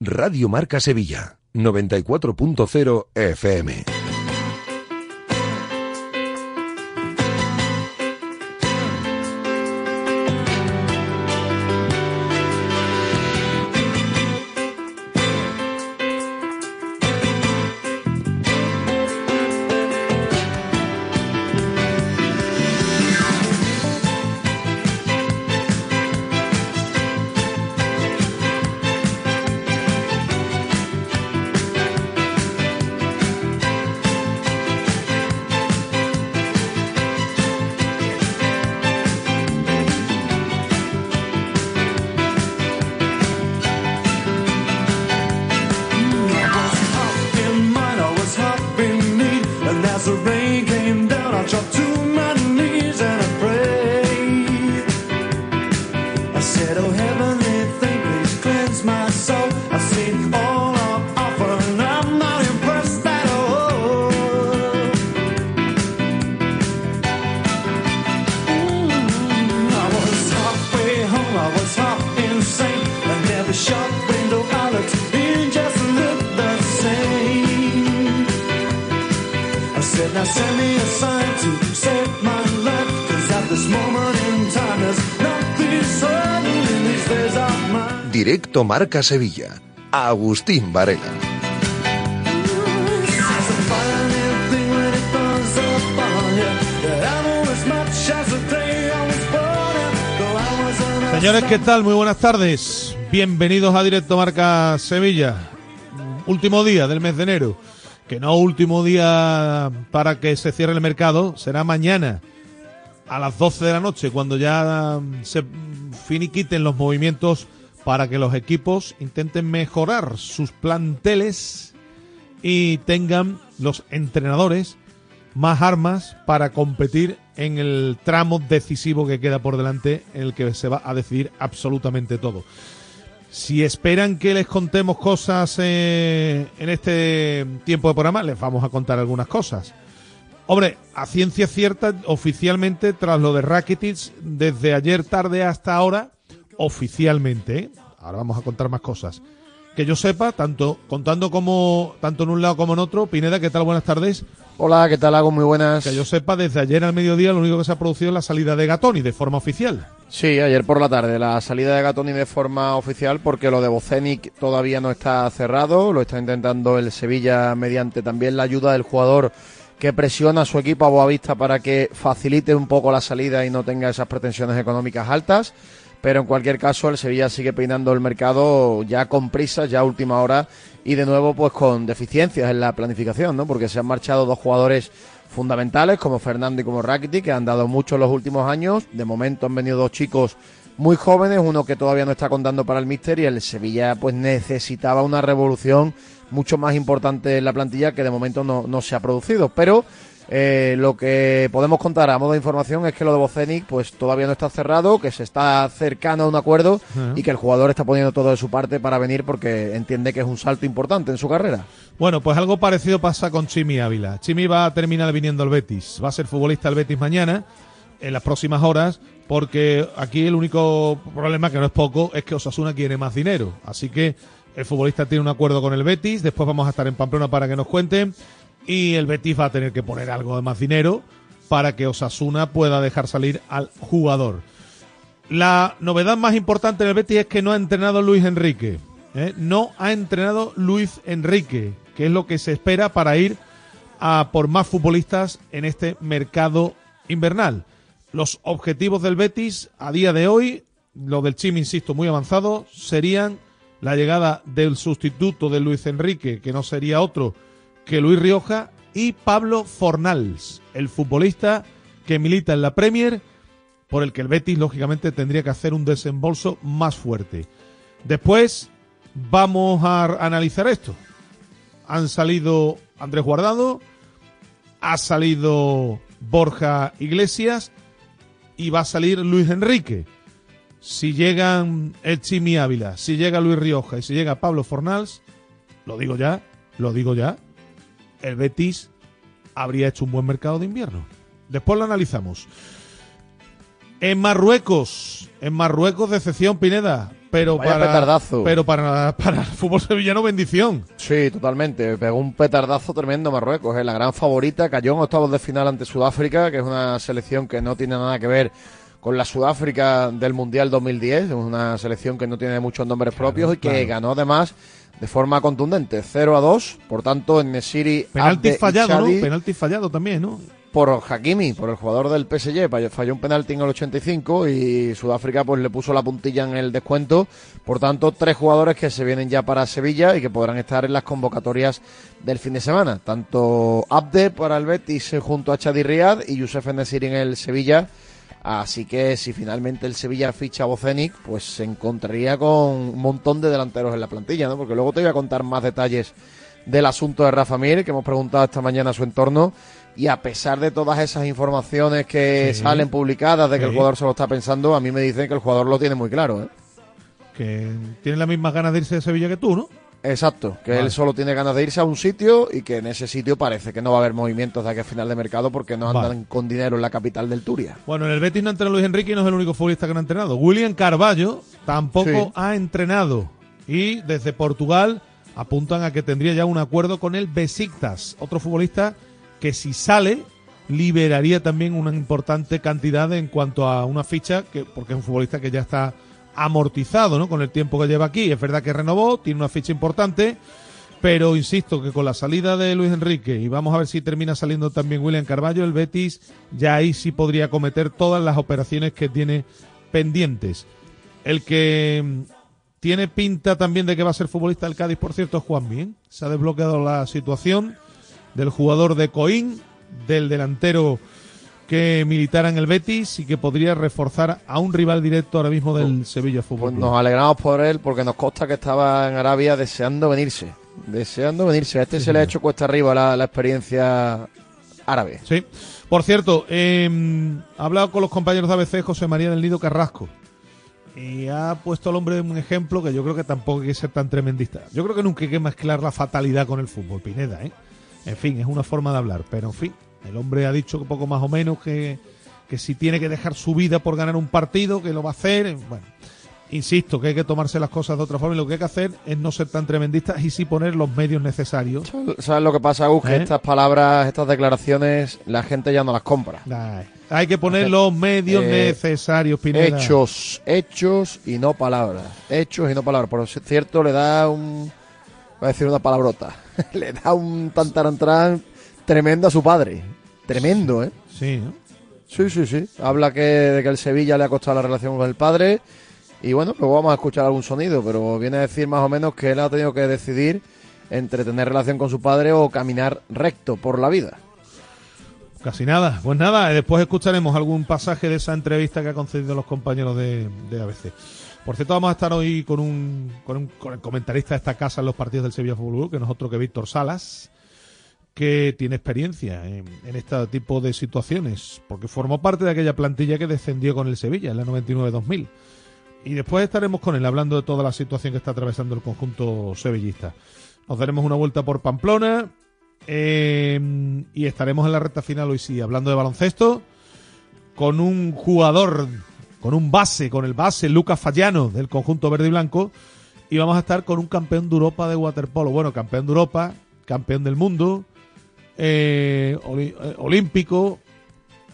Radio Marca Sevilla, 94.0 FM. Marca Sevilla. Agustín Varela. Señores, ¿qué tal? Muy buenas tardes. Bienvenidos a Directo Marca Sevilla. Último día del mes de enero. Que no último día para que se cierre el mercado, será mañana a las 12 de la noche, cuando ya se finiquiten los movimientos para que los equipos intenten mejorar sus planteles y tengan los entrenadores más armas para competir en el tramo decisivo que queda por delante en el que se va a decidir absolutamente todo. Si esperan que les contemos cosas eh, en este tiempo de programa, les vamos a contar algunas cosas. Hombre, a ciencia cierta, oficialmente, tras lo de Rakitic, desde ayer tarde hasta ahora, oficialmente, ¿eh? ahora vamos a contar más cosas. Que yo sepa, tanto contando como tanto en un lado como en otro, Pineda, ¿qué tal? Buenas tardes. Hola, ¿qué tal? Hago muy buenas. Que yo sepa, desde ayer al mediodía lo único que se ha producido es la salida de Gatoni de forma oficial. Sí, ayer por la tarde, la salida de Gatoni de forma oficial, porque lo de Bocenic todavía no está cerrado, lo está intentando el Sevilla mediante también la ayuda del jugador que presiona a su equipo a Boavista para que facilite un poco la salida y no tenga esas pretensiones económicas altas pero en cualquier caso el Sevilla sigue peinando el mercado ya con prisa, ya última hora y de nuevo pues con deficiencias en la planificación, ¿no? Porque se han marchado dos jugadores fundamentales como Fernando y como Rakitic que han dado mucho en los últimos años. De momento han venido dos chicos muy jóvenes, uno que todavía no está contando para el míster y el Sevilla pues necesitaba una revolución mucho más importante en la plantilla que de momento no, no se ha producido, pero eh, lo que podemos contar a modo de información es que lo de Bocenic pues todavía no está cerrado, que se está cercano a un acuerdo y que el jugador está poniendo todo de su parte para venir porque entiende que es un salto importante en su carrera. Bueno, pues algo parecido pasa con Chimi Ávila. Chimi va a terminar viniendo al Betis, va a ser futbolista del Betis mañana, en las próximas horas, porque aquí el único problema, que no es poco, es que Osasuna quiere más dinero. Así que el futbolista tiene un acuerdo con el Betis, después vamos a estar en Pamplona para que nos cuenten y el Betis va a tener que poner algo de más dinero para que Osasuna pueda dejar salir al jugador. La novedad más importante en el Betis es que no ha entrenado Luis Enrique. ¿eh? No ha entrenado Luis Enrique, que es lo que se espera para ir a por más futbolistas en este mercado invernal. Los objetivos del Betis a día de hoy, lo del Chim, insisto, muy avanzado, serían la llegada del sustituto de Luis Enrique, que no sería otro que Luis Rioja y Pablo Fornals, el futbolista que milita en la Premier, por el que el Betis lógicamente tendría que hacer un desembolso más fuerte. Después vamos a analizar esto. Han salido Andrés Guardado, ha salido Borja Iglesias y va a salir Luis Enrique. Si llegan el Chimi Ávila, si llega Luis Rioja y si llega Pablo Fornals, lo digo ya, lo digo ya, el Betis habría hecho un buen mercado de invierno. Después lo analizamos. En Marruecos, en Marruecos, decepción Pineda. pero Vaya para petardazo. pero para, para el fútbol sevillano bendición. Sí, totalmente. Pegó un petardazo tremendo Marruecos. ¿eh? La gran favorita cayó en octavos de final ante Sudáfrica, que es una selección que no tiene nada que ver con la Sudáfrica del Mundial 2010. Es una selección que no tiene muchos nombres propios y que claro. ganó además de forma contundente, 0 a 2. Por tanto, en Nesiri Penalti fallado, ¿no? Penalti fallado también, ¿no? por Hakimi, por el jugador del PSG, falló- falló un penalti en el 85 y Sudáfrica pues le puso la puntilla en el descuento. Por tanto, tres jugadores que se vienen ya para Sevilla y que podrán estar en las convocatorias del fin de semana. Tanto Abde para el Betis eh, junto a Chadi Riad y Youssef Nesiri en el Sevilla. Así que si finalmente el Sevilla ficha a Bocenic, pues se encontraría con un montón de delanteros en la plantilla, ¿no? Porque luego te voy a contar más detalles del asunto de Rafa Mir, que hemos preguntado esta mañana a su entorno. Y a pesar de todas esas informaciones que Sí. salen publicadas de que el jugador se lo está pensando, a mí me dicen que el jugador lo tiene muy claro. ¿eh? Que tiene las mismas ganas de irse de Sevilla que tú, ¿no? Exacto, que Vale. él solo tiene ganas de irse a un sitio y que en ese sitio parece que no va a haber movimientos de aquí a final de mercado porque no andan Vale. con dinero en la capital del Turia. Bueno, en el Betis no ha entrenado Luis Enrique y no es el único futbolista que no ha entrenado. William Carballo tampoco Sí. ha entrenado. Y desde Portugal apuntan a que tendría ya un acuerdo con el Besiktas, otro futbolista que si sale liberaría también una importante cantidad en cuanto a una ficha, que porque es un futbolista que ya está amortizado ¿no? con el tiempo que lleva aquí. Es verdad que renovó, tiene una ficha importante, pero insisto que con la salida de Luis Enrique y vamos a ver si termina saliendo también William Carballo, el Betis ya ahí sí podría cometer todas las operaciones que tiene pendientes. El que mm, tiene pinta también de que va a ser futbolista del Cádiz, por cierto, es Juan Bien. Se ha desbloqueado la situación del jugador de Coín, del delantero que militara en el Betis y que podría reforzar a un rival directo ahora mismo del Sevilla Fútbol Pues nos alegramos por él porque nos consta que estaba en Arabia deseando venirse. Deseando venirse. A este se le ha hecho cuesta arriba la, la experiencia árabe. Sí. Por cierto, eh, ha hablado con los compañeros de ABC José María del Nido Carrasco. Y ha puesto al hombre un ejemplo que yo creo que tampoco hay que ser tan tremendista. Yo creo que nunca hay que mezclar la fatalidad con el fútbol, Pineda, ¿eh? En fin, es una forma de hablar. Pero en fin, el hombre ha dicho que poco más o menos que, que si tiene que dejar su vida por ganar un partido, que lo va a hacer. eh, Bueno, insisto que hay que tomarse las cosas de otra forma y lo que hay que hacer es no ser tan tremendistas y sí poner los medios necesarios. ¿Sabes lo que pasa, Gus? Que ¿Eh? estas palabras, estas declaraciones, la gente ya no las compra. Ay, hay que poner los medios Eh, necesarios, Pineda. Hechos, hechos y no palabras. Hechos y no palabras. Por cierto, le da un. Voy a decir una palabrota. le da un tantarantrán tremendo a su padre. Tremendo, ¿eh? Sí, ¿no? Sí, sí, sí. Habla que, de que el Sevilla le ha costado la relación con el padre. Y bueno, luego vamos a escuchar algún sonido. Pero viene a decir más o menos que él ha tenido que decidir entre tener relación con su padre o caminar recto por la vida. Casi nada. Pues nada, después escucharemos algún pasaje de esa entrevista que ha concedido los compañeros de, de ABC. Por cierto, vamos a estar hoy con un, con un con el comentarista de esta casa en los partidos del Sevilla Fútbol Club, que no es otro que Víctor Salas, que tiene experiencia en, este tipo de situaciones, porque formó parte de aquella plantilla que descendió con el Sevilla en la 99-2000. Y después estaremos con él hablando de toda la situación que está atravesando el conjunto sevillista. Nos daremos una vuelta por Pamplona eh, y estaremos en la recta final hoy sí, hablando de baloncesto, con un jugador, con un base, con el base Lucas Fallano del conjunto verde y blanco. Y vamos a estar con un campeón de Europa de waterpolo. Bueno, campeón de Europa, campeón del mundo, eh, eh, olímpico.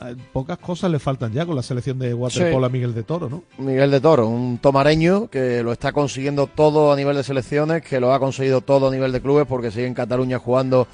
Eh, Pocas cosas le faltan ya con la selección de waterpolo Sí. a Miguel de Toro, ¿no? Miguel de Toro, un tomareño que lo está consiguiendo todo a nivel de selecciones, que lo ha conseguido todo a nivel de clubes, porque sigue en Cataluña jugando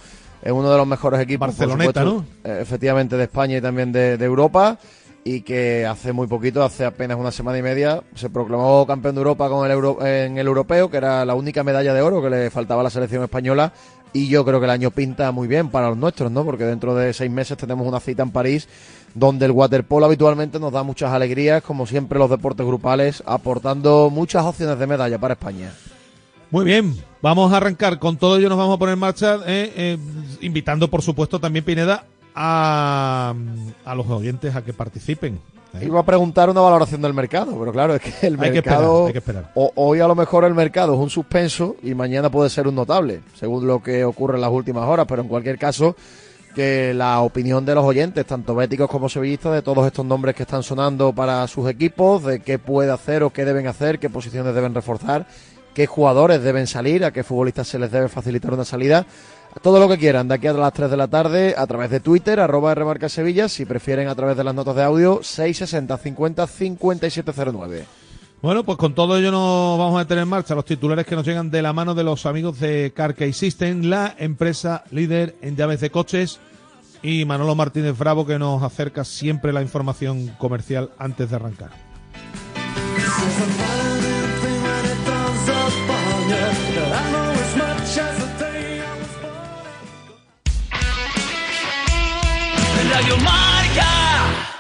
en uno de los mejores equipos, Barceloneta, supuesto, eh, efectivamente de España y también de, de Europa, y que hace muy poquito, hace apenas una semana y media, se proclamó campeón de Europa con el Euro- en el europeo, que era la única medalla de oro que le faltaba a la selección española. Y yo creo que el año pinta muy bien para los nuestros, ¿no? Porque dentro de seis meses tenemos una cita en París donde el waterpolo habitualmente nos da muchas alegrías, como siempre los deportes grupales, aportando muchas opciones de medalla para España. Muy bien, vamos a arrancar con todo ello, nos vamos a poner en marcha, eh, eh, invitando por supuesto también Pineda a, a los oyentes a que participen. ¿eh? Iba a preguntar una valoración del mercado, pero claro, es que el Hay que esperar, mercado... hay que esperar. o- hoy a lo mejor el mercado es un suspenso y mañana puede ser un notable, según lo que ocurre en las últimas horas, pero en cualquier caso que la opinión de los oyentes, tanto béticos como sevillistas, de todos estos nombres que están sonando para sus equipos, de qué puede hacer o qué deben hacer, qué posiciones deben reforzar, qué jugadores deben salir, a qué futbolistas se les debe facilitar una salida. Todo lo que quieran, de aquí a las 3 de la tarde, a través de Twitter, arroba Remarca Sevilla, si prefieren a través de las notas de audio, 660 50 5709. Bueno, pues con todo ello nos vamos a meter en marcha los titulares que nos llegan de la mano de los amigos de Carkey System, la empresa líder en llaves de coches, y Manolo Martínez Bravo que nos acerca siempre la información comercial antes de arrancar. Radio Marca.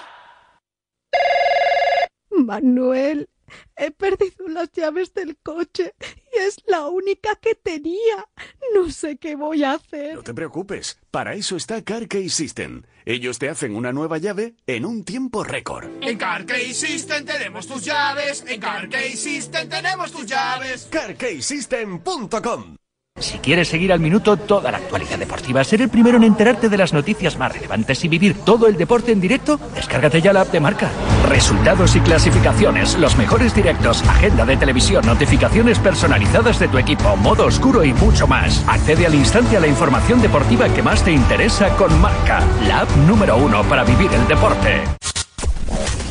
Manuel, he perdido las llaves del coche y es la única que tenía. No sé qué voy a hacer. No te preocupes, para eso está CarKey System. Ellos te hacen una nueva llave en un tiempo récord. En CarKey System tenemos tus llaves. En CarKey System tenemos tus llaves. CarKeySystem.com Si quieres seguir al minuto toda la actualidad deportiva, ser el primero en enterarte de las noticias más relevantes y vivir todo el deporte en directo, descárgate ya la app de marca. Resultados y clasificaciones, los mejores directos, agenda de televisión, notificaciones personalizadas de tu equipo, modo oscuro y mucho más. Accede al instante a la información deportiva que más te interesa con marca, la app número uno para vivir el deporte.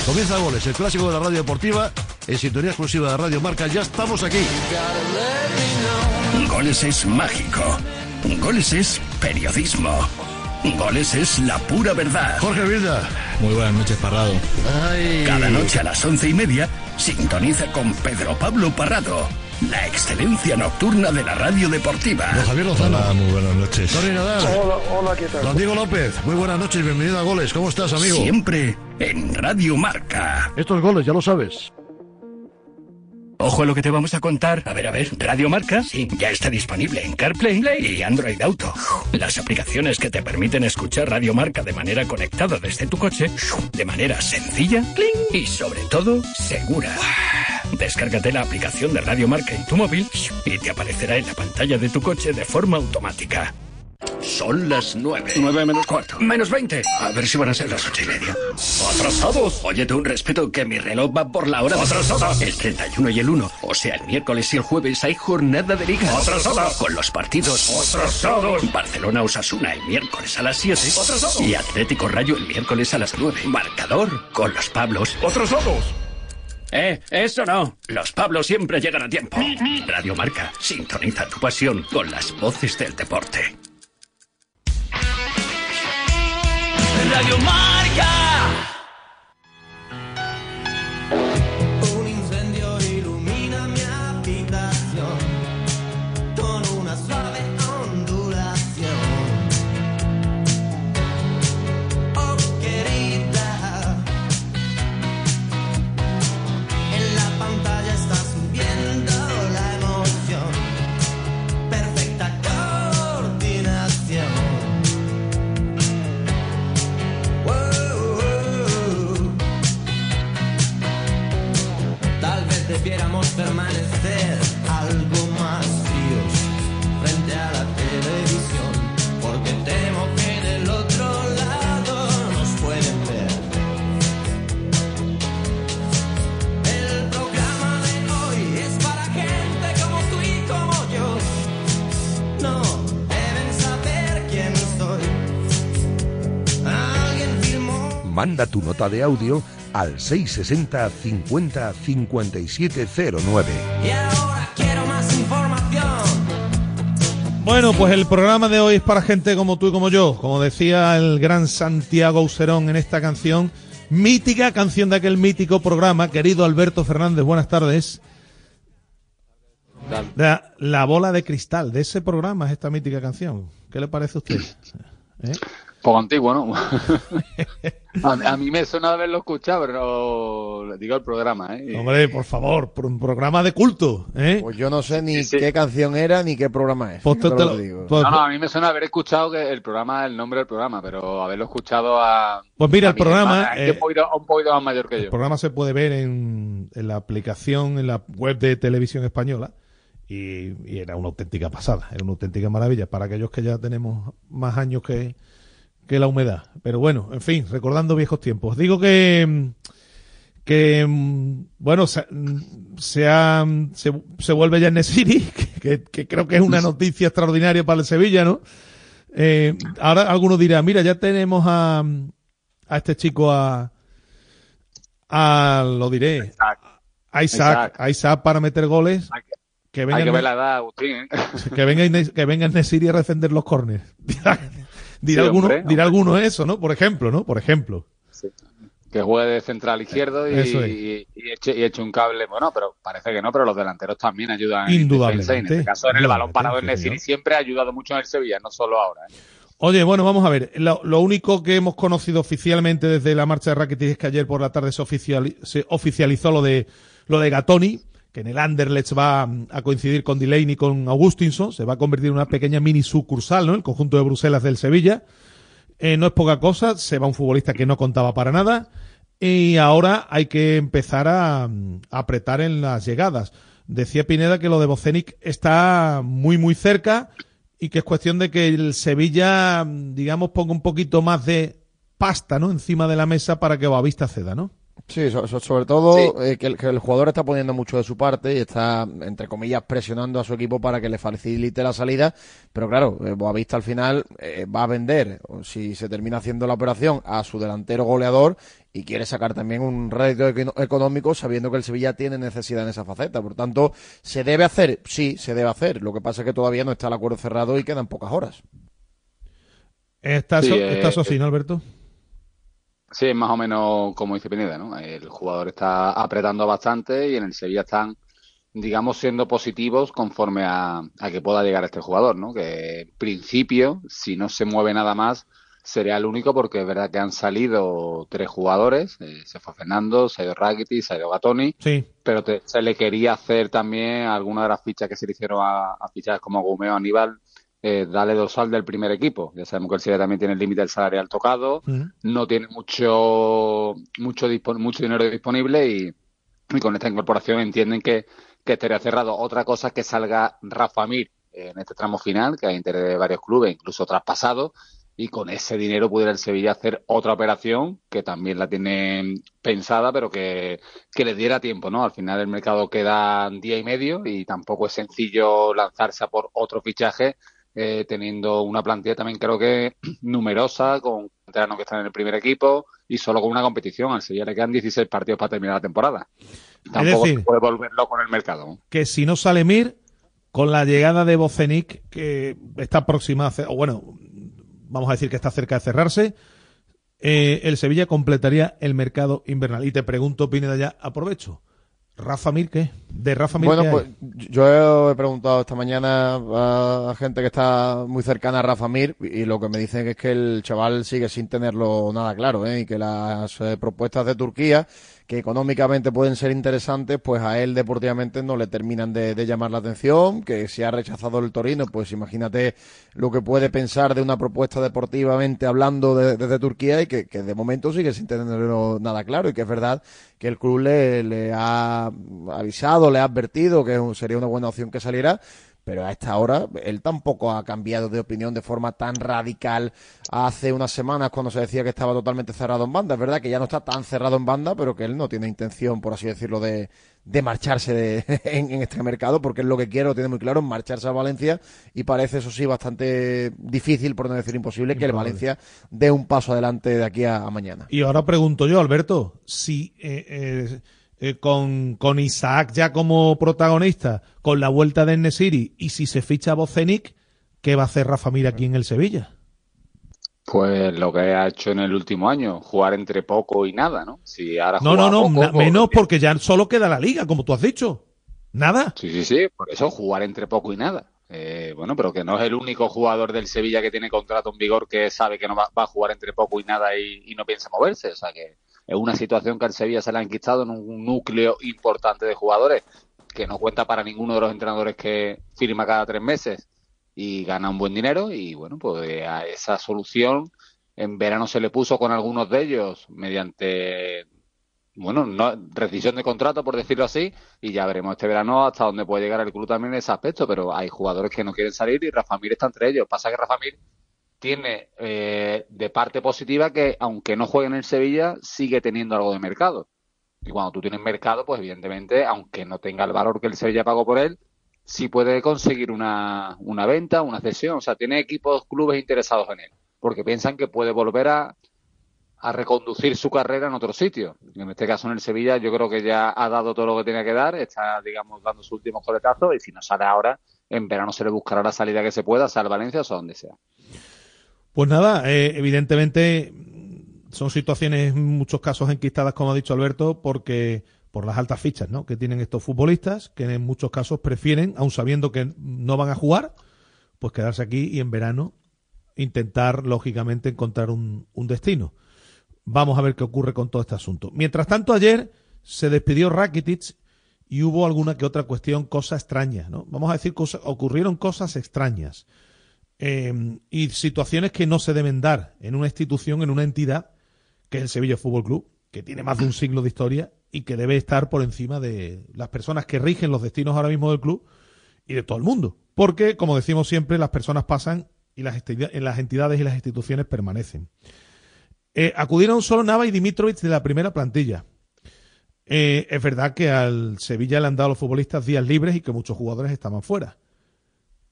Comienza Goles, el clásico de la radio deportiva, en sintonía exclusiva de Radio Marca. Ya estamos aquí. Goles es mágico. Goles es periodismo. Goles es la pura verdad. Jorge Vilda. Muy buenas noches, Parrado. Ay. Cada noche a las once y media, sintoniza con Pedro Pablo Parrado. La excelencia nocturna de la radio deportiva. Don Javier Lozano. Hola, muy buenas noches. Tony Nadal. Hola, hola, ¿qué tal? Don Diego López. Muy buenas noches, bienvenido a Goles. ¿Cómo estás, amigo? Siempre en Radio Marca. Estos goles, ya lo sabes. Ojo a lo que te vamos a contar. A ver, a ver, Radio Marca, sí, ya está disponible en CarPlay y Android Auto. Las aplicaciones que te permiten escuchar Radio Marca de manera conectada desde tu coche, de manera sencilla y sobre todo segura. Descárgate la aplicación de Radio Marca en tu móvil y te aparecerá en la pantalla de tu coche de forma automática. Son las nueve. Nueve menos cuarto. Menos veinte. A ver si van a ser las ocho y media. ¡Atrasados! Óyete un respeto que mi reloj va por la hora. ¡Atrasados! El 31 y el 1, o sea, el miércoles y el jueves hay jornada de liga. ¡Atrasados! Con los partidos... ¡Atrasados! Barcelona Osasuna el miércoles a las 7. ¡Atrasados! Y Atlético Rayo el miércoles a las 9. Marcador con los Pablos. ¡Atrasados! Eh, eso no. Los Pablos siempre llegan a tiempo. Radio Marca, sintoniza tu pasión con las voces del deporte. Radio Marca. Permanecer algo más fríos frente a la televisión, porque temo que del otro lado nos pueden ver. El programa de hoy es para gente como tú y como yo. No deben saber quién soy. Alguien filmó. Manda tu nota de audio al 660 50 5709. Y ahora quiero más información. Bueno, pues el programa de hoy es para gente como tú y como yo. Como decía el gran Santiago Auserón en esta canción, mítica canción de aquel mítico programa. Querido Alberto Fernández, buenas tardes. La, la bola de cristal de ese programa es esta mítica canción. ¿Qué le parece a usted? ¿Eh? Poco antiguo, ¿no? a, a mí me suena haberlo escuchado, pero digo el programa, ¿eh? Hombre, por favor, por un programa de culto. ¿eh? Pues yo no sé ni qué canción era ni qué programa es. Pues te- te te lo lo- digo. pues- No, no, a mí me suena haber escuchado que el programa, el nombre del programa, pero haberlo escuchado a. Pues mira, a el programa, hermana, eh, un poquito, más mayor que El yo. programa se puede ver en, en la aplicación, en la web de Televisión Española. Y, y era una auténtica pasada, era una auténtica maravilla. Para aquellos que ya tenemos más años que, que la humedad. Pero bueno, en fin, recordando viejos tiempos. Digo que, mm, que mm, bueno, se, mm, se, ha- se, se vuelve ya en Nesiri, que, que creo que es una noticia extraordinaria para el Sevilla, ¿no? Eh, ahora algunos dirán, mira, ya tenemos a, a este chico a, a lo diré, a Isaac, a Isaac para meter goles. Que venga, Hay que ver la edad, Agustín. ¿eh? que venga, que venga Nesiri a defender los córneres. Dirá, Sí, alguno, hombre, dirá alguno eso, ¿no? Por ejemplo, ¿no? Por ejemplo. Que juegue de central izquierdo y, es. y, y eche, y eche un cable. Bueno, pero parece que no, pero los delanteros también ayudan. en Indudablemente, defensa, y en este caso, en el balón parado en sí, señor. siempre ha ayudado mucho en el Sevilla, no solo ahora. ¿eh? Oye, bueno, vamos a ver. Lo, lo único que hemos conocido oficialmente desde la marcha de Rakitic es que ayer por la tarde se, se oficializó lo de lo de Gatoni, que en el Anderlecht va a coincidir con Delaney y con Augustinson. Se va a convertir en una pequeña mini sucursal, ¿no? El conjunto de Bruselas del Sevilla. Eh, no es poca cosa. Se va un futbolista que no contaba para nada. Y ahora hay que empezar a, mm, apretar en las llegadas. Decía Pineda que lo de Bocenic está muy, muy cerca y que es cuestión de que el Sevilla, mm, digamos, ponga un poquito más de pasta, ¿no? Encima de la mesa para que Boavista ceda, ¿no? Sí, so- so- sobre todo eh, que, el, que el jugador está poniendo mucho de su parte y está, entre comillas, presionando a su equipo para que le facilite la salida. Pero claro, eh, Boavista al final eh, va a vender, si se termina haciendo la operación, a su delantero goleador y quiere sacar también un rédito económico sabiendo que el Sevilla tiene necesidad en esa faceta. Por tanto, ¿se debe hacer? Sí, se debe hacer. Lo que pasa es que todavía no está el acuerdo cerrado y quedan pocas horas. ¿Está, Sí, eso, eh, está eso así, ¿no, Alberto? Sí, es más o menos como dice Pineda, ¿no? El jugador está apretando bastante y en el Sevilla están, digamos, siendo positivos conforme a, a que pueda llegar este jugador, ¿no? Que en principio, si no se mueve nada más, sería el único porque es verdad que han salido tres jugadores, eh, se fue Fernando, se ha ido Rakitic, se ha ido Gatoni, Sí. pero te- se le quería hacer también alguna de las fichas que se le hicieron a, a fichajes como Gumeo Aníbal, eh, darle dorsal del primer equipo. Ya sabemos que el Sevilla también tiene el límite del salarial tocado, no tiene mucho mucho mucho dinero disponible y, y con esta incorporación entienden que, que estaría cerrado. Otra cosa es que salga Rafa Mir en este tramo final, que hay interés de varios clubes, incluso traspasado, y con ese dinero pudiera el Sevilla hacer otra operación que también la tienen pensada, pero que, que les diera tiempo, ¿no? Al final el mercado queda día y medio y tampoco es sencillo lanzarse a por otro fichaje eh, teniendo una plantilla también creo que numerosa, con veteranos que están en el primer equipo y solo con una competición. Al Sevilla le quedan 16 partidos para terminar la temporada. Tampoco decir- se puede volverlo con el mercado. Que si no sale Mir, con la llegada de Bocenic, que está próxima a o bueno, vamos a decir que está cerca de cerrarse, eh, el Sevilla completaría el mercado invernal. Y te pregunto, Pineda, ya aprovecho. ¿Rafa Mir qué? ¿De Rafa Mir Bueno, pues yo he preguntado esta mañana a gente que está muy cercana a Rafa Mir y lo que me dicen es que el chaval sigue sin tenerlo nada claro ¿eh? y que las eh, propuestas de Turquía que económicamente pueden ser interesantes, pues a él deportivamente no le terminan de, de llamar la atención, que si ha rechazado el Torino, pues imagínate lo que puede pensar de una propuesta deportivamente hablando de- desde Turquía y que, que de momento sigue sin tenerlo nada claro. Y que es verdad que el club le, le ha avisado, le ha advertido que sería una buena opción que saliera, pero a esta hora él tampoco ha cambiado de opinión de forma tan radical hace unas semanas cuando se decía que estaba totalmente cerrado en banda. Es verdad que ya no está tan cerrado en banda, pero que él no tiene intención, por así decirlo, de, de marcharse de, en, en este mercado, porque es lo que quiere, lo tiene muy claro, marcharse a Valencia y parece, eso sí, bastante difícil, por no decir imposible, que el. Valencia dé un paso adelante de aquí a, a mañana. Y ahora pregunto yo, Alberto, si eh, eh, eh, con, con Isaac ya como protagonista, con la vuelta de Nesiri y si se ficha a Bocenic, ¿qué va a hacer Rafa Mir aquí en el Sevilla? Pues lo que ha hecho en el último año, jugar entre poco y nada, ¿no? Si ahora No, no, no, poco, na- pues- menos porque ya solo queda la liga, como tú has dicho. Nada. Sí, sí, sí, por eso jugar entre poco y nada. Eh, bueno, pero que no es el único jugador del Sevilla que tiene contrato en vigor que sabe que no va, va a jugar entre poco y nada y, y no piensa moverse. O sea que es una situación que al Sevilla se le ha enquistado en un núcleo importante de jugadores que no cuenta para ninguno de los entrenadores que firma cada tres meses y gana un buen dinero y bueno, pues a esa solución en verano se le puso con algunos de ellos mediante bueno, no, rescisión de contrato, por decirlo así, y ya veremos este verano hasta dónde puede llegar el club también en ese aspecto, pero hay jugadores que no quieren salir y Rafa Mir está entre ellos. Pasa que Rafa Mir tiene eh, de parte positiva que, aunque no juegue en el Sevilla, sigue teniendo algo de mercado. Y cuando tú tienes mercado, pues evidentemente, aunque no tenga el valor que el Sevilla pagó por él, sí puede conseguir una, una venta, una cesión. O sea, tiene equipos, clubes interesados en él, porque piensan que puede volver a, a reconducir su carrera en otro sitio. En este caso, en el Sevilla, yo creo que ya ha dado todo lo que tenía que dar, está, digamos, dando su último coletazo, y si no sale ahora, en verano se le buscará la salida que se pueda, sea al Valencia o sea donde sea. Pues nada, eh, evidentemente son situaciones en muchos casos enquistadas, como ha dicho Alberto, porque por las altas fichas ¿no? que tienen estos futbolistas, que en muchos casos prefieren, aun sabiendo que no van a jugar, pues quedarse aquí y en verano intentar, lógicamente, encontrar un, un destino. Vamos a ver qué ocurre con todo este asunto. Mientras tanto, ayer se despidió Rakitic y hubo alguna que otra cuestión, cosa extraña, ¿no? Vamos a decir, cosa, ocurrieron cosas extrañas eh, y situaciones que no se deben dar en una institución, en una entidad, que es el Sevilla Fútbol Club, que tiene más de un siglo de historia y que debe estar por encima de las personas que rigen los destinos ahora mismo del club y de todo el mundo. Porque, como decimos siempre, las personas pasan y las, en las entidades y las instituciones permanecen. Eh, acudieron solo Nava y Dimitrovich de la primera plantilla. Eh, es verdad que al Sevilla le han dado a los futbolistas días libres y que muchos jugadores estaban fuera.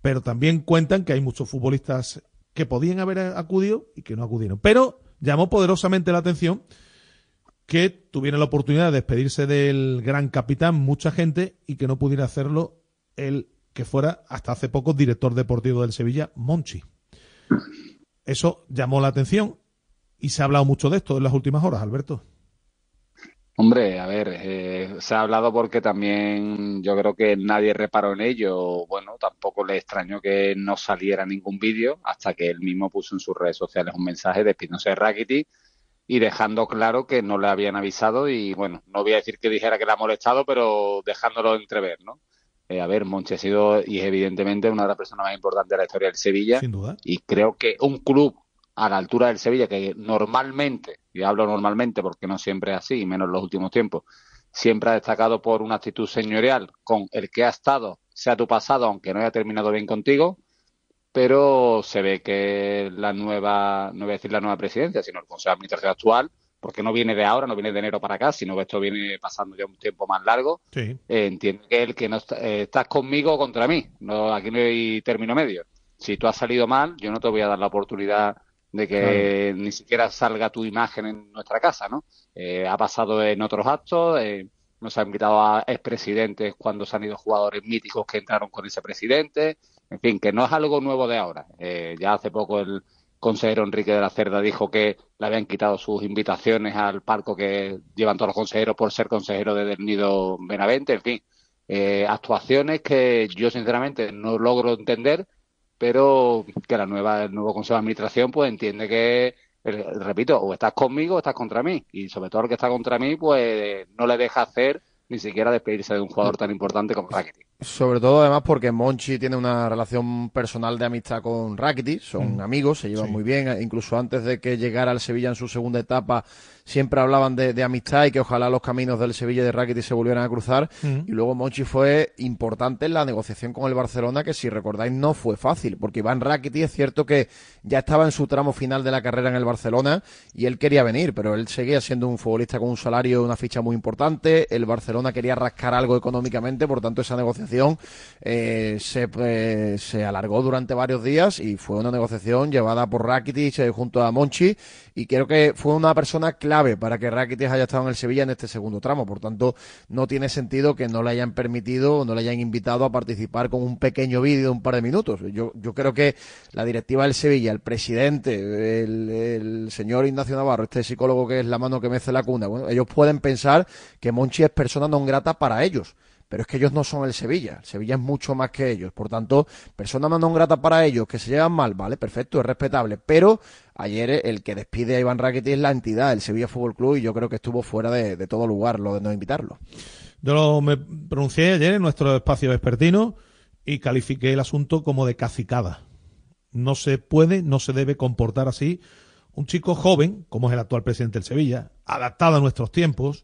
Pero también cuentan que hay muchos futbolistas que podían haber acudido y que no acudieron. Pero llamó poderosamente la atención que tuviera la oportunidad de despedirse del gran capitán mucha gente y que no pudiera hacerlo el que fuera hasta hace poco director deportivo del Sevilla, Monchi. Eso llamó la atención y se ha hablado mucho de esto en las últimas horas, Alberto. Hombre, a ver, eh, se ha hablado porque también yo creo que nadie reparó en ello. Bueno, tampoco le extrañó que no saliera ningún vídeo hasta que él mismo puso en sus redes sociales un mensaje despidiéndose de Rakitic y dejando claro que no le habían avisado y bueno, no voy a decir que dijera que le ha molestado, pero dejándolo entrever, ¿no? Eh, a ver, Monchi ha sido y es evidentemente una de las personas más importantes de la historia del Sevilla. Sin duda. Y creo que un club a la altura del Sevilla, que normalmente, y hablo normalmente porque no siempre es así, y menos en los últimos tiempos, siempre ha destacado por una actitud señorial con el que ha estado, sea tu pasado, aunque no haya terminado bien contigo, pero se ve que la nueva, no voy a decir la nueva presidencia, sino el Consejo de Administración actual, porque no viene de ahora, no viene de enero para acá, sino que esto viene pasando ya un tiempo más largo, Sí. eh, entiende que el que no está- eh, estás conmigo o contra mí, no, aquí no hay término medio. Si tú has salido mal, yo no te voy a dar la oportunidad de que ni siquiera salga tu imagen en nuestra casa, ¿no? Eh, ha pasado en otros actos, eh, nos ha invitado a expresidentes cuando se han ido jugadores míticos que entraron con ese presidente, en fin, que no es algo nuevo de ahora. Eh, ya hace poco el consejero Enrique de la Cerda dijo que le habían quitado sus invitaciones al palco que llevan todos los consejeros por ser consejero de Del Nido Benavente, en fin, eh, actuaciones que yo sinceramente no logro entender, pero que la nueva, el nuevo Consejo de Administración pues entiende que, repito, o estás conmigo o estás contra mí, y sobre todo el que está contra mí pues no le deja hacer ni siquiera despedirse de un jugador tan importante como Rakitic. Sobre todo, además, porque Monchi tiene una relación personal de amistad con Rakitic, son Mm. amigos, se llevan Sí. muy bien, incluso antes de que llegara al Sevilla en su segunda etapa, siempre hablaban de, de amistad y que ojalá los caminos del Sevilla y de Rakitic se volvieran a cruzar. Mm. Y luego Monchi fue importante en la negociación con el Barcelona, que si recordáis no fue fácil, porque Iván Rakitic es cierto que ya estaba en su tramo final de la carrera en el Barcelona y él quería venir, pero él seguía siendo un futbolista con un salario, una ficha muy importante. El Barcelona quería rascar algo económicamente, por tanto esa negociación eh, se, eh, se alargó durante varios días y fue una negociación llevada por Rakitic eh, junto a Monchi y creo que fue una persona clave para que Rakitic haya estado en el Sevilla en este segundo tramo. Por tanto, no tiene sentido que no le hayan permitido o no le hayan invitado a participar con un pequeño vídeo de un par de minutos. Yo, yo creo que la directiva del Sevilla, el presidente, el, el señor Ignacio Navarro, este psicólogo que es la mano que mece la cuna, bueno, ellos pueden pensar que Monchi es persona non grata para ellos. Pero es que ellos no son el Sevilla. El Sevilla es mucho más que ellos. Por tanto, persona non grata para ellos, que se llevan mal, vale, perfecto, es respetable. Pero ayer el que despide a Iván Rakitic es la entidad, el Sevilla Fútbol Club, y yo creo que estuvo fuera de, de todo lugar lo de no invitarlo. Yo lo, me pronuncié ayer en nuestro espacio vespertino y califiqué el asunto como de cacicada. No se puede, no se debe comportar así un chico joven, como es el actual presidente del Sevilla, adaptado a nuestros tiempos.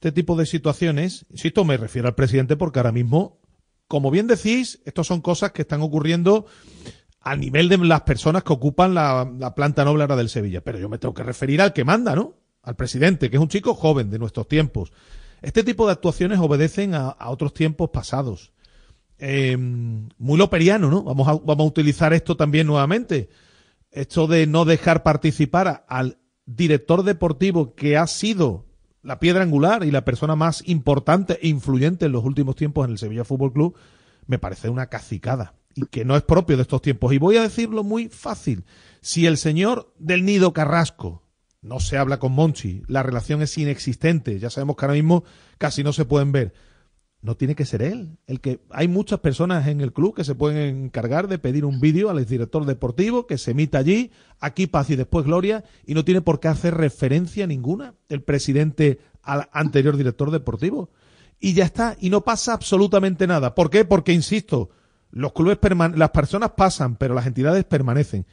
Este tipo de situaciones, insisto, me refiero al presidente porque ahora mismo, como bien decís, estos son cosas que están ocurriendo al nivel de las personas que ocupan la, la planta noble ahora del Sevilla. Pero yo me tengo que referir al que manda, ¿no? Al presidente, que es un chico joven de nuestros tiempos. Este tipo de actuaciones obedecen a, a otros tiempos pasados. Eh, muy loperiano, ¿no? Vamos a, a utilizar esto también nuevamente. Esto de no dejar participar a- al director deportivo que ha sido la piedra angular y la persona más importante e influyente en los últimos tiempos en el Sevilla Fútbol Club, me parece una cacicada y que no es propio de estos tiempos. Y voy a decirlo muy fácil. Si el señor del Nido Carrasco no se habla con Monchi, la relación es inexistente, ya sabemos que ahora mismo casi no se pueden ver. No tiene que ser él. El que hay muchas personas en el club que se pueden encargar de pedir un vídeo al director deportivo que se emita allí, aquí paz y después gloria, y no tiene por qué hacer referencia ninguna el presidente al anterior director deportivo. Y ya está, y no pasa absolutamente nada. ¿Por qué? Porque, insisto, los clubes las personas pasan, pero las entidades permanecen.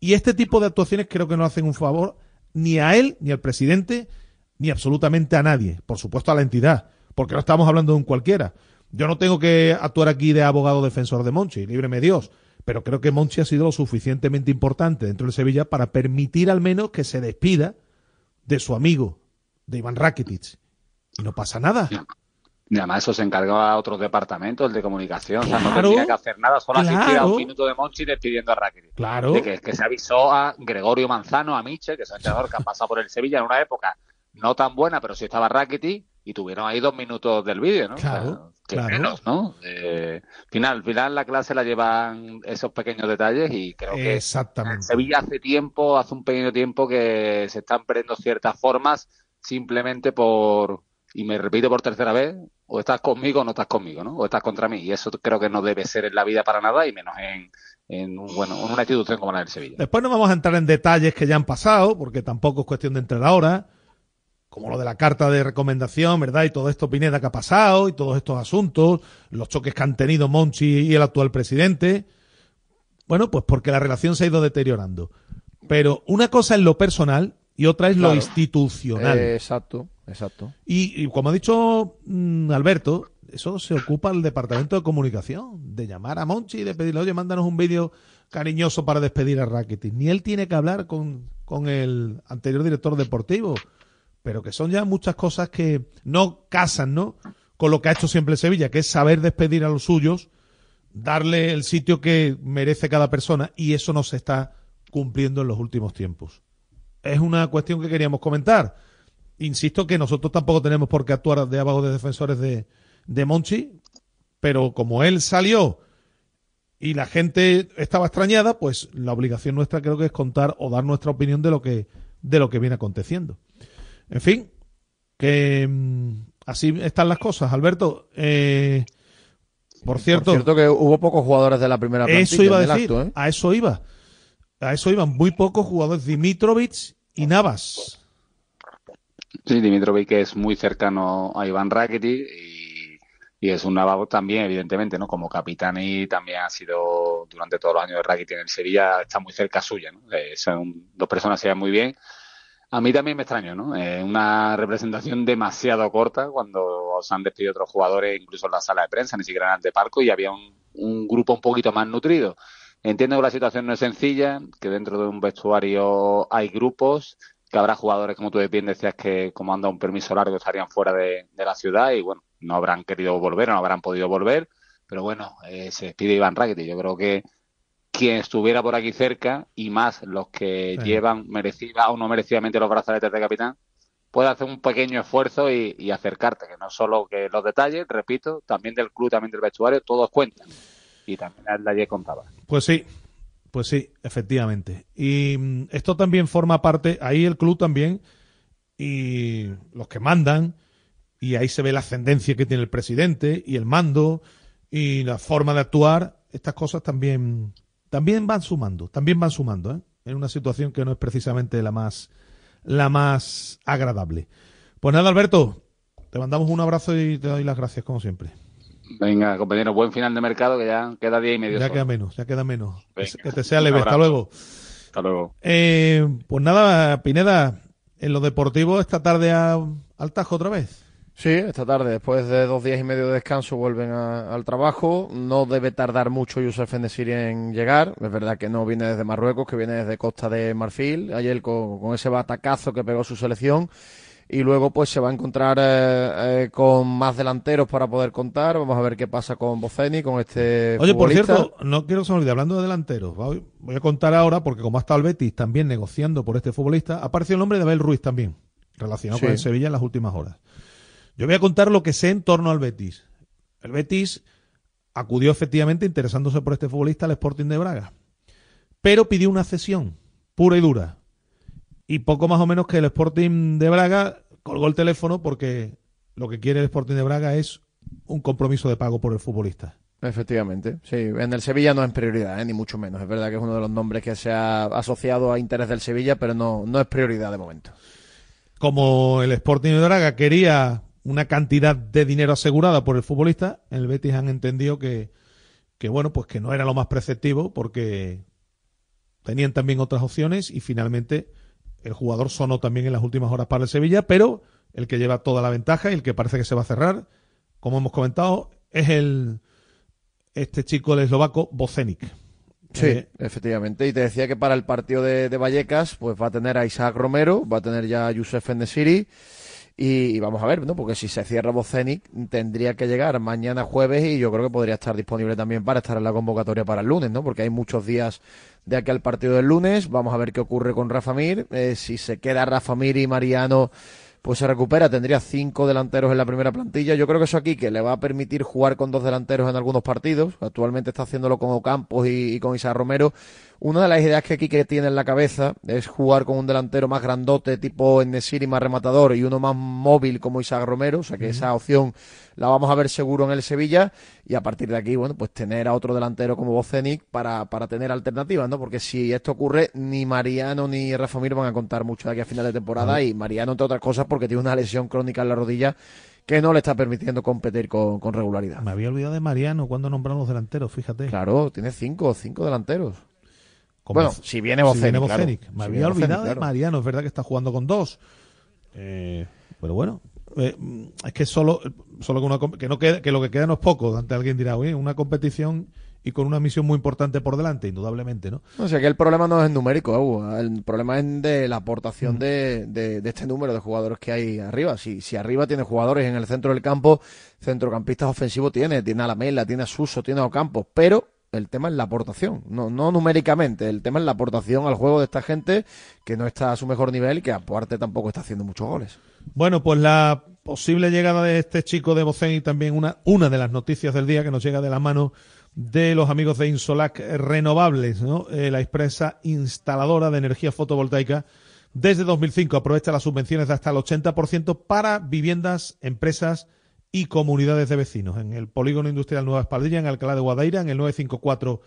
Y este tipo de actuaciones creo que no hacen un favor ni a él, ni al presidente, ni absolutamente a nadie. Por supuesto a la entidad, porque no estamos hablando de un cualquiera. Yo no tengo que actuar aquí de abogado defensor de Monchi, líbreme Dios. Pero creo que Monchi ha sido lo suficientemente importante dentro del Sevilla para permitir al menos que se despida de su amigo, de Iván Rakitic. Y no pasa nada. Y además eso se encargaba a otros departamentos, el de comunicación. o sea, no Claro, tenía que hacer nada, solo asistir a claro. un minuto de Monchi despidiendo a Rakitic. Claro. De que, que se avisó a Gregorio Manzano, a Miche, que es un entrenador que ha pasado por el Sevilla en una época no tan buena, pero sí estaba Rakitic, y tuvieron ahí dos minutos del vídeo, ¿no? O sea, Claro, que claro. menos, ¿no? Eh, final, al final la clase la llevan esos pequeños detalles y creo que Exactamente. Sevilla hace tiempo, hace un pequeño tiempo que se están perdiendo ciertas formas simplemente por, y me repito por tercera vez, o estás conmigo o no estás conmigo, ¿no? O estás contra mí. Y eso creo que no debe ser en la vida para nada y menos en, en, un, bueno, en una institución como la del Sevilla. Después no vamos a entrar en detalles que ya han pasado, porque tampoco es cuestión de entrar ahora, como lo de la carta de recomendación, ¿verdad? Y todo esto Pineda que ha pasado, y todos estos asuntos, los choques que han tenido Monchi y el actual presidente. Bueno, pues porque la relación se ha ido deteriorando. Pero una cosa es lo personal y otra es lo institucional. Eh, exacto, exacto. Y, y como ha dicho mm, Alberto, eso se ocupa el departamento de comunicación, de llamar a Monchi y de pedirle, oye, mándanos un vídeo cariñoso para despedir a Rakitic. Ni él tiene que hablar con, con el anterior director deportivo, pero que son ya muchas cosas que no casan, ¿no? Con lo que ha hecho siempre Sevilla, que es saber despedir a los suyos, darle el sitio que merece cada persona, y eso no se está cumpliendo en los últimos tiempos. Es una cuestión que queríamos comentar insisto que nosotros tampoco tenemos por qué actuar de abajo de defensores de, de Monchi, pero como él salió y la gente estaba extrañada, pues la obligación nuestra creo que es contar o dar nuestra opinión de lo que, de lo que viene aconteciendo. En fin, que mm, así están las cosas. Alberto, eh, por cierto, Por cierto que hubo pocos jugadores de la primera plantilla eso iba a decir, acto, ¿eh? a eso iba. A eso iban muy pocos jugadores, Dimitrovic y Navas. Sí, Dimitrovic que es muy cercano a Iván Rakitic y, y es un Navas también, evidentemente, ¿no? Como capitán y también ha sido durante todos los años de Rakitic en el Sevilla, está muy cerca suya, ¿no? Eh, son dos personas que se llevan muy bien. A mí también me extraño, ¿no? Una representación demasiado corta cuando os han despedido otros jugadores, incluso en la sala de prensa, ni siquiera en el de parco, y había un, un grupo un poquito más nutrido. Entiendo que la situación no es sencilla, que dentro de un vestuario hay grupos, que habrá jugadores, como tú bien decías, que como han dado un permiso largo estarían fuera de, de la ciudad y bueno, no habrán querido volver o no habrán podido volver, pero bueno, eh, se despide Iván Rakitic. Yo creo que quien estuviera por aquí cerca y más los que Sí. llevan merecida o no merecidamente los brazaletes de capitán, puede hacer un pequeño esfuerzo y, y acercarte, que no solo que los detalles, repito, también del club, también del vestuario, todos cuentan. Y también el de ayer contaba. Pues sí, pues sí, efectivamente. Y mm, esto también forma parte, ahí el club también, y los que mandan, y ahí se ve la ascendencia que tiene el presidente, y el mando, y la forma de actuar, estas cosas también, también van sumando, también van sumando, ¿eh? en una situación que no es precisamente la más, la más agradable. Pues nada, Alberto, te mandamos un abrazo y te doy las gracias como siempre. Venga, compañero, buen final de mercado, que ya queda día y medio. Ya solo. queda menos, ya queda menos. Venga, que te sea leve, hasta luego. Hasta luego. Eh, pues nada, Pineda, en lo deportivo esta tarde a, al Tajo otra vez. Sí, esta tarde, después de dos días y medio de descanso, vuelven a- al trabajo. No debe tardar mucho Youssef Enesiri en llegar. Es verdad que no viene desde Marruecos, que viene desde Costa de Marfil. Ayer con, con ese batacazo que pegó su selección. Y luego pues se va a encontrar eh, eh, con más delanteros para poder contar. Vamos a ver qué pasa con Boceni, con este Oye, por cierto, no quiero se me olvide, hablando de delanteros, voy a contar ahora, porque como ha estado el Betis también negociando por este futbolista, ha aparecido el nombre de Abel Ruiz también, relacionado Sí. con el Sevilla en las últimas horas. Yo voy a contar lo que sé en torno al Betis. El Betis acudió efectivamente interesándose por este futbolista al Sporting de Braga, pero pidió una cesión pura y dura. Y poco más o menos que el Sporting de Braga colgó el teléfono porque lo que quiere el Sporting de Braga es un compromiso de pago por el futbolista. Efectivamente, sí. En el Sevilla no es prioridad, ¿eh? ni mucho menos. Es verdad que es uno de los nombres que se ha asociado a interés del Sevilla, pero no, no es prioridad de momento. como el Sporting de Braga quería una cantidad de dinero asegurada por el futbolista, en el Betis han entendido que, que bueno, pues que no era lo más preceptivo porque tenían también otras opciones y finalmente el jugador sonó también en las últimas horas para el Sevilla, pero el que lleva toda la ventaja y el que parece que se va a cerrar, como hemos comentado, es el este chico el eslovaco Bocenic. Sí, Eh, efectivamente. Y te decía que para el partido de, de Vallecas, pues va a tener a Isaac Romero, va a tener ya a Youssef Enesiri. Y, vamos a ver, ¿no? Porque si se cierra Bocenic, tendría que llegar mañana jueves y yo creo que podría estar disponible también para estar en la convocatoria para el lunes, ¿no? Porque hay muchos días de aquí al partido del lunes. Vamos a ver qué ocurre con Rafa Mir. Eh, si se queda Rafa Mir y Mariano, pues se recupera. Tendría cinco delanteros en la primera plantilla. Yo creo que eso aquí que le va a permitir jugar con dos delanteros en algunos partidos. Actualmente está haciéndolo con Ocampos y, y con Isaac Romero. Una de las ideas que Quique tiene en la cabeza es jugar con un delantero más grandote, tipo Enesiri más rematador, y uno más móvil como Isaac Romero. O sea que esa opción la vamos a ver seguro en el Sevilla. Y a partir de aquí, bueno, pues tener a otro delantero como Bocenic para, para tener alternativas, ¿no? Porque si esto ocurre, ni Mariano ni Rafa Mir van a contar mucho de aquí a final de temporada. Y Mariano, entre otras cosas, porque tiene una lesión crónica en la rodilla que no le está permitiendo competir con, con regularidad. Me había olvidado de Mariano cuando nombraron los delanteros, fíjate. Claro, tiene cinco, cinco delanteros. Como bueno, si viene Bocenic, viene claro. Me Si había olvidado de claro. Mariano, es verdad que está jugando con dos. Eh, pero bueno, eh, es que solo, solo que, una, que no queda, que lo que queda no es poco. Ante alguien dirá, oye, una competición y con una misión muy importante por delante, indudablemente, ¿no? O sea que el problema no es numérico, Hugo. el problema es de la aportación de, de- de este número de jugadores que hay arriba. Si, si arriba tiene jugadores en el centro del campo, centrocampistas ofensivos tiene, tiene a Lamela, tiene a Suso, tiene a Ocampos, pero el tema es la aportación, no, no numéricamente, el tema es la aportación al juego de esta gente que no está a su mejor nivel y que aparte tampoco está haciendo muchos goles. Bueno, pues la posible llegada de este chico de Bocén y también una, de las noticias del día que nos llega de la mano de los amigos de Insolac Renovables, ¿no? Eh, la empresa instaladora de energía fotovoltaica desde 2005 aprovecha las subvenciones de hasta el 80% para viviendas, empresas y comunidades de vecinos. En el Polígono Industrial Nueva Espaldilla, en Alcalá de Guadaira, en el 954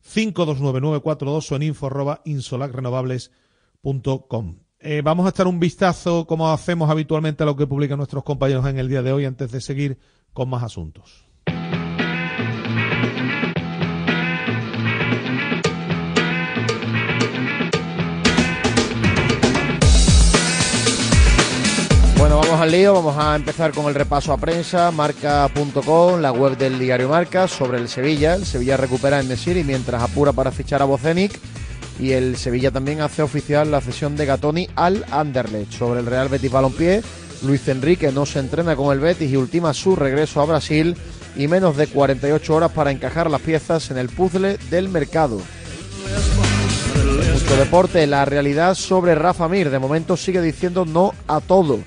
529 942 o en info arroba insolacrenovables.com. Eh, vamos a echar un vistazo, como hacemos habitualmente, a lo que publican nuestros compañeros en el día de hoy antes de seguir con más asuntos. Lío, vamos a empezar con el repaso a prensa, marca.com, la web del diario Marca, sobre el Sevilla. El Sevilla recupera en Nesiri mientras apura para fichar a Bocenic. Y el Sevilla también hace oficial la cesión de Gatoni al Anderlecht. Sobre el Real Betis Balompié, Luis Enrique no se entrena con el Betis y ultima su regreso a Brasil y menos de 48 horas para encajar las piezas en el puzzle del mercado. Mucho deporte, la realidad sobre Rafa Mir. De momento sigue diciendo no a todo.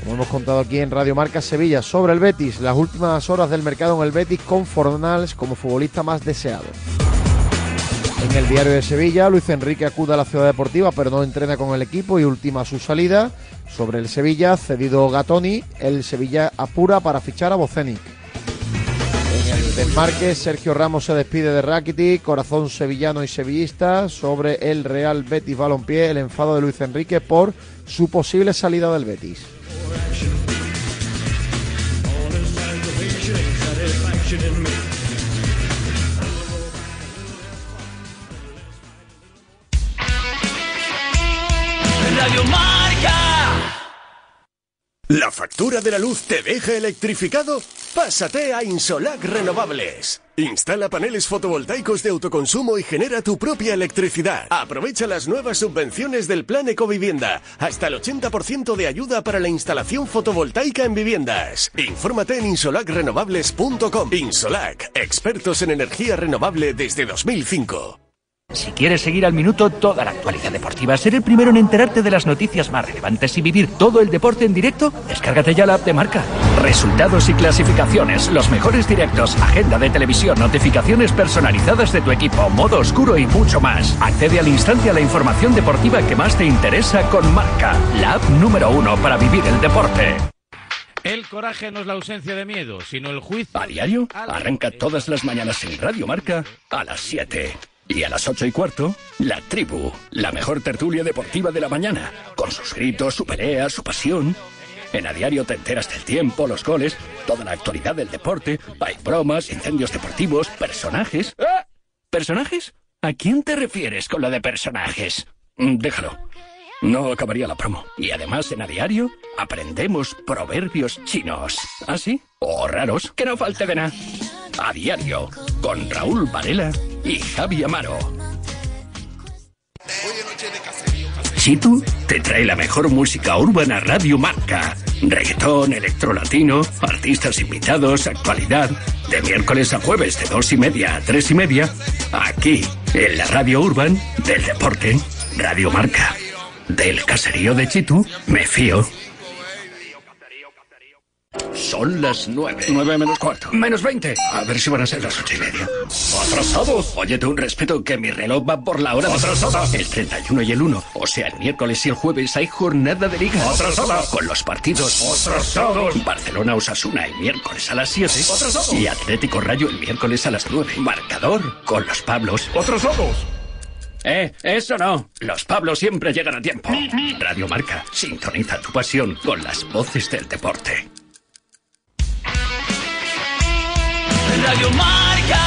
Como hemos contado aquí en Radio Marca Sevilla sobre el Betis, las últimas horas del mercado en el Betis con Fornals como futbolista más deseado. En el diario de Sevilla, Luis Enrique acude a la ciudad deportiva pero no entrena con el equipo y ultima su salida. Sobre el Sevilla, cedido Gatoni, el Sevilla apura para fichar a Bocenic. En el desmarque, Sergio Ramos se despide de Rakitic, corazón sevillano y sevillista. Sobre el Real Betis Balompié, el enfado de Luis Enrique por su posible salida del Betis. ¿La factura de la luz te deja electrificado? Pásate a Insolac Renovables. Instala paneles fotovoltaicos de autoconsumo y genera tu propia electricidad. Aprovecha las nuevas subvenciones del Plan Ecovivienda. Hasta el 80% de ayuda para la instalación fotovoltaica en viviendas. Infórmate en insolacrenovables.com. Insolac, expertos en energía renovable desde 2005. Si quieres seguir al minuto toda la actualidad deportiva, ser el primero en enterarte de las noticias más relevantes y vivir todo el deporte en directo, descárgate ya la app de marca. Resultados y clasificaciones, los mejores directos, agenda de televisión, notificaciones personalizadas de tu equipo, modo oscuro y mucho más. Accede al instante a la información deportiva que más te interesa con marca, la app número uno para vivir el deporte. El coraje no es la ausencia de miedo, sino el juicio. A diario, arranca todas las mañanas en Radio Marca a las 7. Y a las ocho y cuarto, La Tribu, la mejor tertulia deportiva de la mañana, con sus gritos, su pelea, su pasión. En a diario te enteras del tiempo, los goles, toda la actualidad del deporte, hay bromas, incendios deportivos, personajes. ¡Ah! ¿Personajes? ¿A quién te refieres con lo de personajes? Mm, Déjalo. No acabaría la promo. Y además en a diario aprendemos proverbios chinos. ¿Ah, sí? O raros, que no falte de nada. A diario, con Raúl Varela y Javi Amaro. Chitu te trae la mejor música urbana Radio Marca. Reggaetón, electrolatino, artistas invitados, actualidad. De miércoles a jueves de dos y media a tres y media. Aquí, en la Radio Urban del Deporte. Radio Marca. Del caserío de Chitu, me fío. Son las nueve. Nueve menos cuarto. Menos veinte. A ver si van a ser las ocho y media. ¡Atrasados! Óyete un respeto que mi reloj va por la hora. ¡Atrasada! El 31 y el 1. O sea, el miércoles y el jueves hay jornada de liga. ¡Atrasada! Con los partidos... ¡Atrasados! Barcelona Osasuna el miércoles a las 7. ¡Atrasado! Y Atlético Rayo el miércoles a las 9. Marcador con los Pablos. ¡Atrasados! Eh, eso no. Los Pablos siempre llegan a tiempo. Radio Marca, sintoniza tu pasión con las voces del deporte. Radio Marca.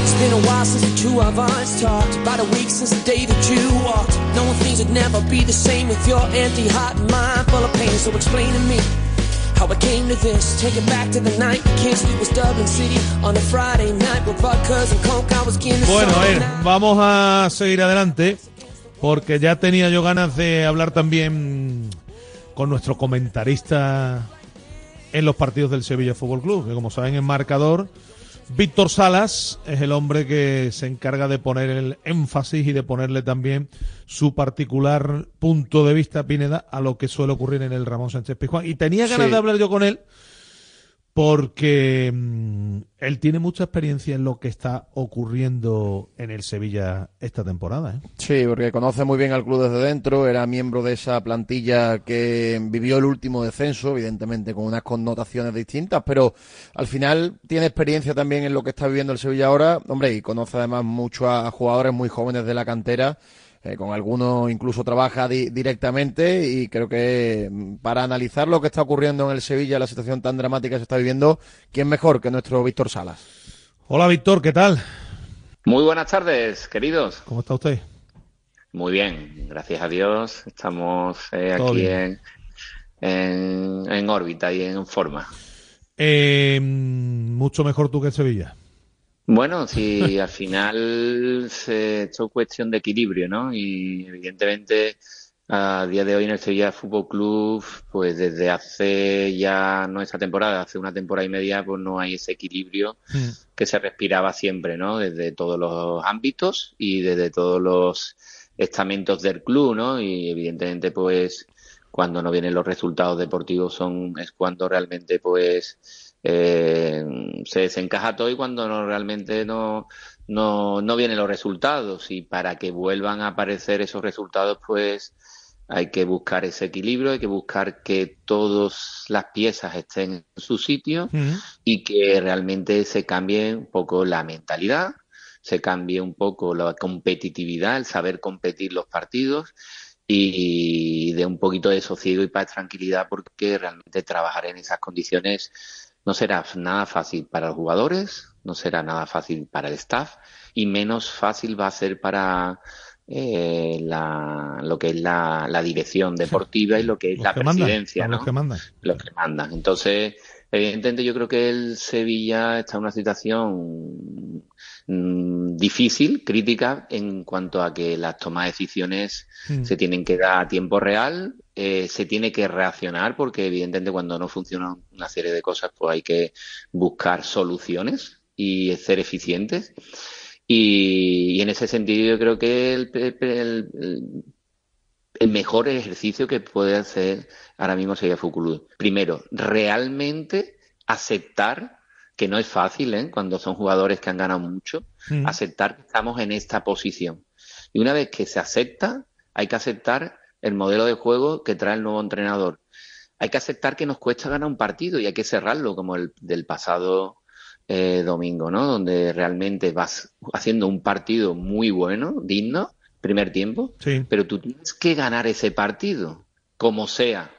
It's been a while since the two of us talked. About a week since the day that you walked. Knowing things would never be the same with your empty heart and mind full of pain. So explain to me how I came to this. Take it back to the night we kissed. It was Dublin City on a Friday night with vodkas and coke. I was getting Bueno, a ver, vamos a seguir adelante porque ya tenía yo ganas de hablar también con nuestro comentarista en los partidos del Sevilla Fútbol Club, que como saben en marcador, Víctor Salas es el hombre que se encarga de poner el énfasis y de ponerle también su particular punto de vista, Pineda, a lo que suele ocurrir en el Ramón Sánchez Pizjuán. Y tenía ganas Sí. de hablar yo con él porque mm, él tiene mucha experiencia en lo que está ocurriendo en el Sevilla esta temporada. ¿eh? Sí, porque conoce muy bien al club desde dentro, era miembro de esa plantilla que vivió el último descenso, evidentemente con unas connotaciones distintas, pero al final tiene experiencia también en lo que está viviendo el Sevilla ahora, hombre, y conoce además mucho a jugadores muy jóvenes de la cantera, eh, con algunos incluso trabaja di- directamente y creo que mm, para analizar lo que está ocurriendo en el Sevilla, la situación tan dramática que se está viviendo, ¿quién mejor que nuestro Víctor Salas? Hola Víctor, ¿qué tal? Muy buenas tardes, queridos. ¿Cómo está usted? Muy bien, gracias a Dios. Estamos eh, aquí en, en, en órbita y en forma. Eh, mm, mucho mejor tú que el Sevilla. Bueno, si al final se, esto es cuestión de equilibrio, ¿no? Y evidentemente a día de hoy en el Sevilla Fútbol Club, pues desde hace ya, no esta temporada, hace una temporada y media, pues no hay ese equilibrio que se respiraba siempre, ¿no? Desde todos los ámbitos y desde todos los estamentos del club, ¿no? Y evidentemente, pues, cuando no vienen los resultados deportivos son, es cuando realmente, pues, eh, se desencaja todo y cuando no realmente no, no, no vienen los resultados. Y para que vuelvan a aparecer esos resultados, pues, hay que buscar ese equilibrio, hay que buscar que todas las piezas estén en su sitio y que realmente se cambie un poco la mentalidad, se cambie un poco la competitividad, el saber competir los partidos y de un poquito de sosiego y paz tranquilidad porque realmente trabajar en esas condiciones no será nada fácil para los jugadores, no será nada fácil para el staff y menos fácil va a ser para eh, la, lo que es la, la dirección deportiva y lo que es Los la que mandan, presidencia, los ¿no? que mandan. Los que mandan. Entonces, evidentemente yo creo que el Sevilla está en una situación mm, difícil, crítica, en cuanto a que las tomas de decisiones Mm. se tienen que dar a tiempo real, eh, se tiene que reaccionar, porque evidentemente cuando no funcionan una serie de cosas, pues hay que buscar soluciones y ser eficientes. Y, y en ese sentido yo creo que el, el- el- mejor ejercicio que puede hacer ahora mismo sería Club. Primero, realmente aceptar, que no es fácil, ¿eh? cuando son jugadores que han ganado mucho, Mm. aceptar que estamos en esta posición. Y una vez que se acepta, hay que aceptar el modelo de juego que trae el nuevo entrenador. Hay que aceptar que nos cuesta ganar un partido y hay que cerrarlo, como el del pasado eh, domingo, ¿no? Donde realmente vas haciendo un partido muy bueno, digno, primer tiempo, Sí. pero tú tienes que ganar ese partido, como sea.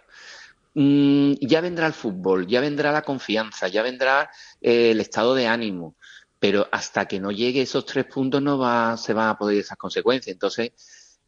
Mm, ya vendrá el fútbol, ya vendrá la confianza, ya vendrá eh, el estado de ánimo, pero hasta que no llegue esos tres puntos no va, se van a poder esas consecuencias. Entonces,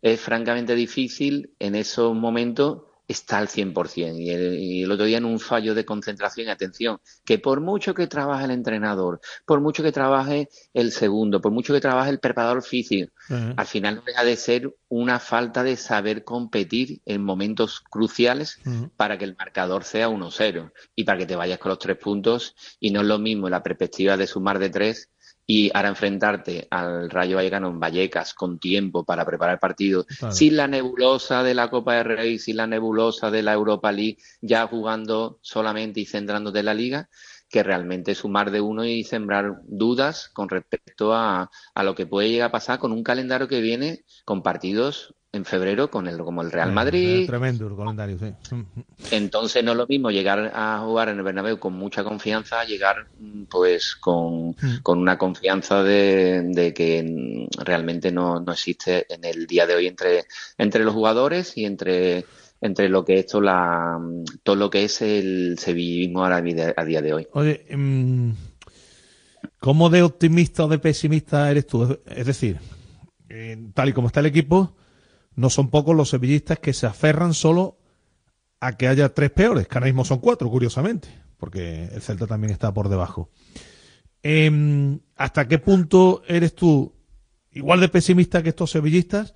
es francamente difícil en esos momentos estar al 100%. Y el, y el otro día en un fallo de concentración y atención, que por mucho que trabaje el entrenador, por mucho que trabaje el segundo, por mucho que trabaje el preparador físico, al final no deja de ser una falta de saber competir en momentos cruciales para que el marcador sea 1-0 y para que te vayas con los tres puntos. Y no es lo mismo la perspectiva de sumar de tres y ahora enfrentarte al Rayo Vallecano en Vallecas con tiempo para preparar el partido, Claro. sin la nebulosa de la Copa de Rey, sin la nebulosa de la Europa League, ya jugando solamente y centrándote en la Liga, que realmente sumar de uno y sembrar dudas con respecto a, a lo que puede llegar a pasar con un calendario que viene con partidos en febrero con el como el Real Eh, Madrid, tremendo el calendario, sí. Mm. entonces no es lo mismo llegar a jugar en el Bernabéu con mucha confianza, llegar mm, pues con, Mm. con una confianza de, de que mm, realmente no, no existe en el día de hoy entre, entre los jugadores y entre entre lo que es todo, la, mm, todo lo que es el sevillismo mi- a día de hoy. Oye, mm, ¿cómo de optimista o de pesimista eres tú? Es decir, eh, tal y como está el equipo, no son pocos los sevillistas que se aferran solo a que haya tres peores, que ahora mismo son cuatro, curiosamente, porque el Celta también está por debajo. Em, ¿Hasta qué punto eres tú igual de pesimista que estos sevillistas?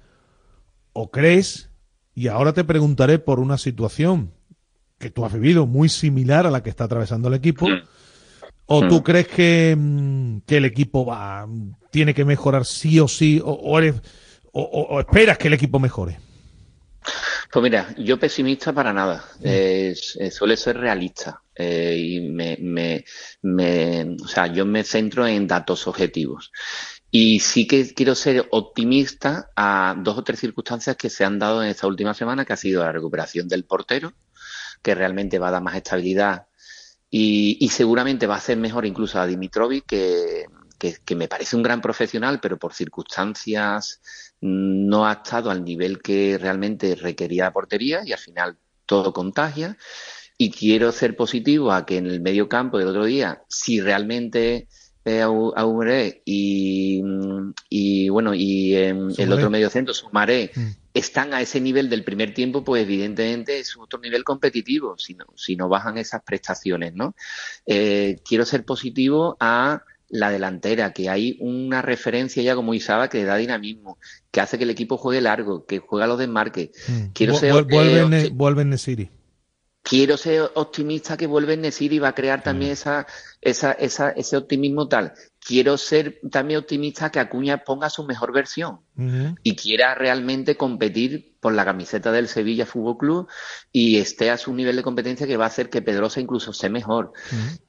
¿O crees, y ahora te preguntaré por una situación que tú has vivido muy similar a la que está atravesando el equipo, ¿O tú crees que, mm, que el equipo va tiene que mejorar sí o sí? ¿O, o eres, o, esperas que el equipo mejore? Pues mira, yo pesimista para nada. Eh, eh, suele ser realista. Eh, y me, me, me- o sea, yo me centro en datos objetivos. Y sí que quiero ser optimista a dos o tres circunstancias que se han dado en esta última semana, que ha sido la recuperación del portero, que realmente va a dar más estabilidad y, y seguramente va a hacer mejor incluso a Dimitrovic, que, que, que me parece un gran profesional, pero por circunstancias mm, no ha estado al nivel que realmente requería la portería y al final todo contagia. Y quiero ser positivo a que en el medio campo del otro día, si realmente eh, y, mm, y bueno y em, el otro medio centro Sumaré están a ese nivel del primer tiempo, pues evidentemente es otro nivel competitivo, si no, si no bajan esas prestaciones, ¿no? Eh, quiero ser positivo a la delantera, que hay una referencia ya como Isaba que da dinamismo, que hace que el equipo juegue largo, que juega los desmarques. Quiero Vu- ser, vuel- vuelve, eh, vuelve Nesiri. quiero ser optimista que vuelve en Nesiri y va a crear también esa, esa, esa, ese optimismo tal. Quiero ser también optimista que Acuña ponga su mejor versión y quiera realmente competir por la camiseta del Sevilla Fútbol Club y esté a su nivel de competencia que va a hacer que Pedrosa incluso esté mejor.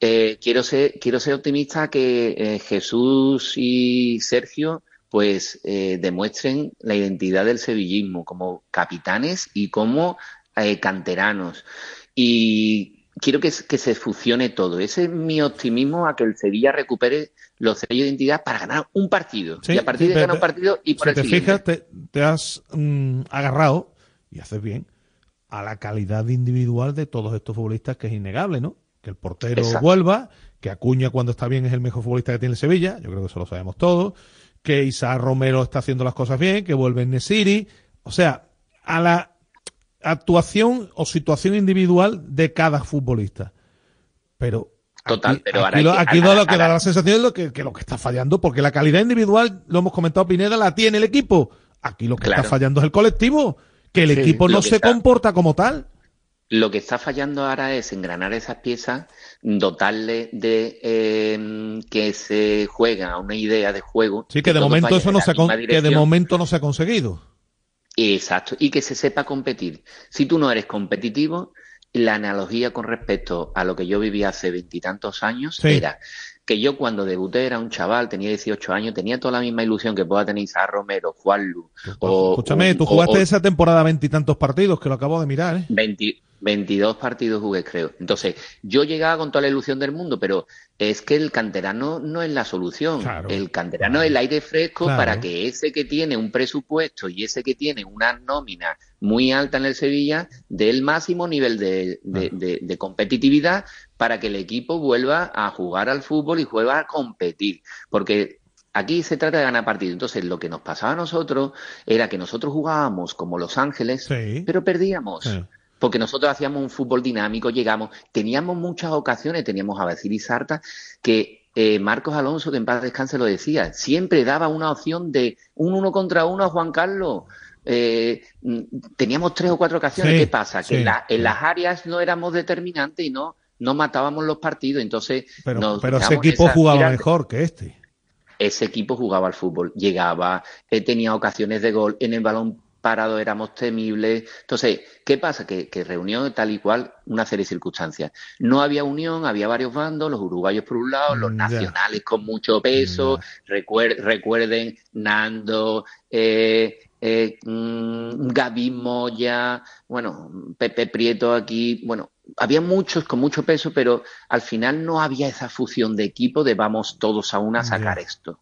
Eh, quiero ser quiero ser optimista que eh, Jesús y Sergio pues eh, demuestren la identidad del sevillismo como capitanes y como canteranos. Y quiero que, que se fusione todo. Ese es mi optimismo a que el Sevilla recupere los sellos de identidad para ganar un partido Sí, y a partir sí, de ganar un partido y por si el te siguiente. fijas, te, te has mm, agarrado y haces bien, a la calidad individual de todos estos futbolistas, que es innegable, ¿no? Que el portero Exacto. vuelva, que Acuña cuando está bien es el mejor futbolista que tiene el Sevilla, yo creo que eso lo sabemos todos, que Isaac Romero está haciendo las cosas bien, que vuelve Nesiri, o sea, a la actuación o situación individual de cada futbolista. Pero Total, aquí, pero ahora aquí lo, aquí lo que da la sensación es lo que, que lo que está fallando, porque la calidad individual, lo hemos comentado Pineda, la tiene el equipo. Aquí lo que Claro. está fallando es el colectivo, que el Sí, equipo no se está- comporta como tal. Lo que está fallando ahora es engranar esas piezas, dotarle de eh, que se juega a una idea de juego. Sí, que de momento eso no se ha que de momento no se ha conseguido. Exacto, y que se sepa competir. Si tú no eres competitivo, la analogía con respecto a lo que yo viví hace veintitantos años Sí. era que yo cuando debuté era un chaval, tenía 18 años, tenía toda la misma ilusión que pueda tener Isaac Romero, Juanlu. o- Escúchame, o- tú o- jugaste o- esa temporada veintitantos partidos, que lo acabo de mirar, ¿eh? 20 22 partidos jugué, creo. Entonces, yo llegaba con toda la ilusión del mundo, pero es que el canterano no es la solución. El canterano es el aire fresco Claro. para que ese que tiene un presupuesto y ese que tiene una nómina muy alta en el Sevilla dé el máximo nivel de, de- de- de competitividad para que el equipo vuelva a jugar al fútbol y juega a competir. Porque Aquí se trata de ganar partidos. Entonces, lo que nos pasaba a nosotros era que nosotros jugábamos como Los Ángeles, pero perdíamos. Porque nosotros hacíamos un fútbol dinámico, llegamos, teníamos muchas ocasiones, teníamos a Basili Sarta, que eh, Marcos Alonso, que en paz descanse, lo decía, siempre daba una opción de un uno contra uno a Juan Carlos. Eh, mm, teníamos tres o cuatro ocasiones. Sí, ¿Qué pasa? Que sí, en, la- en sí. las áreas no éramos determinantes y no, no matábamos los partidos. Entonces, Pero, nos pero ese equipo jugaba mejor que este. ese equipo jugaba al fútbol, llegaba, eh, tenía ocasiones de gol, en el balón parado éramos temibles. Entonces, ¿qué pasa? Que, que reunió tal y cual una serie de circunstancias. No había unión, había varios bandos, los uruguayos por un lado, los Mm, nacionales con mucho peso, recuer- recuerden Nando, eh, eh, mm, Gaby Moya, bueno, Pepe Prieto aquí, bueno, había muchos con mucho peso, pero al final no había esa fusión de equipo de vamos todos a una a sacar esto.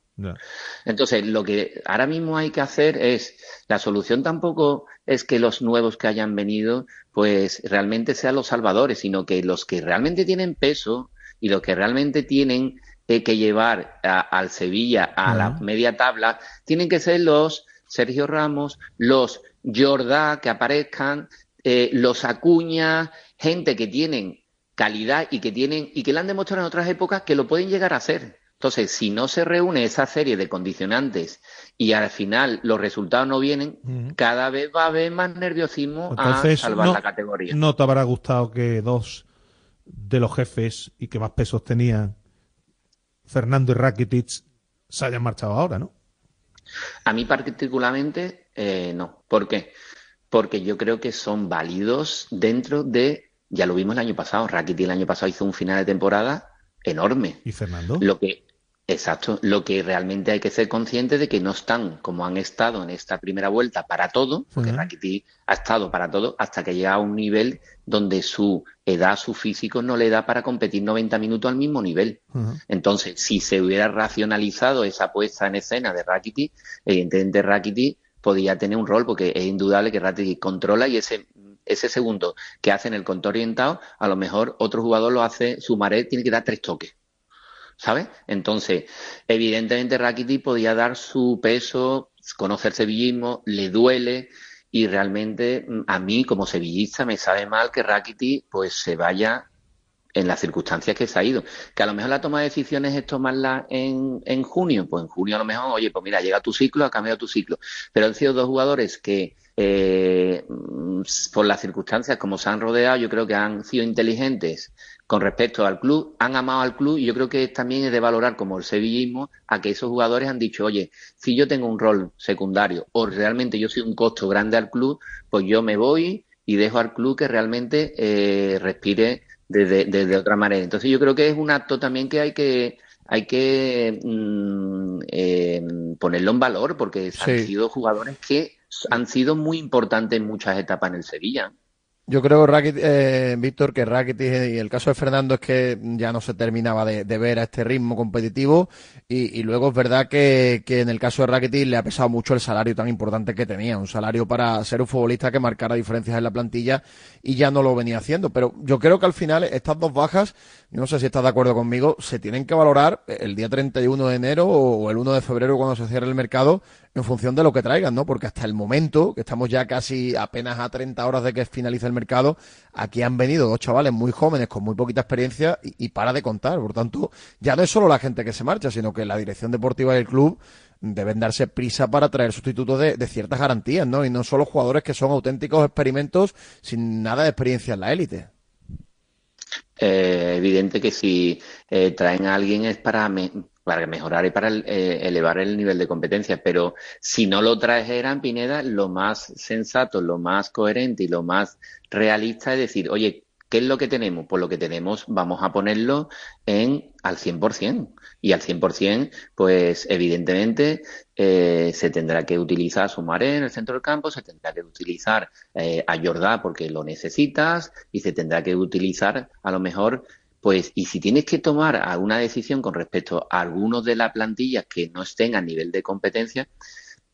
Entonces, lo que ahora mismo hay que hacer es, la solución tampoco es que los nuevos que hayan venido, pues realmente sean los salvadores, sino que los que realmente tienen peso y los que realmente tienen eh, que llevar a- al Sevilla a la media tabla, tienen que ser los Sergio Ramos, los Jordá que aparezcan, eh, los Acuña, gente que tienen calidad y que tienen y que le han demostrado en otras épocas que lo pueden llegar a hacer. Entonces, si no se reúne esa serie de condicionantes y al final los resultados no vienen, cada vez va a haber más nerviosismo Entonces, a salvar no, la categoría. no te habrá gustado que dos de los jefes y que más pesos tenían, Fernando y Rakitic, se hayan marchado ahora, ¿no? A mí particularmente, eh, no. ¿Por qué? Porque yo creo que son válidos dentro de, ya lo vimos el año pasado, Rakitic el año pasado hizo un final de temporada enorme. ¿Y Fernando? Lo que, exacto, lo que realmente hay que ser consciente de que no están como han estado en esta primera vuelta para todo, porque Ujú. Rakitic ha estado para todo hasta que llega a un nivel donde su edad, su físico no le da para competir 90 minutos al mismo nivel. Entonces, si se hubiera racionalizado esa puesta en escena de Rakitic, evidentemente Rakitic podía tener un rol, porque es indudable que Rakitic controla y ese, ese segundo que hace en el contorno orientado, a lo mejor otro jugador lo hace, Sumaré tiene que dar tres toques. ¿Sabes? Entonces, evidentemente Rakitic podía dar su peso, conocer sevillismo, le duele y realmente mm, a mí como sevillista me sabe mal que Rakitic pues se vaya en las circunstancias que se ha ido. Que a lo mejor la toma de decisiones es tomarla en, en junio. Pues en junio a lo mejor, oye, pues mira, llega tu ciclo, ha cambiado tu ciclo. Pero han sido dos jugadores que, eh, mm, por las circunstancias como se han rodeado, yo creo que han sido inteligentes con respecto al club, han amado al club y yo creo que también es de valorar como el sevillismo a que esos jugadores han dicho, oye, si yo tengo un rol secundario o realmente yo soy un costo grande al club, pues yo me voy y dejo al club que realmente eh, respire desde, otra manera. Entonces yo creo que es un acto también que hay que hay que mm, eh, ponerlo en valor porque han sido jugadores que han sido muy importantes en muchas etapas en el Sevilla. Yo creo, eh, Víctor, que Rakitic y el caso de Fernando es que ya no se terminaba de, de ver a este ritmo competitivo y, luego es verdad que, en el caso de Rakitic le ha pesado mucho el salario tan importante que tenía, un salario para ser un futbolista que marcara diferencias en la plantilla y ya no lo venía haciendo. Pero yo creo que al final estas dos bajas, no sé si estás de acuerdo conmigo, se tienen que valorar el día 31 de enero o el 1 de febrero cuando se cierre el mercado en función de lo que traigan, ¿no? Porque hasta el momento, que estamos ya casi apenas a 30 horas de que finalice el mercado, aquí han venido dos chavales muy jóvenes con muy poquita experiencia y, para de contar. Por tanto, ya no es solo la gente que se marcha, sino que la dirección deportiva del club deben darse prisa para traer sustitutos de, ciertas garantías, ¿no? Y no solo jugadores que son auténticos experimentos sin nada de experiencia en la élite. Eh, evidente que si eh, traen a alguien es para, para mejorar y para eh, elevar el nivel de competencia, pero si no lo trajeran, Pineda, lo más sensato, lo más coherente y lo más realista es decir, oye, ¿qué es lo que tenemos? Pues lo que tenemos vamos a ponerlo en al 100%. Y al 100%, pues evidentemente eh, se tendrá que utilizar a Sumaré en el centro del campo, se tendrá que utilizar eh, a Jordá porque lo necesitas y se tendrá que utilizar a lo mejor pues, y si tienes que tomar alguna decisión con respecto a algunos de las plantillas que no estén a nivel de competencia,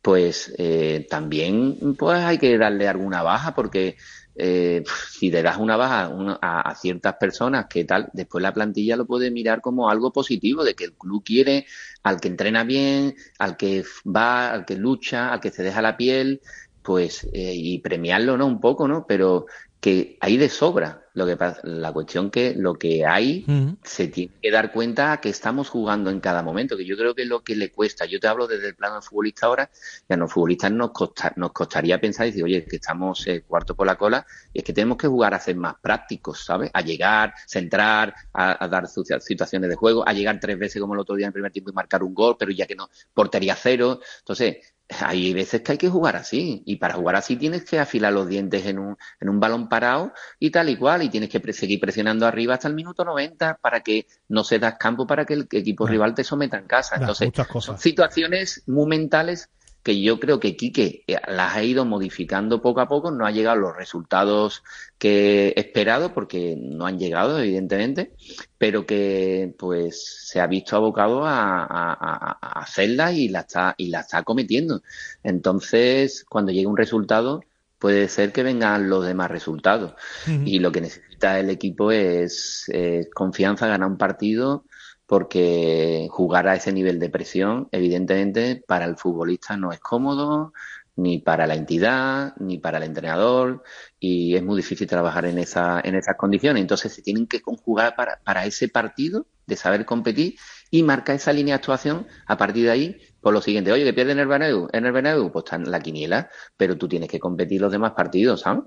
pues eh, también pues hay que darle alguna baja porque eh, si le das una baja a, ciertas personas que tal, después la plantilla lo puede mirar como algo positivo, de que el club quiere al que entrena bien, al que va, al que lucha, al que se deja la piel, pues, eh, y premiarlo, ¿no? Un poco, ¿no? Pero que hay de sobra. Lo que pasa, la cuestión que lo que hay uh -huh. se tiene que dar cuenta que estamos jugando en cada momento, que yo creo que es lo que le cuesta. Yo te hablo desde el plano futbolista ahora, y a los futbolistas nos, costa, nos costaría pensar y decir, oye, que estamos eh, cuarto por la cola, y es que tenemos que jugar a ser más prácticos, ¿sabes? A llegar, centrar, a, a dar situaciones de juego, a llegar tres veces como el otro día en el primer tiempo y marcar un gol, pero ya que no, portería cero. Entonces, hay veces que hay que jugar así. Y para jugar así tienes que afilar los dientes en un, en un balón parado y tal y cual y tienes que pre seguir presionando arriba hasta el minuto 90 para que no se das campo para que el equipo rival te someta en casa. Entonces, son situaciones muy mentales que yo creo que Quique las ha ido modificando poco a poco, no ha llegado los resultados que esperado, porque no han llegado, evidentemente, pero que pues se ha visto abocado a, a, y la está, y la está cometiendo. Entonces, cuando llega un resultado, puede ser que vengan los demás resultados. Uh -huh. Y lo que necesita el equipo es, es confianza, ganar un partido porque jugar a ese nivel de presión, evidentemente, para el futbolista no es cómodo, ni para la entidad, ni para el entrenador, y es muy difícil trabajar en, esa, en esas condiciones. Entonces se tienen que conjugar para, para ese partido de saber competir y marcar esa línea de actuación a partir de ahí por lo siguiente. Oye, que pierde en el Bernabéu, en el Bernabéu, pues está en la quiniela, pero tú tienes que competir los demás partidos, ¿sabes?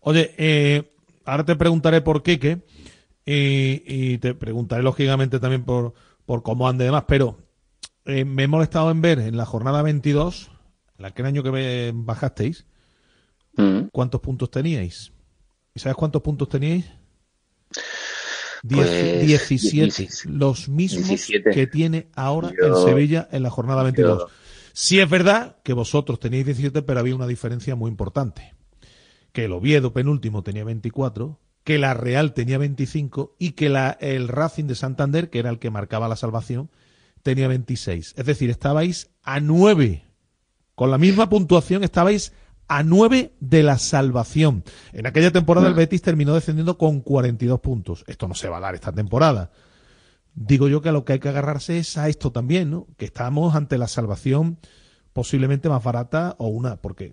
Oye, eh, ahora te preguntaré por qué, que y, y, te preguntaré lógicamente también por, por cómo ande y demás, pero eh, me he molestado en ver en la jornada 22, en aquel año que me bajasteis, mm. ¿cuántos puntos teníais? ¿Y sabes cuántos puntos teníais? Pues, 17, 16, los mismos 17. que tiene ahora yo, en Sevilla en la jornada 22. Yo. Sí es verdad que vosotros teníais 17, pero había una diferencia muy importante. Que el Oviedo penúltimo tenía 24, que la Real tenía 25 y que la, el Racing de Santander, que era el que marcaba la salvación, tenía 26. Es decir, estabais a 9. Con la misma puntuación estabais a 9 de la salvación. En aquella temporada el Betis terminó descendiendo con 42 puntos. Esto no se va a dar esta temporada. Digo yo que a lo que hay que agarrarse es a esto también, ¿no? Que estamos ante la salvación posiblemente más barata o una, porque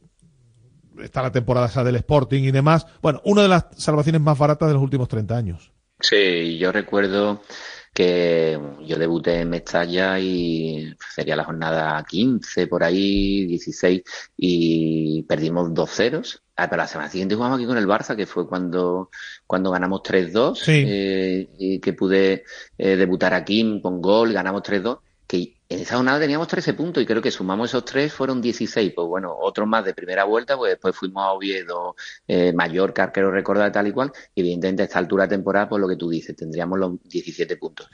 está la temporada esa del Sporting y demás. Bueno, una de las salvaciones más baratas de los últimos 30 años. Sí, yo recuerdo que yo debuté en Mestalla y sería la jornada 15 por ahí, 16 y perdimos dos ceros. Ah, pero la semana siguiente jugamos aquí con el Barça, que fue cuando, cuando ganamos 3-2, sí. eh, y que pude eh, debutar aquí con gol, ganamos 3-2 que en esa jornada teníamos 13 puntos y creo que sumamos esos tres fueron 16. Pues bueno, otros más de primera vuelta, pues después fuimos a Oviedo, eh, Mallorca, quiero recordar tal y cual. Y evidentemente a esta altura de temporada, pues lo que tú dices, tendríamos los 17 puntos.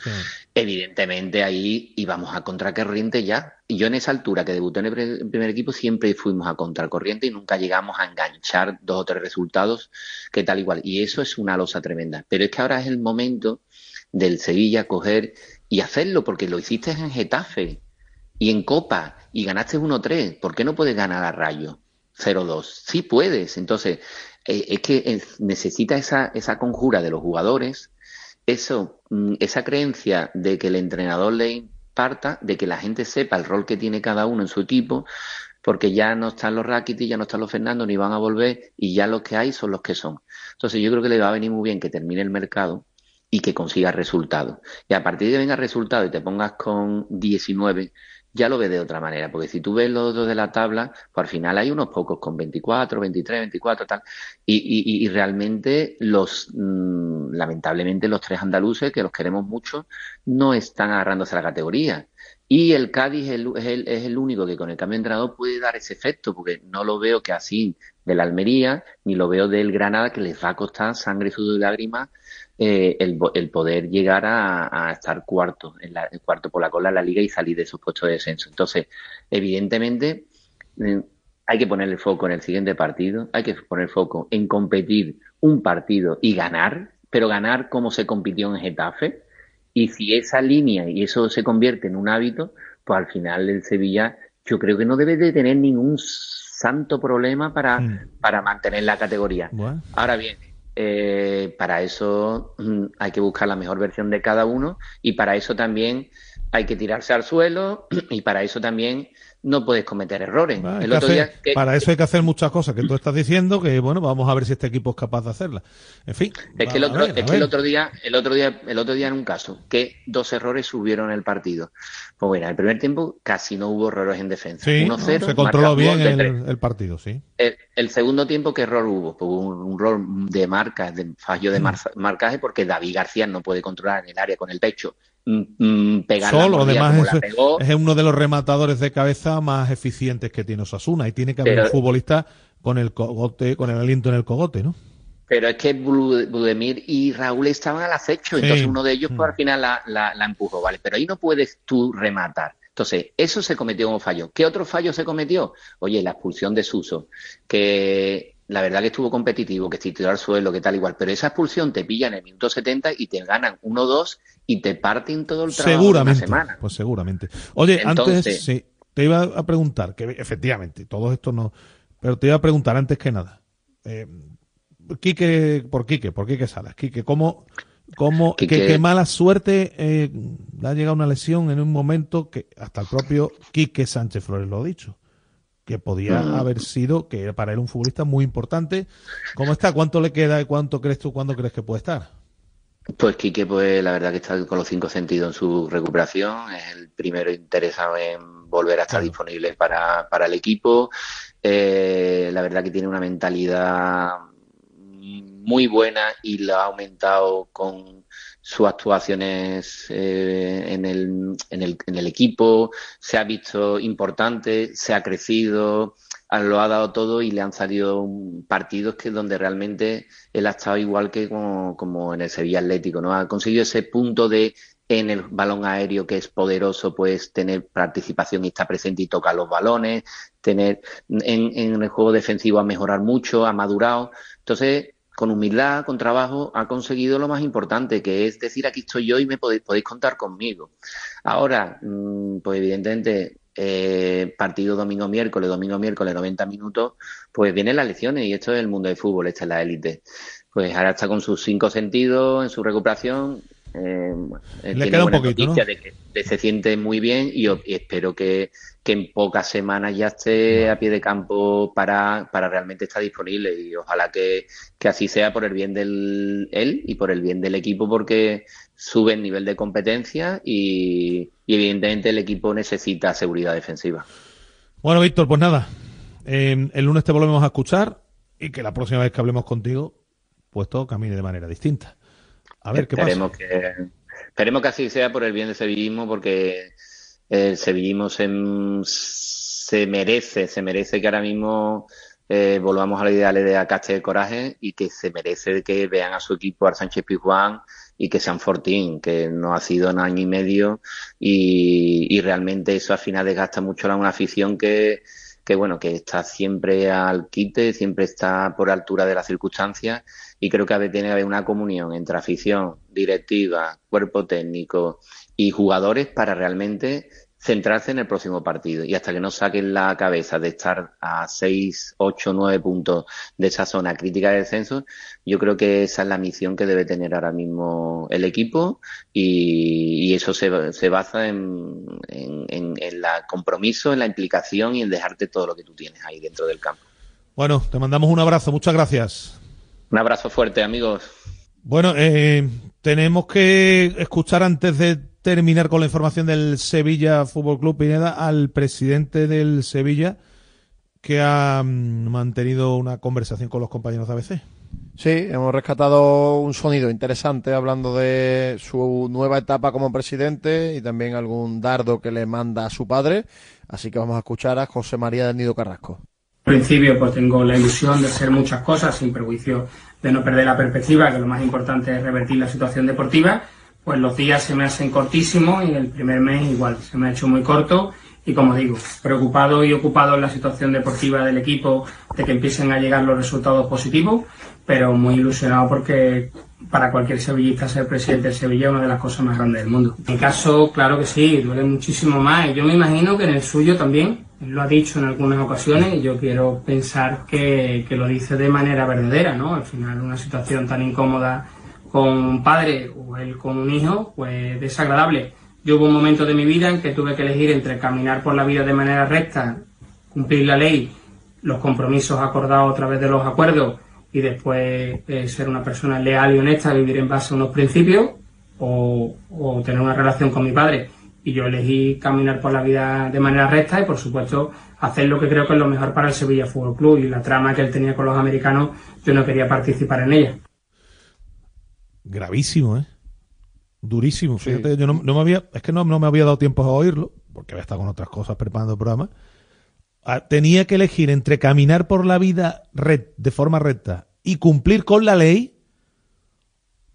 Evidentemente ahí íbamos a contracorriente ya. Y yo en esa altura que debuté en el primer equipo siempre fuimos a contracorriente y nunca llegamos a enganchar dos o tres resultados que tal igual. Y eso es una losa tremenda. Pero es que ahora es el momento del Sevilla coger y hacerlo, porque lo hiciste en Getafe y en Copa y ganaste 1-3. ¿Por qué no puedes ganar a Rayo 0-2? Sí puedes. Entonces, eh, es que necesita esa, esa conjura de los jugadores, eso, mm, esa creencia de que el entrenador le imparta, de que la gente sepa el rol que tiene cada uno en su equipo, porque ya no están los Rakitic, ya no están los Fernando, ni van a volver, y ya los que hay son los que son. Entonces yo creo que le va a venir muy bien que termine el mercado y que consiga resultados. Y a partir de que venga resultado y te pongas con 19, ya lo ves de otra manera, porque si tú ves los dos de la tabla, pues al final hay unos pocos con 24, 23, 24, tal, y, y- y realmente los, mm, lamentablemente los tres andaluces, que los queremos mucho, no están agarrándose a la categoría. Y el Cádiz es el, es el, único que con el cambio de entrenador puede dar ese efecto, porque no lo veo que así del Almería, ni lo veo del Granada, que les va a costar sangre, sudor y lágrimas eh, el, el poder llegar a, a estar cuarto, en la, cuarto por la cola en la liga y salir de esos puestos de descenso. Entonces, evidentemente, eh, hay que poner el foco en el siguiente partido, hay que poner foco en competir un partido y ganar, pero ganar como se compitió en Getafe. Y si esa línea y eso se convierte en un hábito, pues al final el Sevilla yo creo que no debe de tener ningún santo problema para, para mantener la categoría. Bueno. Ahora bien, eh, para eso mm, hay que buscar la mejor versión de cada uno y para eso también hay que tirarse al suelo y para eso también no puedes cometer errores. El otro hacer- día que- para eso hay que hacer muchas cosas que tú estás diciendo, que bueno, vamos a ver si este equipo es capaz de hacerlas. En fin. Es que el otro, ver, es que el otro día, el otro día, el otro día en un caso, que dos errores subieron el partido. Pues bueno, el primer tiempo casi no hubo errores en defensa. Sí, 1-0, se controló bien el, partido, sí. El, el segundo tiempo, ¿qué error hubo? Pues hubo un, un error de marca, de fallo Mm. de mar- marcaje, porque David García no puede controlar en el área con el pecho. Mm, mm, pegar la Solo, mordida además, como es, la pegó. es uno de los rematadores de cabeza más eficientes que tiene Osasuna y tiene que haber Pero- un futbolista con el cogote, con el aliento en el cogote, ¿no? Pero es que Budemir y Raúl estaban al acecho, Sí. entonces uno de ellos pues, Mm. al final la, la- la empujó, ¿vale? Pero ahí no puedes tú rematar. Entonces, eso se cometió como fallo. ¿Qué otro fallo se cometió? Oye, la expulsión de Suso, que la verdad que estuvo competitivo, que se tiró al suelo, que tal igual, pero esa expulsión te pilla en el minuto 70 y te ganan 1-2 y te parten todo el trabajo de una semana. Pues seguramente. Oye, Entonces- antes sí, te iba a preguntar, que efectivamente, todo esto no. Pero te iba a preguntar antes que nada. Eh, Quique, por Quique, por Quique Salas. Quique, ¿cómo, cómo, qué, Quique- qué mala suerte eh, le ha llegado una lesión en un momento que hasta el propio Quique Sánchez Flores lo ha dicho? Que podía Mm. haber sido, que era para él un futbolista muy importante. ¿Cómo está? ¿Cuánto le queda y cuánto crees tú, cuándo crees que puede estar? Pues Quique, pues la verdad que está con los cinco sentidos en su recuperación, es el primero interesado en volver a estar disponible para, para el equipo. Eh, la verdad que tiene una mentalidad muy buena y lo ha aumentado con sus actuaciones eh, en, el, en, el, en el equipo, se ha visto importante, se ha crecido, lo ha dado todo y le han salido partidos que donde realmente él ha estado igual que como, como en el Sevilla Atlético, ¿no? Ha conseguido ese punto de en el balón aéreo que es poderoso, pues tener participación y estar presente y tocar los balones, tener en, en el juego defensivo a mejorar mucho, ha madurado. Entonces, con humildad, con trabajo, ha conseguido lo más importante, que es decir, aquí estoy yo y me podéis, podéis contar conmigo. Ahora, mm, pues evidentemente, eh, partido domingo miércoles, domingo miércoles, 90 minutos, pues vienen las lecciones y esto es el mundo del fútbol, esta es la élite. Pues ahora está con sus cinco sentidos en su recuperación. Eh, Le tiene queda un poquito, ¿no? de que de- se siente muy bien y, espero que, que en pocas semanas ya esté a pie de campo para, para realmente estar disponible y ojalá que, que así sea por el bien del él y por el bien del equipo porque sube el nivel de competencia y, y evidentemente el equipo necesita seguridad defensiva. Bueno, Víctor, pues nada. eh, el lunes te volvemos a escuchar y que la próxima vez que hablemos contigo, pues todo camine de manera distinta. A ver qué pasa. esperemos que esperemos que así sea por el bien del sevillismo porque el sevillismo se, se merece, se merece que ahora mismo eh, volvamos a los ideales de Acache de Coraje y que se merece que vean a su equipo, al Sánchez Pizjuán, y que sean Fortín, que no ha sido un año y medio y, y realmente eso al final desgasta mucho a una afición que, que bueno, que está siempre al quite, siempre está por altura de las circunstancias y creo que tiene que haber una comunión entre afición, directiva, cuerpo técnico y jugadores para realmente centrarse en el próximo partido. Y hasta que no saquen la cabeza de estar a 6, 8, 9 puntos de esa zona crítica de descenso, yo creo que esa es la misión que debe tener ahora mismo el equipo y, y eso se, se basa en, en, en, en la compromiso, en la implicación y en dejarte todo lo que tú tienes ahí dentro del campo. Bueno, te mandamos un abrazo, muchas gracias. Un abrazo fuerte, amigos. Bueno, eh, tenemos que escuchar antes de terminar con la información del Sevilla Fútbol Club Pineda al presidente del Sevilla que ha mm, mantenido una conversación con los compañeros de ABC. Sí, hemos rescatado un sonido interesante hablando de su nueva etapa como presidente y también algún dardo que le manda a su padre. Así que vamos a escuchar a José María del Nido Carrasco. Al principio pues tengo la ilusión de hacer muchas cosas sin perjuicio de no perder la perspectiva, que lo más importante es revertir la situación deportiva pues los días se me hacen cortísimos y el primer mes igual, se me ha hecho muy corto y como digo, preocupado y ocupado en la situación deportiva del equipo, de que empiecen a llegar los resultados positivos, pero muy ilusionado porque para cualquier sevillista ser presidente de Sevilla es una de las cosas más grandes del mundo. En mi caso, claro que sí, duele muchísimo más y yo me imagino que en el suyo también, lo ha dicho en algunas ocasiones y yo quiero pensar que, que lo dice de manera verdadera, ¿no? Al final una situación tan incómoda con un padre o él con un hijo, pues desagradable. Yo hubo un momento de mi vida en que tuve que elegir entre caminar por la vida de manera recta, cumplir la ley, los compromisos acordados a través de los acuerdos y después eh, ser una persona leal y honesta, vivir en base a unos principios o, o tener una relación con mi padre. Y yo elegí caminar por la vida de manera recta y, por supuesto, hacer lo que creo que es lo mejor para el Sevilla Fútbol Club. Y la trama que él tenía con los americanos, yo no quería participar en ella. Gravísimo, ¿eh? Durísimo. Fíjate, yo no, no, me había, es que no, no, me había dado tiempo a oírlo, porque había estado con otras cosas preparando el programa. Ah, tenía que elegir entre caminar por la vida red, de forma recta y cumplir con la ley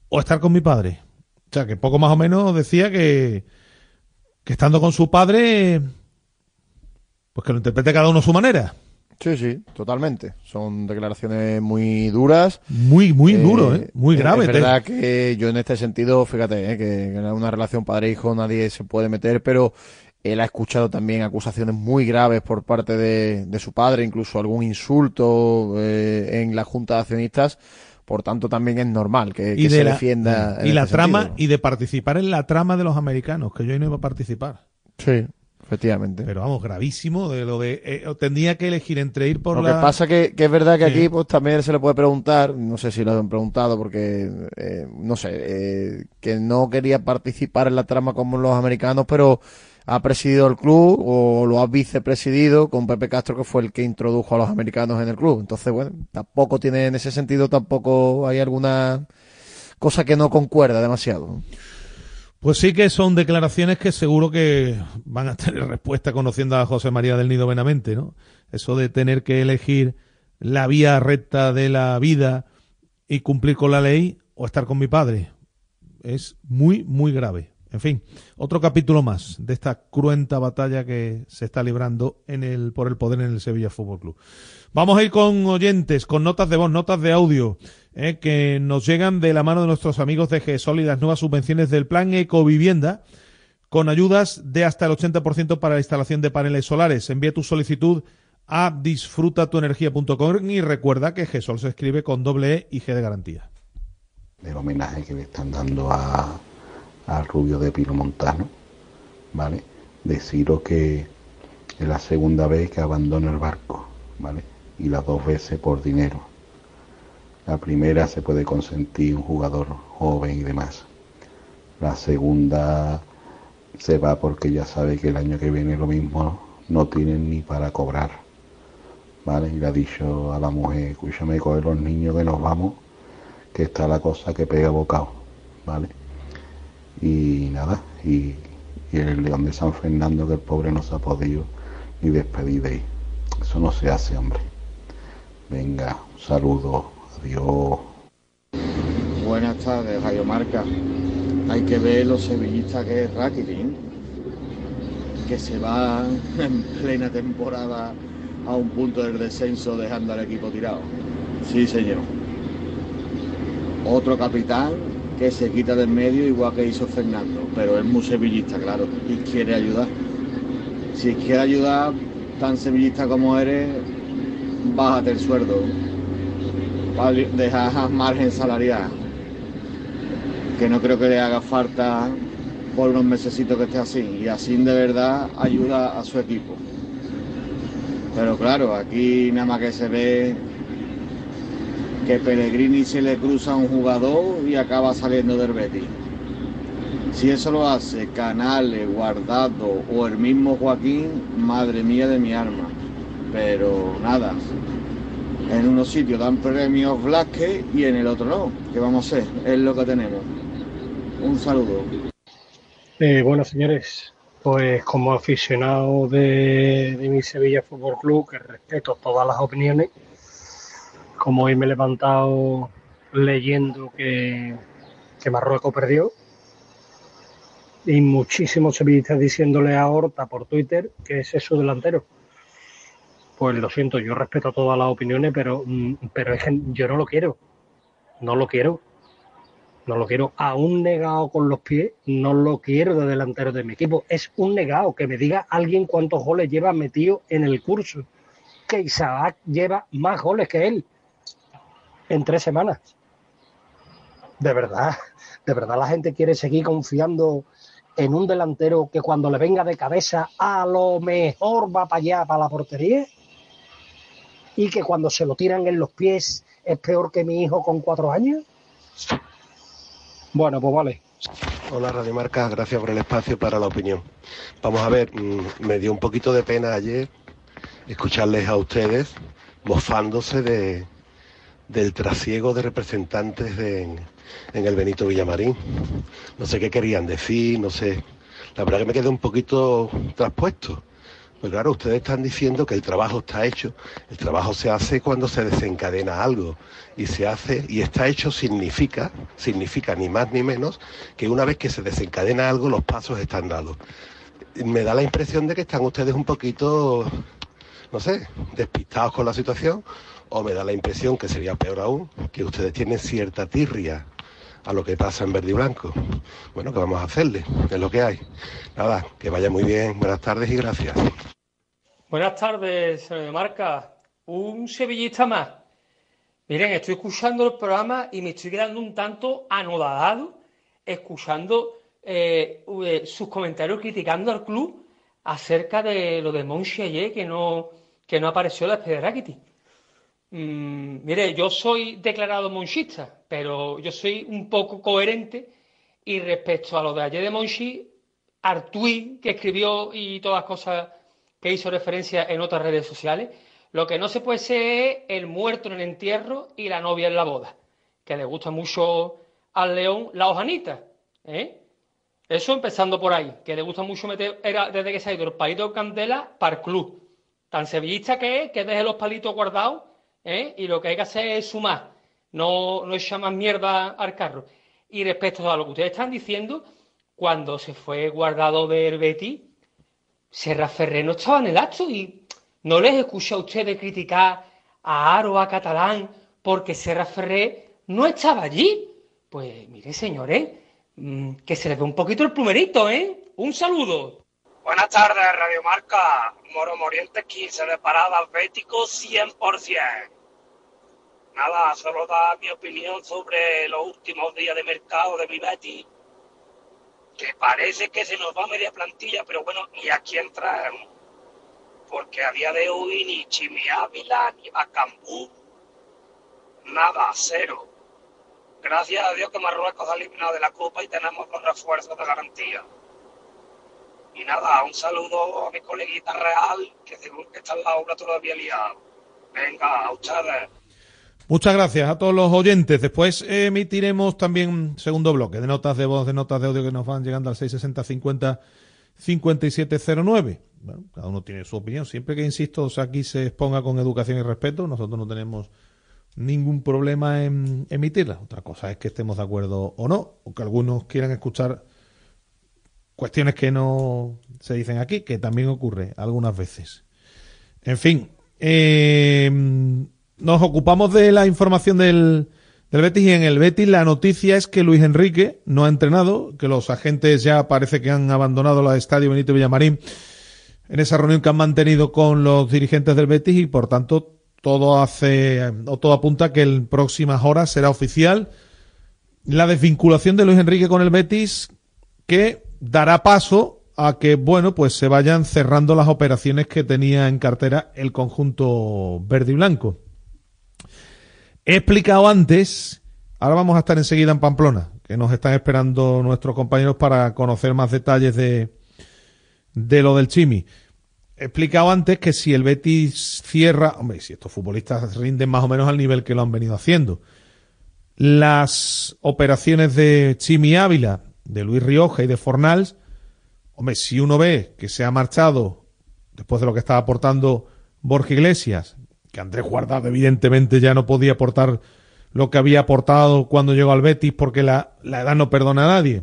o estar con mi padre. O sea, que poco más o menos decía que, que estando con su padre, pues que lo interprete cada uno a su manera. Sí, sí, totalmente. Son declaraciones muy duras. Muy, muy eh, duro, ¿eh? Muy grave. Es verdad que yo en este sentido, fíjate, ¿eh? que en una relación padre-hijo nadie se puede meter, pero él ha escuchado también acusaciones muy graves por parte de, de su padre, incluso algún insulto eh, en la Junta de Accionistas. Por tanto, también es normal que, que se la, defienda. Y la este trama, sentido. y de participar en la trama de los americanos, que yo ahí no iba a participar. Sí. Efectivamente. Pero vamos, gravísimo de lo de eh, tendría que elegir entre ir por lo la que pasa que, que es verdad que Sí. aquí pues también se le puede preguntar, no sé si lo han preguntado porque eh, no sé, eh, que no quería participar en la trama como los americanos, pero ha presidido el club o lo ha vicepresidido con Pepe Castro que fue el que introdujo a los americanos en el club. Entonces, bueno, tampoco tiene en ese sentido tampoco hay alguna cosa que no concuerda demasiado. Pues sí que son declaraciones que seguro que van a tener respuesta conociendo a José María del Nido Benavente, ¿no? Eso de tener que elegir la vía recta de la vida y cumplir con la ley o estar con mi padre. Es muy, muy grave. En fin, otro capítulo más de esta cruenta batalla que se está librando en el, por el poder en el Sevilla Fútbol Club. Vamos a ir con oyentes, con notas de voz, notas de audio, eh, que nos llegan de la mano de nuestros amigos de GESOL y las nuevas subvenciones del plan Ecovivienda, con ayudas de hasta el 80% para la instalación de paneles solares. Envía tu solicitud a disfrutatuenergia.com y recuerda que GESOL se escribe con doble E y G de garantía. del homenaje que le están dando a, Rubio de Pino Montano, ¿vale? Deciros que es la segunda vez que abandona el barco, ¿vale? Y las dos veces por dinero. La primera se puede consentir un jugador joven y demás. La segunda se va porque ya sabe que el año que viene lo mismo no tienen ni para cobrar. ¿Vale? Y le ha dicho a la mujer, escúchame, coge los niños que nos vamos, que está la cosa que pega bocado, ¿vale? Y nada, y y el León de San Fernando que el pobre no se ha podido ni despedir de ahí. Eso no se hace, hombre. Venga, un saludo, adiós. Buenas tardes, Radio Marca. Hay que ver los sevillistas que es Rakitic, que se va en plena temporada a un punto del descenso dejando al equipo tirado. Sí, señor. Otro capitán que se quita del medio igual que hizo Fernando, pero es muy sevillista, claro, y quiere ayudar. Si quiere ayudar, tan sevillista como eres, bájate el sueldo. Dejar margen salarial. Que no creo que le haga falta por unos mesecitos que esté así. Y así de verdad ayuda a su equipo. Pero claro, aquí nada más que se ve que Pellegrini se le cruza a un jugador y acaba saliendo del Betis. Si eso lo hace Canales, Guardado o el mismo Joaquín, madre mía de mi alma. Pero nada, en unos sitios dan premios Blasque y en el otro no. ¿Qué vamos a hacer? Es lo que tenemos. Un saludo. Eh, bueno, señores, pues como aficionado de, mi Sevilla Fútbol Club, que respeto todas las opiniones, como hoy me he levantado leyendo que, que Marruecos perdió, y muchísimos sevillistas diciéndole a Horta por Twitter que es su delantero. Pues lo siento, yo respeto todas las opiniones, pero, mm, pero es que yo no lo quiero. No lo quiero. No lo quiero. Aún negado con los pies, no lo quiero de delantero de mi equipo. Es un negado. Que me diga alguien cuántos goles lleva metido en el curso. Que Isaac lleva más goles que él en tres semanas. De verdad, de verdad la gente quiere seguir confiando en un delantero que cuando le venga de cabeza a lo mejor va para allá, para la portería, y que cuando se lo tiran en los pies es peor que mi hijo con cuatro años. Bueno, pues vale. Hola Radio Marca, gracias por el espacio para la opinión. Vamos a ver, mm, me dio un poquito de pena ayer escucharles a ustedes mofándose de, del trasiego de representantes de, en, en el Benito Villamarín. No sé qué querían decir, no sé. La verdad que me quedé un poquito traspuesto. Pues claro, ustedes están diciendo que el trabajo está hecho. El trabajo se hace cuando se desencadena algo. Y se hace, y está hecho significa, significa ni más ni menos, que una vez que se desencadena algo, los pasos están dados. Me da la impresión de que están ustedes un poquito, no sé, despistados con la situación, o me da la impresión, que sería peor aún, que ustedes tienen cierta tirria a lo que pasa en verde y blanco. Bueno, ¿qué vamos a hacerle? Es lo que hay. Nada, que vaya muy bien. Buenas tardes y gracias. Buenas tardes, señor Marca. Un sevillista más. Miren, estoy escuchando el programa y me estoy quedando un tanto anodado escuchando eh, eh, sus comentarios criticando al club acerca de lo de Monchi que no, que no apareció la despedida de Rakitic. Mm, mire, yo soy declarado monchista, pero yo soy un poco coherente y respecto a lo de ayer de Monchi, Artui, que escribió y todas las cosas que hizo referencia en otras redes sociales, lo que no se puede ser es el muerto en el entierro y la novia en la boda, que le gusta mucho al león la hojanita, ¿eh? Eso empezando por ahí, que le gusta mucho meter, era desde que se ha ido el palito de candela para club. Tan sevillista que es, que deje los palitos guardados ¿eh? y lo que hay que hacer es sumar, no, no echar más mierda al carro. Y respecto a lo que ustedes están diciendo, cuando se fue guardado del Betty, Serra Ferrer no estaba en el acto y no les escuché a ustedes criticar a Aro, a Catalán, porque Serra Ferrer no estaba allí. Pues mire, señores, mm, que se les ve un poquito el plumerito, ¿eh? Un saludo. Buenas tardes, Radio Marca. Moro Moriente 15 de parada Atlético 100%. Nada, solo da mi opinión sobre los últimos días de mercado de mi Betty. Que parece que se nos va media plantilla, pero bueno, ¿y a quién traemos? Porque a día de hoy ni Chimi Ávila ni Bacambú. Nada, cero. Gracias a Dios que Marruecos ha eliminado de la Copa y tenemos los refuerzos de garantía. Y nada, un saludo a mi coleguita real, que seguro que está en la obra todavía liado. Venga, a ustedes. Muchas gracias a todos los oyentes. Después emitiremos también un segundo bloque de notas de voz, de notas de audio que nos van llegando al 660 50 5709. Bueno, cada uno tiene su opinión. Siempre que, insisto, aquí se exponga con educación y respeto, nosotros no tenemos ningún problema en emitirla. Otra cosa es que estemos de acuerdo o no, o que algunos quieran escuchar cuestiones que no se dicen aquí, que también ocurre algunas veces. En fin, eh, nos ocupamos de la información del, del Betis y en el Betis la noticia es que Luis Enrique no ha entrenado, que los agentes ya parece que han abandonado el estadio Benito Villamarín en esa reunión que han mantenido con los dirigentes del Betis y por tanto todo hace o todo apunta que en próximas horas será oficial la desvinculación de Luis Enrique con el Betis que dará paso a que bueno pues se vayan cerrando las operaciones que tenía en cartera el conjunto verde y blanco. He explicado antes, ahora vamos a estar enseguida en Pamplona, que nos están esperando nuestros compañeros para conocer más detalles de, de lo del Chimi. He explicado antes que si el Betis cierra, hombre, si estos futbolistas rinden más o menos al nivel que lo han venido haciendo, las operaciones de Chimi Ávila, de Luis Rioja y de Fornals, hombre, si uno ve que se ha marchado después de lo que estaba aportando Borja Iglesias, que Andrés Guardado evidentemente ya no podía aportar lo que había aportado cuando llegó al Betis porque la, la edad no perdona a nadie.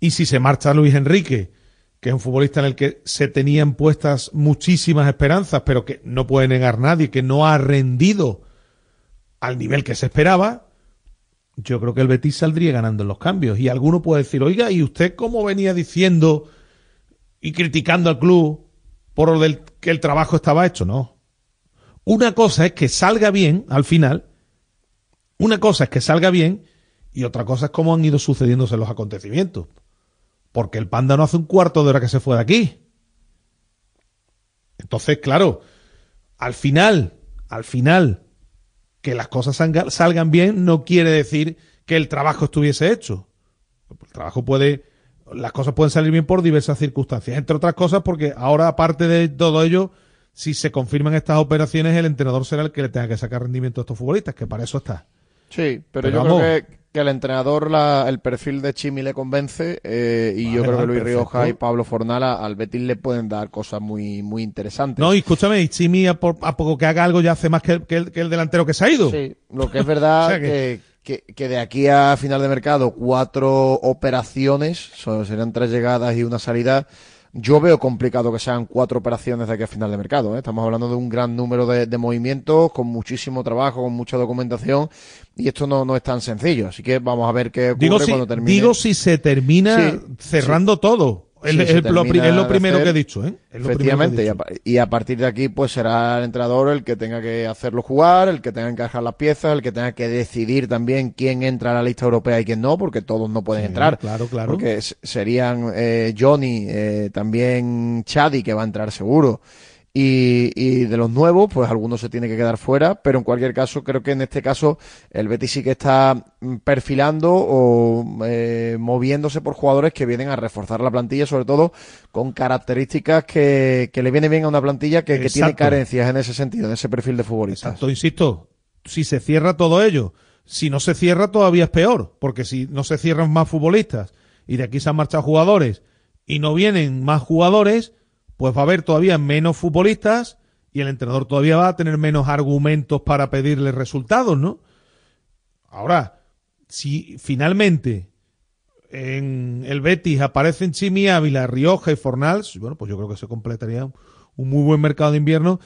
Y si se marcha Luis Enrique, que es un futbolista en el que se tenían puestas muchísimas esperanzas, pero que no puede negar nadie, que no ha rendido al nivel que se esperaba, yo creo que el Betis saldría ganando en los cambios. Y alguno puede decir, oiga, ¿y usted cómo venía diciendo y criticando al club por el que el trabajo estaba hecho? No. Una cosa es que salga bien al final, una cosa es que salga bien y otra cosa es cómo han ido sucediéndose los acontecimientos. Porque el panda no hace un cuarto de hora que se fue de aquí. Entonces, claro, al final, al final, que las cosas salgan bien no quiere decir que el trabajo estuviese hecho. El trabajo puede, las cosas pueden salir bien por diversas circunstancias, entre otras cosas porque ahora, aparte de todo ello, si se confirman estas operaciones, el entrenador será el que le tenga que sacar rendimiento a estos futbolistas, que para eso está. Sí, pero, yo creo que, que el entrenador, la, el perfil de Chimi le convence eh, y yo creo que Luis Rioja y Pablo Fornala al Betis le pueden dar cosas muy muy interesantes. No, y escúchame, y Chimi a, poco que haga algo ya hace más que, el, que el delantero que se ha ido. Sí, lo que es verdad que... que, que, de aquí a final de mercado cuatro operaciones, son, serían tres llegadas y una salida, yo veo complicado que sean cuatro operaciones de aquí a final de mercado. ¿eh? Estamos hablando de un gran número de, de, movimientos, con muchísimo trabajo, con mucha documentación, y esto no, no es tan sencillo. Así que vamos a ver qué ocurre digo cuando si, termine. Digo si se termina sí, cerrando sí. todo. Es, lo, es, lo, primero hacer, que he dicho, ¿eh? Efectivamente, he dicho. Y, a, y, a, partir de aquí, pues será el entrenador el que tenga que hacerlo jugar, el que tenga que encajar las piezas, el que tenga que decidir también quién entra a la lista europea y quién no, porque todos no pueden sí, entrar. Claro, claro. Porque serían eh, Johnny, eh, también Chadi, que va a entrar seguro. Y, y, de los nuevos, pues algunos se tiene que quedar fuera, pero en cualquier caso, creo que en este caso el Betis sí que está perfilando o eh, moviéndose por jugadores que vienen a reforzar la plantilla, sobre todo con características que, que le viene bien a una plantilla que, que, tiene carencias en ese sentido, en ese perfil de futbolista. Exacto, insisto, si se cierra todo ello, si no se cierra todavía es peor, porque si no se cierran más futbolistas y de aquí se han marchado jugadores y no vienen más jugadores, pues va a haber todavía menos futbolistas y el entrenador todavía va a tener menos argumentos para pedirle resultados, ¿no? Ahora, si finalmente en el Betis aparecen Chimi Ávila, Rioja y Fornals, bueno, pues yo creo que se completaría un muy buen mercado de invierno,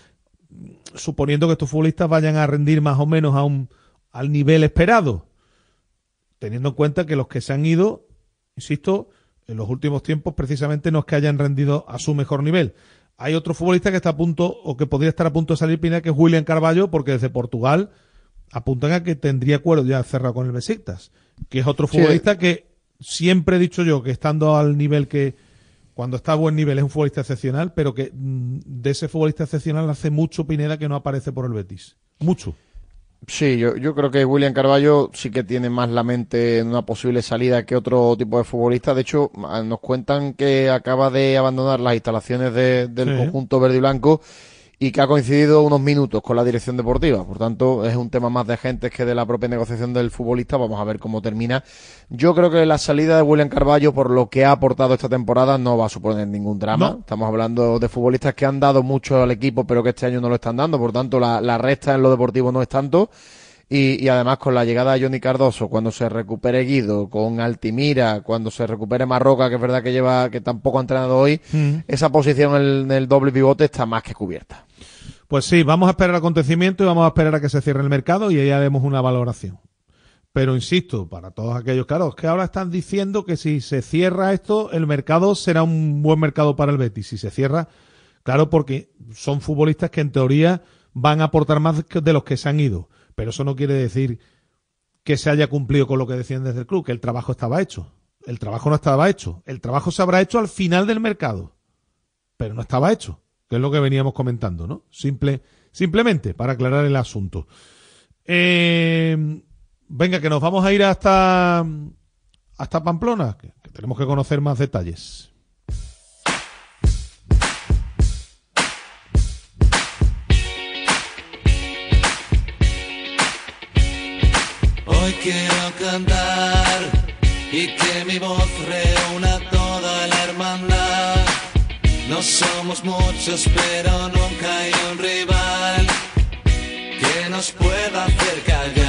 suponiendo que estos futbolistas vayan a rendir más o menos a un, al nivel esperado, teniendo en cuenta que los que se han ido, insisto, en los últimos tiempos precisamente no es que hayan rendido a su mejor nivel. Hay otro futbolista que está a punto o que podría estar a punto de salir Pina, que es William Carballo, porque desde Portugal apuntan a que tendría acuerdo ya cerrado con el Besiktas, que es otro futbolista sí. que siempre he dicho yo que estando al nivel que cuando está a buen nivel es un futbolista excepcional, pero que mm, de ese futbolista excepcional hace mucho Pineda que no aparece por el Betis. Mucho. Sí, yo, yo creo que William Carballo sí que tiene más la mente en una posible salida que otro tipo de futbolista. De hecho, nos cuentan que acaba de abandonar las instalaciones de, del sí. conjunto verde y blanco y que ha coincidido unos minutos con la dirección deportiva. Por tanto, es un tema más de agentes que de la propia negociación del futbolista. Vamos a ver cómo termina. Yo creo que la salida de William Carballo, por lo que ha aportado esta temporada, no va a suponer ningún drama. Estamos hablando de futbolistas que han dado mucho al equipo, pero que este año no lo están dando. Por tanto, la, la resta en lo deportivo no es tanto. Y, y, además con la llegada de Johnny Cardoso, cuando se recupere Guido, con Altimira, cuando se recupere Marroca, que es verdad que lleva, que tampoco ha entrenado hoy, Mm. esa posición en el, el doble pivote está más que cubierta. Pues sí, vamos a esperar acontecimiento y vamos a esperar a que se cierre el mercado y ahí haremos una valoración. Pero insisto, para todos aquellos, claro, es que ahora están diciendo que si se cierra esto, el mercado será un buen mercado para el Betis. Si se cierra, claro, porque son futbolistas que en teoría van a aportar más que- de los que se han ido. Pero eso no quiere decir que se haya cumplido con lo que decían desde el club, que el trabajo estaba hecho. El trabajo no estaba hecho. El trabajo se habrá hecho al final del mercado. Pero no estaba hecho, que es lo que veníamos comentando, ¿no? Simple, simplemente para aclarar el asunto. Eh, venga, que nos vamos a ir hasta, hasta Pamplona, que, que tenemos que conocer más detalles. Cantar y que mi voz reúna toda la hermandad. No somos muchos, pero nunca hay un rival que nos pueda hacer callar.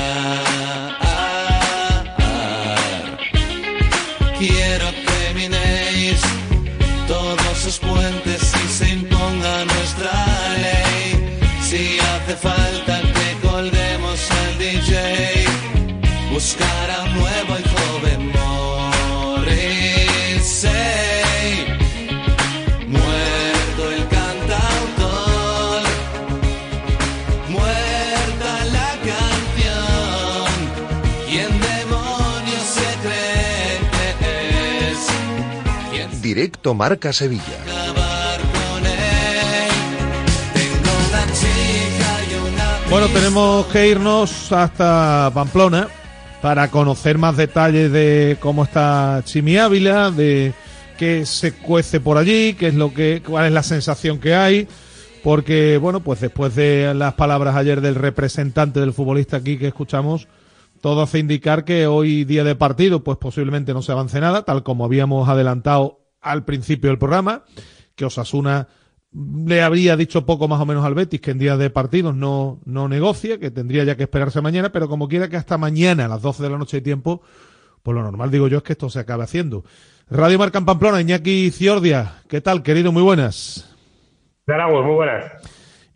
Directo Marca Sevilla. Bueno, tenemos que irnos hasta Pamplona para conocer más detalles de cómo está Chimi Ávila, de qué se cuece por allí, qué es lo que, cuál es la sensación que hay, porque bueno, pues después de las palabras ayer del representante del futbolista aquí que escuchamos, todo hace indicar que hoy día de partido, pues posiblemente no se avance nada, tal como habíamos adelantado al principio del programa, que Osasuna le habría dicho poco más o menos al Betis que en días de partidos no, no negocia, que tendría ya que esperarse mañana, pero como quiera que hasta mañana a las 12 de la noche de tiempo, pues lo normal digo yo es que esto se acabe haciendo. Radio Marca en Pamplona, Iñaki Ciordia, ¿qué tal, querido? Muy buenas. De muy buenas.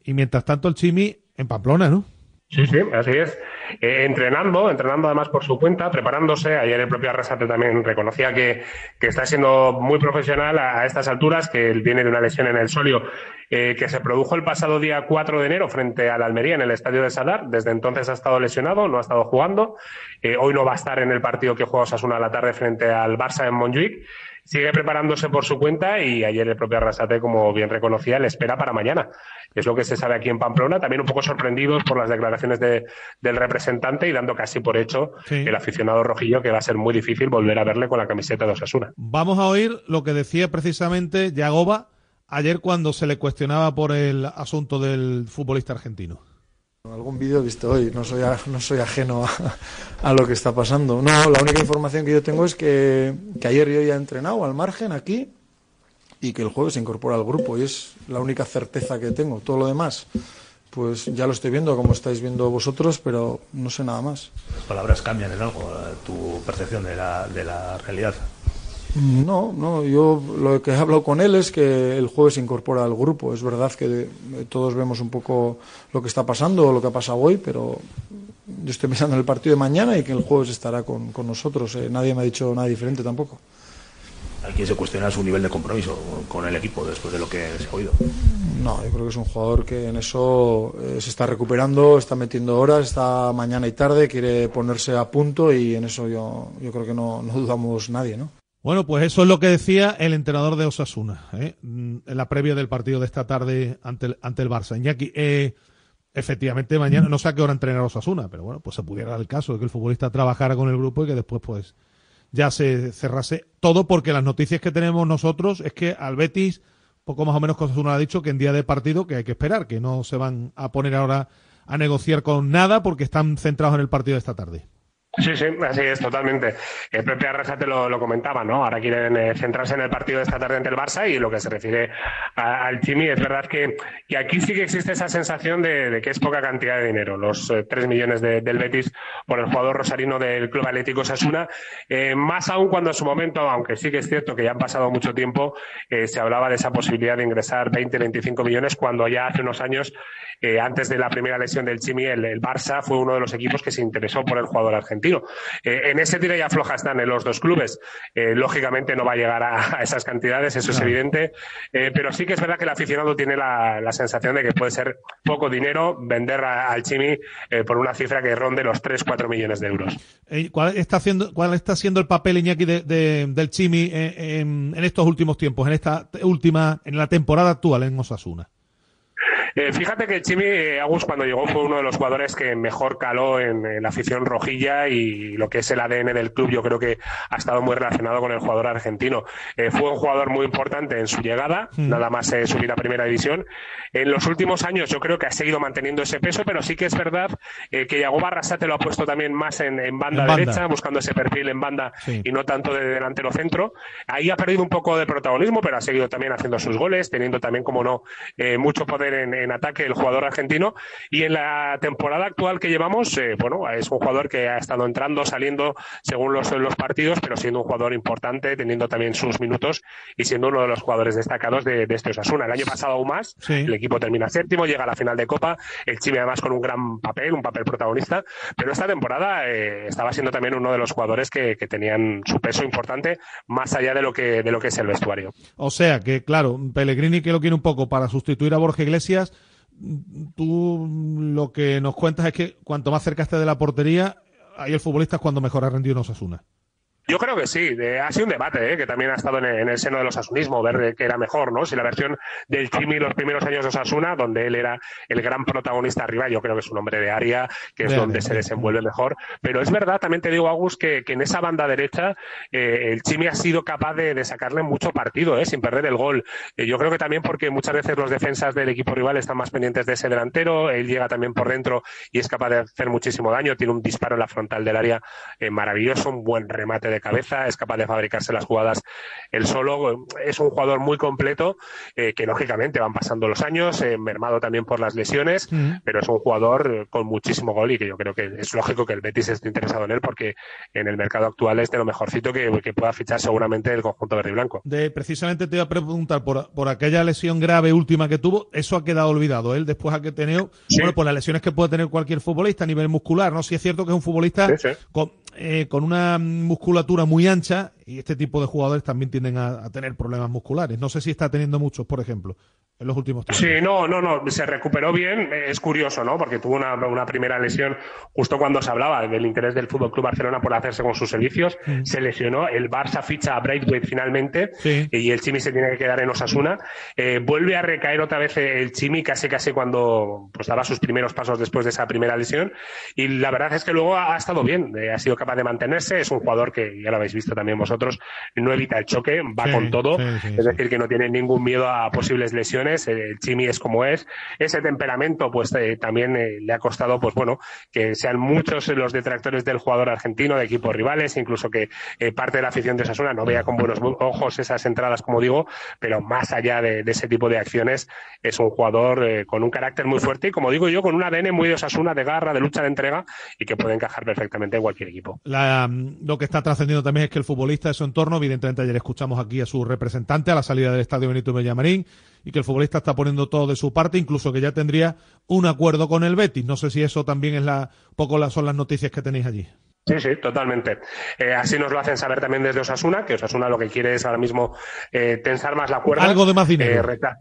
Y mientras tanto el Chimi en Pamplona, ¿no? Sí, sí, así es. Eh, entrenando, entrenando además por su cuenta, preparándose. Ayer el propio Arrasate también reconocía que, que está siendo muy profesional a, estas alturas, que él viene de una lesión en el solio eh, que se produjo el pasado día 4 de enero frente al Almería en el estadio de Sadar. Desde entonces ha estado lesionado, no ha estado jugando. Eh, hoy no va a estar en el partido que juega Osasuna a la tarde frente al Barça en Montjuic. Sigue preparándose por su cuenta y ayer el propio Arrasate, como bien reconocía, le espera para mañana. Es lo que se sabe aquí en Pamplona. También un poco sorprendidos por las declaraciones de- del representante y dando casi por hecho Sí. el aficionado rojillo que va a ser muy difícil volver a verle con la camiseta de Osasuna. Vamos a oír lo que decía precisamente Yagoba ayer cuando se le cuestionaba por el asunto del futbolista argentino. Algún vídeo he visto hoy, no soy, no soy ajeno a, a lo que está pasando. No, la única información que yo tengo es que, que ayer yo ya he entrenado al margen aquí y que el jueves se incorpora al grupo y es la única certeza que tengo. Todo lo demás, pues ya lo estoy viendo como estáis viendo vosotros, pero no sé nada más. Las palabras cambian en algo eh, tu percepción de la, de la realidad. No, no, yo lo que he hablado con él es que el jueves se incorpora al grupo. Es verdad que todos vemos un poco lo que está pasando o lo que ha pasado hoy, pero yo estoy pensando en el partido de mañana y que el jueves estará con, con nosotros. Eh, nadie me ha dicho nada diferente tampoco. Hay quien se cuestiona su nivel de compromiso con el equipo después de lo que se ha oído. No, yo creo que es un jugador que en eso eh, se está recuperando, está metiendo horas, está mañana y tarde, quiere ponerse a punto y en eso yo, yo creo que no, no dudamos nadie, ¿no? Bueno, pues eso es lo que decía el entrenador de Osasuna ¿eh? Mm, en la previa del partido de esta tarde ante el, ante el Barça. Iñaki, eh, efectivamente mañana, no sé a qué hora entrenará Osasuna, pero bueno, pues se pudiera dar el caso de que el futbolista trabajara con el grupo y que después pues ya se cerrase todo porque las noticias que tenemos nosotros es que al Betis poco más o menos Osasuna ha dicho que en día de partido que hay que esperar, que no se van a poner ahora a negociar con nada porque están centrados en el partido de esta tarde. Sí, sí, así es, totalmente. El propio Arrasate lo, comentaba, ¿no? Ahora quieren eh, centrarse en el partido de esta tarde ante el Barça y lo que se refiere al Chimi, es verdad que, aquí sí que existe esa sensación de, que es poca cantidad de dinero, los eh, 3 millones de- del Betis por el jugador rosarino del Club Atlético Sasuna, eh, más aún cuando en su momento, aunque sí que es cierto que ya han pasado mucho tiempo, eh, se hablaba de esa posibilidad de ingresar 20, 25 millones, cuando ya hace unos años, eh, antes de la primera lesión del Chimi, el, Barça fue uno de los equipos que se interesó por el jugador argentino. Eh, en ese tira y afloja están en los dos clubes. Eh, lógicamente no va a llegar a, a esas cantidades, eso es evidente, Eh, pero sí que es verdad que el aficionado tiene la, la sensación de que puede ser poco dinero vender a- al Chimi eh, por una cifra que ronde los 3-4 millones de euros. Eh, ¿Cuál está haciendo, cuál está siendo el papel Iñaki de, de- del Chimi en, en- en estos últimos tiempos, en esta última, en la temporada actual en Osasuna? Eh, fíjate que Chimi eh, Agus cuando llegó fue uno de los jugadores que mejor caló en, en la afición rojilla y lo que es el ADN del club yo creo que ha estado muy relacionado con el jugador argentino. Eh, fue un jugador muy importante en su llegada, Mm. nada más eh, subir a primera división. En los últimos años yo creo que ha seguido manteniendo ese peso, pero sí que es verdad que Yago Barrasate lo ha puesto también más en, en banda En banda. derecha, buscando ese perfil en banda Sí. y no tanto de delantero centro. Ahí ha perdido un poco de protagonismo, pero ha seguido también haciendo sus goles, teniendo también, como no, mucho poder en, en ataque el jugador argentino. Y en la temporada actual que llevamos, eh, bueno, es un jugador que ha estado entrando, saliendo según los, los partidos, pero siendo un jugador importante, teniendo también sus minutos y siendo uno de los jugadores destacados de, de este Osasuna. El año pasado aún más, Sí. el equipo termina séptimo, llega a la final de Copa, el Chime además con un gran papel, un papel protagonista, pero esta temporada eh, estaba siendo también uno de los jugadores que, que tenían su peso importante más allá de lo que de lo que es el vestuario. O sea que, claro, Pellegrini que lo quiere un poco para sustituir a Borja Iglesias, tú lo que nos cuentas es que cuanto más cerca de la portería, ahí el futbolista es cuando mejor ha rendido en Osasuna. Yo creo que sí, de- ha sido un debate ¿eh? que también ha estado en el, en el seno del osasunismo, ver qué era mejor, ¿no? Si la versión del Chimi los primeros años de Osasuna, donde él era el gran protagonista arriba, yo creo que es un hombre de área, que es De donde área, se sí. desenvuelve mejor. Pero es verdad, también te digo, Agus, que, que en esa banda derecha eh, el Chimi ha sido capaz de, de sacarle mucho partido, ¿eh? sin perder el gol. Eh, yo creo que también porque muchas veces los defensas del equipo rival están más pendientes de ese delantero, él llega también por dentro y es capaz de hacer muchísimo daño, tiene un disparo en la frontal del área eh, maravilloso, un buen remate de cabeza, es capaz de fabricarse las jugadas él solo, es un jugador muy completo eh, que lógicamente van pasando los años, eh, mermado también por las lesiones, pero es un jugador eh, con muchísimo gol y que yo creo que es lógico que el Betis esté interesado en él porque en el mercado actual es de lo mejorcito que, que pueda fichar seguramente el conjunto verde y blanco. De, precisamente te iba a preguntar por, por aquella lesión grave última que tuvo, eso ha quedado olvidado. Él después ha que tenido, bueno, por las lesiones que puede tener cualquier futbolista a nivel muscular, ¿no? Si es cierto que es un futbolista Sí, sí. Con, eh, con una musculatura muy ancha y este tipo de jugadores también tienden a, a tener problemas musculares. No sé si está teniendo muchos, por ejemplo, en los últimos tiempos. Sí, no, no, no, se recuperó bien. Es curioso, ¿no? Porque tuvo una, una primera lesión justo cuando se hablaba del interés del Fútbol Club Barcelona por hacerse con sus servicios. Mm. Se lesionó. El Barça ficha a Braithwaite finalmente Sí. y el Chimi se tiene que quedar en Osasuna. Eh, vuelve a recaer otra vez el Chimi casi casi cuando pues daba sus primeros pasos después de esa primera lesión. Y la verdad es que luego ha, ha estado bien, eh, ha sido capaz de mantenerse. Es un jugador que ya lo habéis visto también vosotros, no evita el choque, va Sí, con todo. sí, sí, es decir, que no tiene ningún miedo a posibles lesiones. El Chimi es como es. Ese temperamento, pues eh, también eh, le ha costado, pues bueno, que sean muchos los detractores del jugador argentino, de equipos rivales, incluso que eh, parte de la afición de Osasuna no vea con buenos bu- ojos esas entradas, como digo, pero más allá de, de ese tipo de acciones, es un jugador con un carácter muy fuerte y, como digo yo, con un ADN muy de Osasuna, de garra, de lucha, de entrega y que puede encajar perfectamente en cualquier equipo. La, lo que está trascendiendo también es que el futbolista de su entorno, evidentemente ayer escuchamos aquí a su representante a la salida del estadio Benito Villamarín, y que el futbolista está poniendo todo de su parte, incluso que ya tendría un acuerdo con el Betis. No sé si eso también es la, poco las, son las noticias que tenéis allí. Sí, sí, totalmente. Eh, así nos lo hacen saber también desde Osasuna, que Osasuna lo que quiere es ahora mismo eh, tensar más la cuerda. Algo de más dinero. Eh, reta-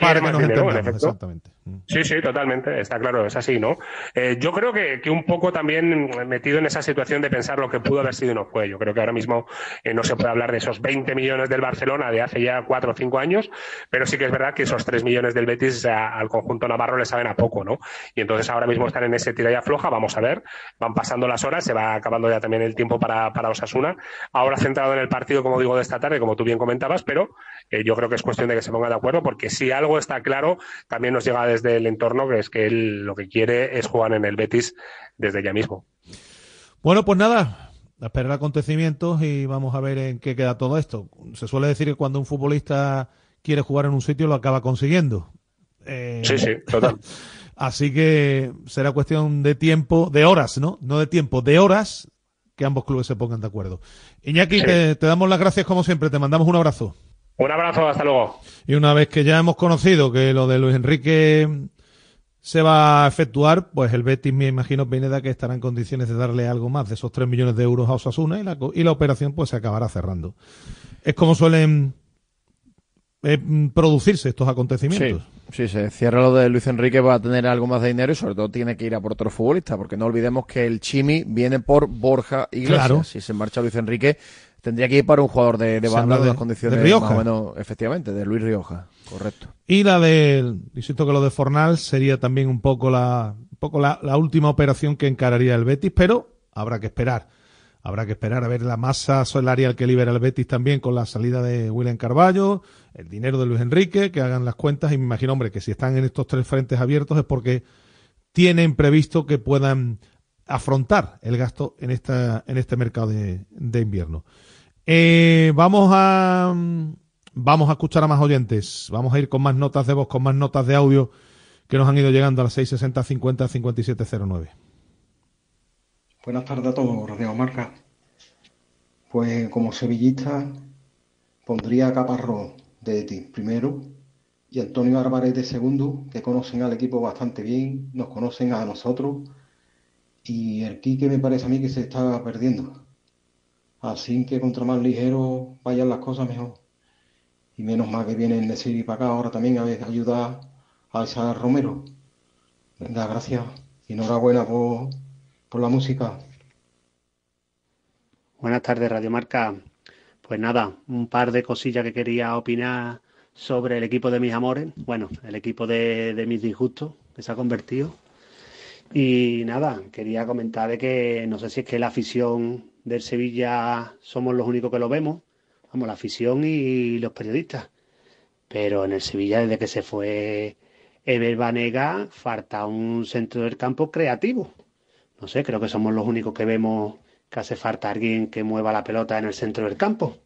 Para que más nos dinero, en entendamos, efecto. exactamente. Sí, sí, totalmente, está claro, es así, ¿no? Eh, yo creo que, que un poco también metido en esa situación de pensar lo que pudo haber sido y no fue. Yo creo que ahora mismo eh, no se puede hablar de esos 20 millones del Barcelona de hace ya 4 o 5 años, pero sí que es verdad que esos 3 millones del Betis a- al conjunto navarro le saben a poco, ¿no? Y entonces ahora mismo están en ese tira y afloja, vamos a ver, van pasando las horas, se va acabando ya también el tiempo para, para Osasuna. Ahora centrado en el partido, como digo, de esta tarde, como tú bien comentabas, pero eh, yo creo que es cuestión de que se pongan de acuerdo, porque si algo está claro, también nos llega desde el entorno, que es que él lo que quiere es jugar en el Betis desde ya mismo. Bueno, pues nada, a esperar acontecimientos y vamos a ver en qué queda todo esto. Se suele decir que cuando un futbolista quiere jugar en un sitio lo acaba consiguiendo. Eh, Sí, sí, total. Así que será cuestión de tiempo, de horas, ¿no? No de tiempo, de horas que ambos clubes se pongan de acuerdo. Iñaki, Sí. te, te damos las gracias como siempre, te mandamos un abrazo. Un abrazo, hasta luego. Y una vez que ya hemos conocido que lo de Luis Enrique se va a efectuar, pues el Betis, me imagino, Pineda, que estará en condiciones de darle algo más de esos 3 millones de euros a Osasuna y la, co- y la operación pues se acabará cerrando. Es como suelen eh, producirse estos acontecimientos. Sí, se cierra lo de Luis Enrique, va a tener algo más de dinero y sobre todo tiene que ir a por otro futbolista, porque no olvidemos que el Chimi viene por Borja Iglesias. Claro. Si se marcha Luis Enrique, tendría que ir para un jugador de, de banda de de- unas condiciones de Rioja. más o menos, efectivamente, de Luis Rioja, correcto. Y la del, insisto que lo de Fornal sería también un poco la, un poco la, la última operación que encararía el Betis, pero habrá que esperar. Habrá que esperar a ver la masa salarial que libera el Betis también con la salida de William Carballo, el dinero de Luis Enrique, que hagan las cuentas y me imagino, hombre, que si están en estos tres frentes abiertos es porque tienen previsto que puedan afrontar el gasto en esta en este mercado de, de invierno. Eh, vamos a vamos a escuchar a más oyentes. Vamos a ir con más notas de voz, con más notas de audio que nos han ido llegando a las 660 50 5709. Buenas tardes a todos, Radio Marca. Pues como sevillista pondría a Caparrós de ti primero y Antonio Álvarez de segundo, que conocen al equipo bastante bien, nos conocen a nosotros y el Quique me parece a mí que se está perdiendo. Así que contra más ligero vayan las cosas mejor. Y menos mal que viene el Nesiri para acá ahora también a ayudar a esa Romero. Venga, gracias. Y enhorabuena por, por la música. Buenas tardes, Radio Marca. Pues nada, un par de cosillas que quería opinar sobre el equipo de mis amores. Bueno, el equipo de, de mis disgustos, que se ha convertido. Y nada, quería comentar de que no sé si es que la afición del Sevilla somos los únicos que lo vemos. Vamos, la afición y los periodistas. Pero en el Sevilla, desde que se fue Eber Banega, falta un centro del campo creativo. No sé, creo que somos los únicos que vemos que hace falta alguien que mueva la pelota en el centro del campo.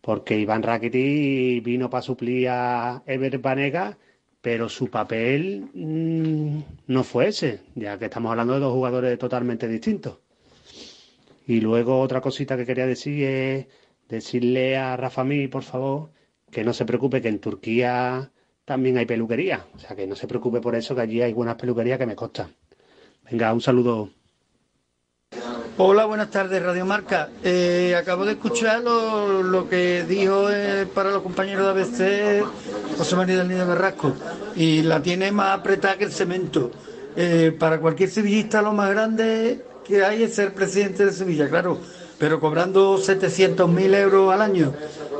Porque Iván Rakitic vino para suplir a Ever Banega, pero su papel mm, no fue ese, ya que estamos hablando de dos jugadores totalmente distintos. Y luego otra cosita que quería decir es decirle a Rafa Mí, por favor, que no se preocupe, que en Turquía también hay peluquería. O sea, que no se preocupe por eso, que allí hay buenas peluquerías que me costan. Venga, un saludo. Hola, buenas tardes, Radio Marca. Eh, acabo de escuchar lo, lo que dijo eh, para los compañeros de ABC José María del Nido Carrasco y la tiene más apretada que el cemento. Eh, para cualquier sevillista lo más grande que hay es ser presidente de Sevilla, claro, pero cobrando 700.000 euros al año.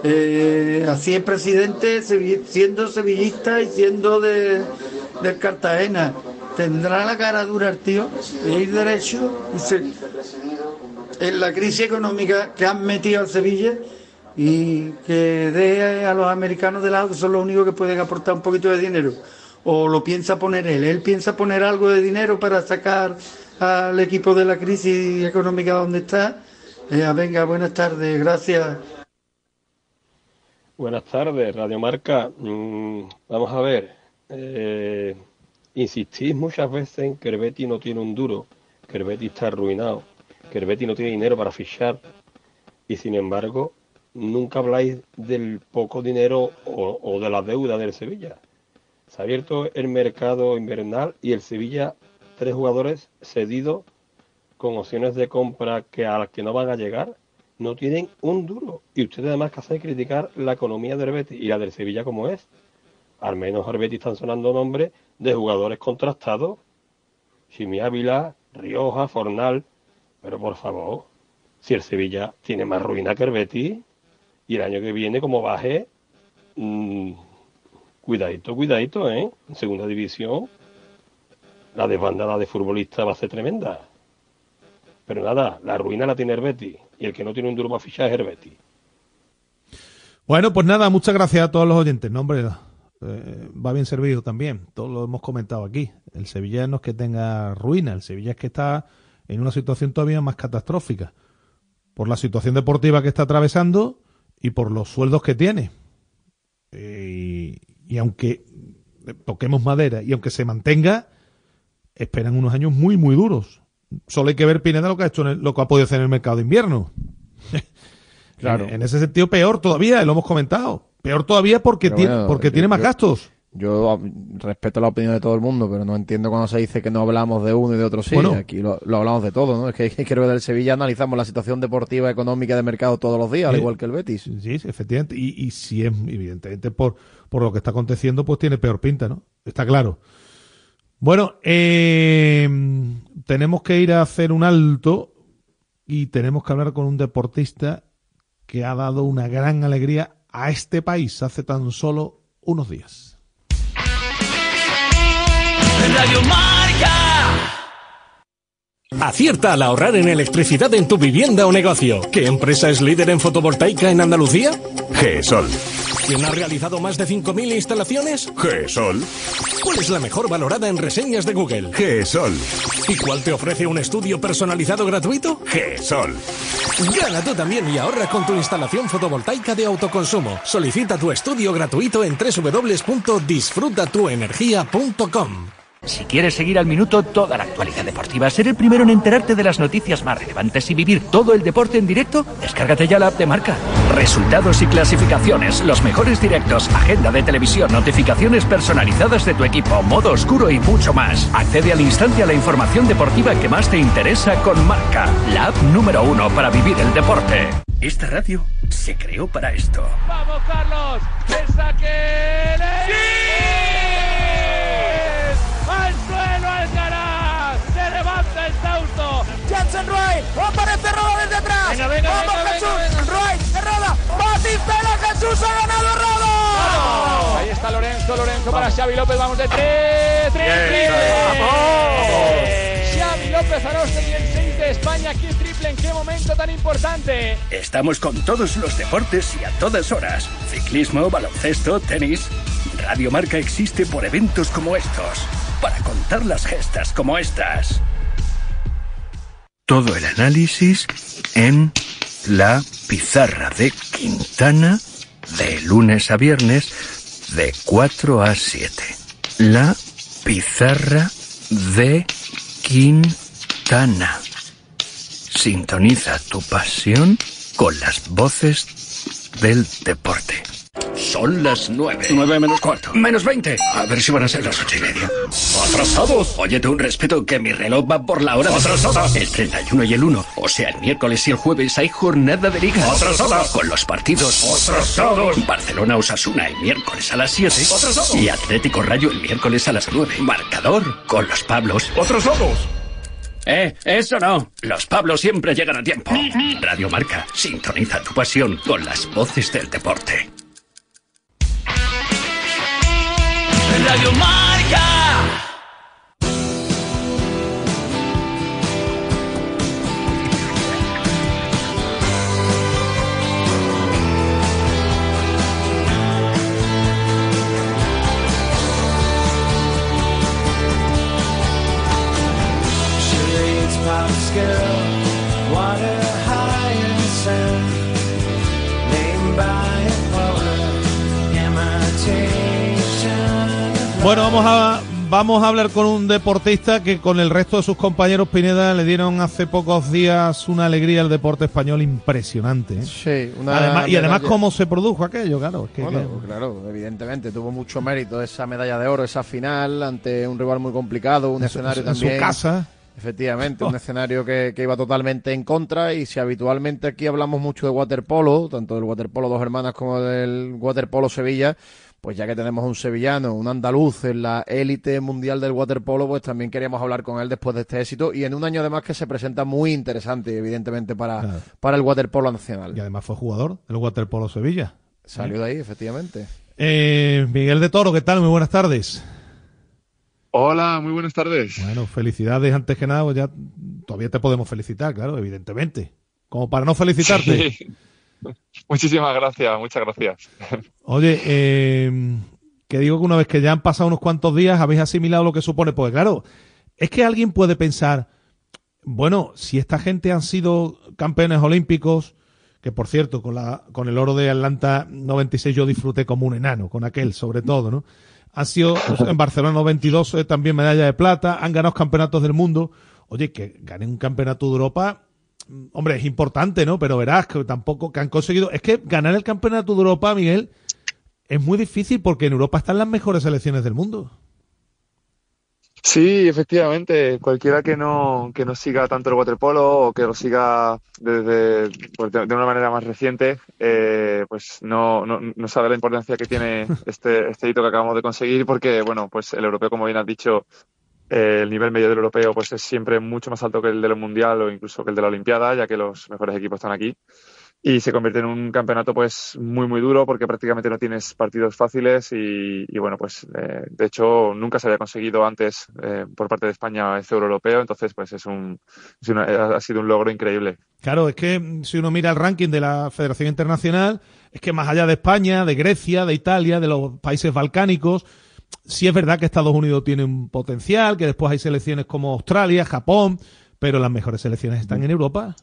Eh, así es presidente, siendo sevillista y siendo de, del Cartagena. Tendrá la cara dura el tío, ir derecho y se, en la crisis económica que han metido al Sevilla y que deje a los americanos de lado, que son los únicos que pueden aportar un poquito de dinero. O lo piensa poner él. Él piensa poner algo de dinero para sacar al equipo de la crisis económica donde está. Eh, venga, buenas tardes, gracias. Buenas tardes, Radio Marca. Mm, vamos a ver. eh, insistís muchas veces en que el no tiene un duro, que el está arruinado, que el no tiene dinero para fichar. Y sin embargo, nunca habláis del poco dinero o, o de la deuda del Sevilla. Se ha abierto el mercado invernal y el Sevilla, tres jugadores cedidos con opciones de compra que a las que no van a llegar, no tienen un duro. Y ustedes además que hacen criticar la economía del Betis y la del Sevilla como es. al menos al están sonando nombres de jugadores contrastados. Chimi Ávila, Rioja, Fornal. Pero por favor, si el Sevilla tiene más ruina que el y el año que viene, como baje, mm, cuidadito, cuidadito, ¿eh? En segunda división, la desbandada de futbolistas va a ser tremenda. Pero nada, la ruina la tiene el Betis y el que no tiene un duro para fichar es el Betis. Bueno, pues nada, muchas gracias a todos los oyentes. No, hombre, eh, va bien servido también. Todo lo hemos comentado aquí. El Sevilla no es que tenga ruina, el Sevilla es que está en una situación todavía más catastrófica. Por la situación deportiva que está atravesando y por los sueldos que tiene. Eh, y, y aunque toquemos madera y aunque se mantenga, esperan unos años muy, muy duros. Solo hay que ver Pineda lo que ha hecho, en el- lo que ha podido hacer en el mercado de invierno. Claro. En, en ese sentido, peor todavía, lo hemos comentado. Peor todavía porque, tiene, porque yo- tiene más yo- gastos. Yo ah, respeto la opinión de todo el mundo, pero no entiendo cuando se dice que no hablamos de uno y de otro sí. Bueno. Aquí lo, lo hablamos de todo, ¿no? Es que, creo que del Sevilla analizamos la situación deportiva, económica de mercado todos los días, al igual que el Betis. Sí, efectivamente. Y, y si es, evidentemente, por, por lo que está aconteciendo, pues tiene peor pinta, ¿no? Está claro. Bueno, eh, tenemos que ir a hacer un alto y tenemos que hablar con un deportista que ha dado una gran alegría a este país hace tan solo unos días. Radio Marca. Acierta al ahorrar en electricidad en tu vivienda o negocio. ¿Qué empresa es líder en fotovoltaica en Andalucía? GESOL. ¿Quién ha realizado más de 5.000 instalaciones? GESOL. ¿Cuál es la mejor valorada en reseñas de Google? GESOL. ¿Y cuál te ofrece un estudio personalizado gratuito? GESOL. Gana tú también y ahorra con tu instalación fotovoltaica de autoconsumo. Solicita tu estudio gratuito en www.disfrutatuenergia.com. Si quieres seguir al minuto toda la actualidad deportiva, ser el primero en enterarte de las noticias más relevantes y vivir todo el deporte en directo, descárgate ya la app de marca. Resultados y clasificaciones, los mejores directos, agenda de televisión, notificaciones personalizadas de tu equipo, modo oscuro y mucho más. Accede al instante a la información deportiva que más te interesa con Marca, la app número uno para vivir el deporte. Esta radio se creó para esto. Vamos, Carlos. El saque. Lorenzo, Lorenzo para Xavi López, vamos de tres, tres, Bien, triple. vamos. Xavi López Arostegui, el 6 de España, aquí triple, ¿en qué momento tan importante? Estamos con todos los deportes y a todas horas. Ciclismo, baloncesto, tenis. Radio Marca existe por eventos como estos. Para contar las gestas como estas. Todo el análisis en la pizarra de Quintana de lunes a viernes de 4 a 7. La pizarra de Quintana. Sintoniza tu pasión con las voces del deporte. Son las nueve. Nueve menos cuarto. Menos veinte. A ver si van a ser las ocho y media. ¡Atrasados! Óyete un respeto que mi reloj va por la hora. ¡Atrasados! El 31 y el 1. O sea, el miércoles y el jueves hay jornada de liga. ¡Atrasados! Con los partidos. ¡Atrasados! Barcelona Osasuna el miércoles a las 7. ¡Atrasados! Y Atlético Rayo el miércoles a las 9. Marcador con los Pablos. ¡Atrasados! Eh, eso no. Los Pablos siempre llegan a tiempo. Radio Marca, sintoniza tu pasión con las voces del deporte. Radio Marca. Vamos a hablar con un deportista que con el resto de sus compañeros Pineda le dieron hace pocos días una alegría al deporte español impresionante. ¿eh? Sí, una Además- y además cómo se produjo aquello, claro. es que- Bueno, claro, evidentemente tuvo mucho mérito esa medalla de oro, esa final ante un rival muy complicado, un En su- escenario en su también. casa. Efectivamente, un escenario que, que iba totalmente en contra y si habitualmente aquí hablamos mucho de waterpolo, tanto del waterpolo dos hermanas como del waterpolo Sevilla, pues ya que tenemos un sevillano, un andaluz en la élite mundial del waterpolo, pues también queríamos hablar con él después de este éxito y en un año además que se presenta muy interesante, evidentemente, para, para el waterpolo nacional. Y además fue jugador del waterpolo Sevilla. Salió de ahí, efectivamente. Eh, Miguel de Toro, ¿qué tal? Muy buenas tardes. Hola, muy buenas tardes. Bueno, felicidades antes que nada, pues ya todavía te podemos felicitar, claro, evidentemente. Como para no felicitarte. Sí. Muchísimas gracias, muchas gracias. Oye, eh, que digo que una vez que ya han pasado unos cuantos días habéis asimilado lo que supone, pues claro, es que alguien puede pensar, bueno, si esta gente han sido campeones olímpicos, que por cierto, con, la, con el oro de Atlanta 96 yo disfruté como un enano, con aquel sobre todo, ¿no? Han sido en Barcelona 92 eh, también medalla de plata, han ganado campeonatos del mundo. Oye, que ganen un campeonato de Europa, mm, hombre, es importante, ¿no? Pero verás que tampoco que han conseguido. Es que ganar el campeonato de Europa, Miguel, es muy difícil porque en Europa están las mejores selecciones del mundo. Sí, efectivamente, cualquiera que no, que no siga tanto el waterpolo o que lo siga desde, pues, de, una manera más reciente, eh, pues no, no, no sabe la importancia que tiene este, este hito que acabamos de conseguir porque, bueno, pues el europeo, como bien has dicho, eh, el nivel medio del europeo pues es siempre mucho más alto que el del mundial o incluso que el de la olimpiada, ya que los mejores equipos están aquí y se convierte en un campeonato pues muy muy duro porque prácticamente no tienes partidos fáciles y, bueno pues eh, de hecho nunca se había conseguido antes eh, por parte de España este euro europeo entonces pues es un, es una- ha sido un logro increíble Claro, es que si uno mira el ranking de la Federación Internacional, es que más allá de España, de Grecia, de Italia, de los países balcánicos, sí es verdad que Estados Unidos tiene un potencial, que después hay selecciones como Australia, Japón, pero las mejores selecciones están en Europa.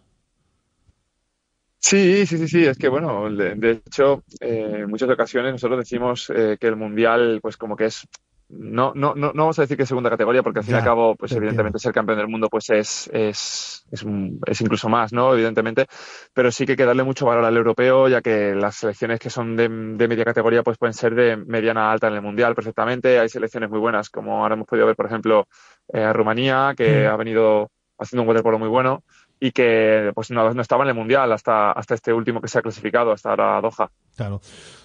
Sí, sí, sí, sí, es que bueno, de, de hecho, eh, en muchas ocasiones nosotros decimos eh, que el mundial, pues como que es, no, no, no, no vamos a decir que es segunda categoría, porque al fin y al cabo, pues te evidentemente ser campeón del mundo, pues es, es, es, es incluso más, ¿no? Evidentemente, pero sí que hay que darle mucho valor al europeo, ya que las selecciones que son de, de media categoría, pues pueden ser de mediana a alta en el mundial perfectamente. Hay selecciones muy buenas, como ahora hemos podido ver, por ejemplo, eh, a Rumanía, que Mm. ha venido haciendo un waterpolo muy bueno y que pues no, no estaba en el mundial hasta, hasta este último que se ha clasificado, hasta ahora Doha. Claro.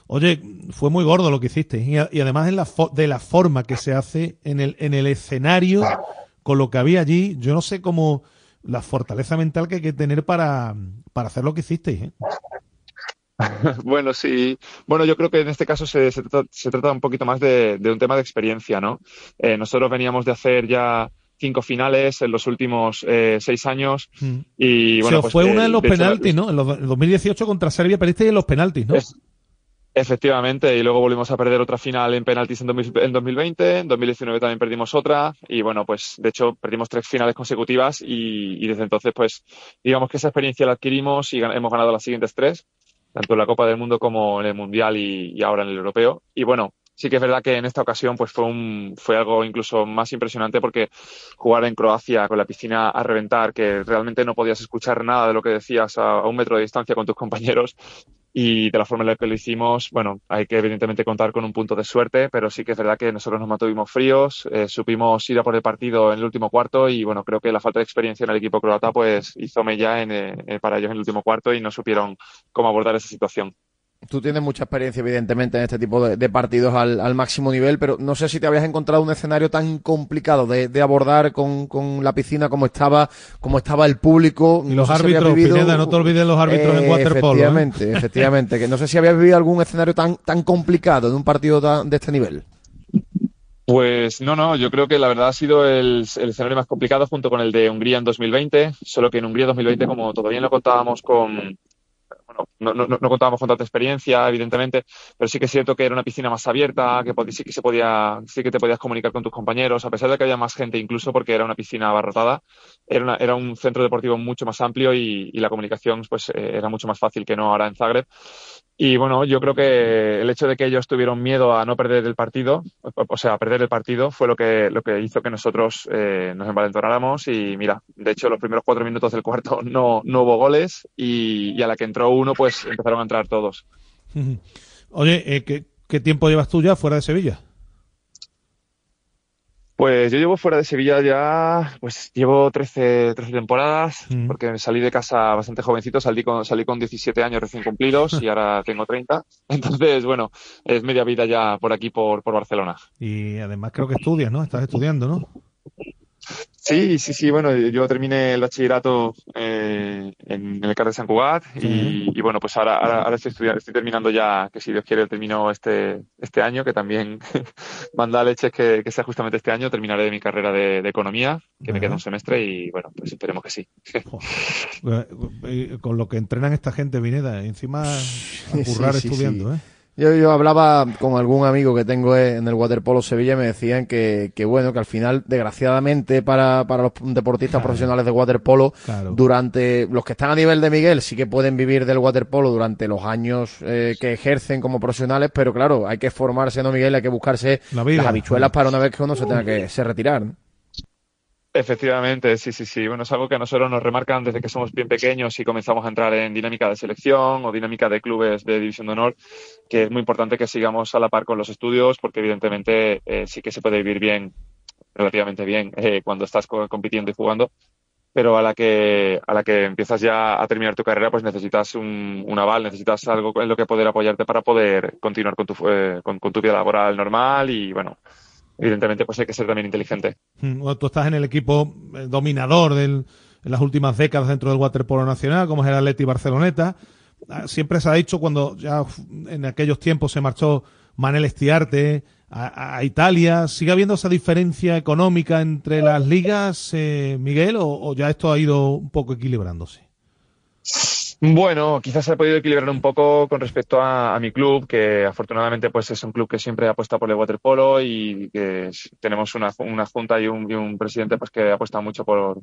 Oye, fue muy gordo lo que hiciste y, a- y además en la fo- de la forma que se hace en el, en el escenario con lo que había allí, yo no sé cómo la fortaleza mental que hay que tener para, para hacer lo que hicisteis. ¿eh? Bueno, sí. Bueno, yo creo que en este caso se, se trata, se trata un poquito más de, de un tema de experiencia, ¿no? Eh, nosotros veníamos de hacer ya cinco finales en los últimos eh, seis años y Se bueno, os pues fue una en los de hecho, la- penaltis, ¿no? En los- en 2018 contra Serbia perdisteis en los penaltis, ¿no? Es- Efectivamente, y luego volvimos a perder otra final en penaltis en, 2000 en 2020, en 2019 también perdimos otra, y bueno, pues de hecho perdimos tres finales consecutivas y, y desde entonces pues digamos que esa experiencia la adquirimos y gan- hemos ganado las siguientes tres, tanto en la Copa del Mundo como en el Mundial y, y ahora en el Europeo. Y bueno, sí que es verdad que en esta ocasión pues fue un, fue algo incluso más impresionante porque jugar en Croacia con la piscina a reventar, que realmente no podías escuchar nada de lo que decías a, un metro de distancia con tus compañeros, y de la forma en la que lo hicimos, bueno, hay que evidentemente contar con un punto de suerte, pero sí que es verdad que nosotros nos mantuvimos fríos, eh, supimos ir a por el partido en el último cuarto y bueno, creo que la falta de experiencia en el equipo croata pues hizo mella en, eh, para ellos en el último cuarto y no supieron cómo abordar esa situación. Tú tienes mucha experiencia, evidentemente, en este tipo de, de partidos al, al máximo nivel, pero no sé si te habías encontrado un escenario tan complicado de, de abordar con, con la piscina como estaba, como estaba el público. Y los No sé si árbitros, vivido- Pineda, no te olvides los árbitros en Eh, waterpolo. ¿eh? Efectivamente, efectivamente. Que no sé si habías vivido algún escenario tan, tan complicado en un partido tan- de este nivel. Pues no, no, yo creo que la verdad ha sido el, el escenario más complicado junto con el de Hungría en 2020, solo que en Hungría 2020, como todavía no contábamos con, no, no, no contábamos con tanta experiencia, evidentemente, pero sí que es cierto que era una piscina más abierta, que sí que se podía, sí que te podías comunicar con tus compañeros, a pesar de que había más gente incluso porque era una piscina abarrotada, era, una- era un centro deportivo mucho más amplio y, y la comunicación pues eh, era mucho más fácil que no ahora en Zagreb. Y bueno, yo creo que el hecho de que ellos tuvieron miedo a no perder el partido, o sea, a perder el partido, fue lo que, lo que hizo que nosotros eh, nos envalentonáramos. Y mira, de hecho, los primeros cuatro minutos del cuarto no, no hubo goles y, y a la que entró uno, pues empezaron a entrar todos. Oye, eh, ¿qué, qué tiempo llevas tú ya fuera de Sevilla? Pues yo llevo fuera de Sevilla ya, pues llevo 13, 13 temporadas, Mm. porque salí de casa bastante jovencito, salí con, salí con 17 años recién cumplidos y ahora tengo 30. Entonces, bueno, es media vida ya por aquí, por, por Barcelona. Y además creo que estudias, ¿no? Estás estudiando, ¿no? Sí, sí, sí, bueno, yo terminé el bachillerato eh, en el CAR de San Cugat y, y bueno, pues ahora, ahora, ahora estoy estudiando, estoy terminando ya, que si Dios quiere termino este, este año, que también manda leches que, que sea justamente este año, terminaré mi carrera de, de economía, que me queda un semestre y bueno, pues esperemos que sí. Eh, eh, Con lo que entrenan esta gente, Vineda, encima a currar Sí, sí, estudiando, sí. ¿eh? Yo, yo hablaba con algún amigo que tengo en el Waterpolo Sevilla y me decían que, que bueno, que al final, desgraciadamente para, para los deportistas profesionales de waterpolo, Claro. durante los que están a nivel de Miguel sí que pueden vivir del waterpolo durante los años eh, que ejercen como profesionales, pero claro, hay que formarse, ¿no, Miguel? Hay que buscarse las habichuelas para una vez que uno se tenga que se retirar. ¿no? Efectivamente, sí, sí, sí. Bueno, es algo que a nosotros nos remarcan desde que somos bien pequeños y comenzamos a entrar en dinámica de selección o dinámica de clubes de división de honor, que es muy importante que sigamos a la par con los estudios, porque evidentemente eh, sí que se puede vivir bien, relativamente bien, eh, cuando estás co- compitiendo y jugando, pero a la que a la que empiezas ya a terminar tu carrera, pues necesitas un, un aval, necesitas algo en lo que poder apoyarte para poder continuar con tu eh, con tu vida laboral normal y bueno, evidentemente pues hay que ser también inteligente. Mm, bueno, Tú estás en el equipo eh, dominador del, en las últimas décadas dentro del waterpolo nacional, como es el Atleti Barceloneta. Ah, Siempre se ha dicho cuando ya en aquellos tiempos se marchó Manel Estiarte a, Italia, ¿sigue habiendo esa diferencia económica entre las ligas, eh, Miguel, o ya esto ha ido un poco equilibrándose? Bueno, quizás se ha podido equilibrar un poco con respecto a, a mi club, que afortunadamente pues es un club que siempre apuesta por el waterpolo y que tenemos una, una junta y un, y un presidente pues que apuesta mucho por,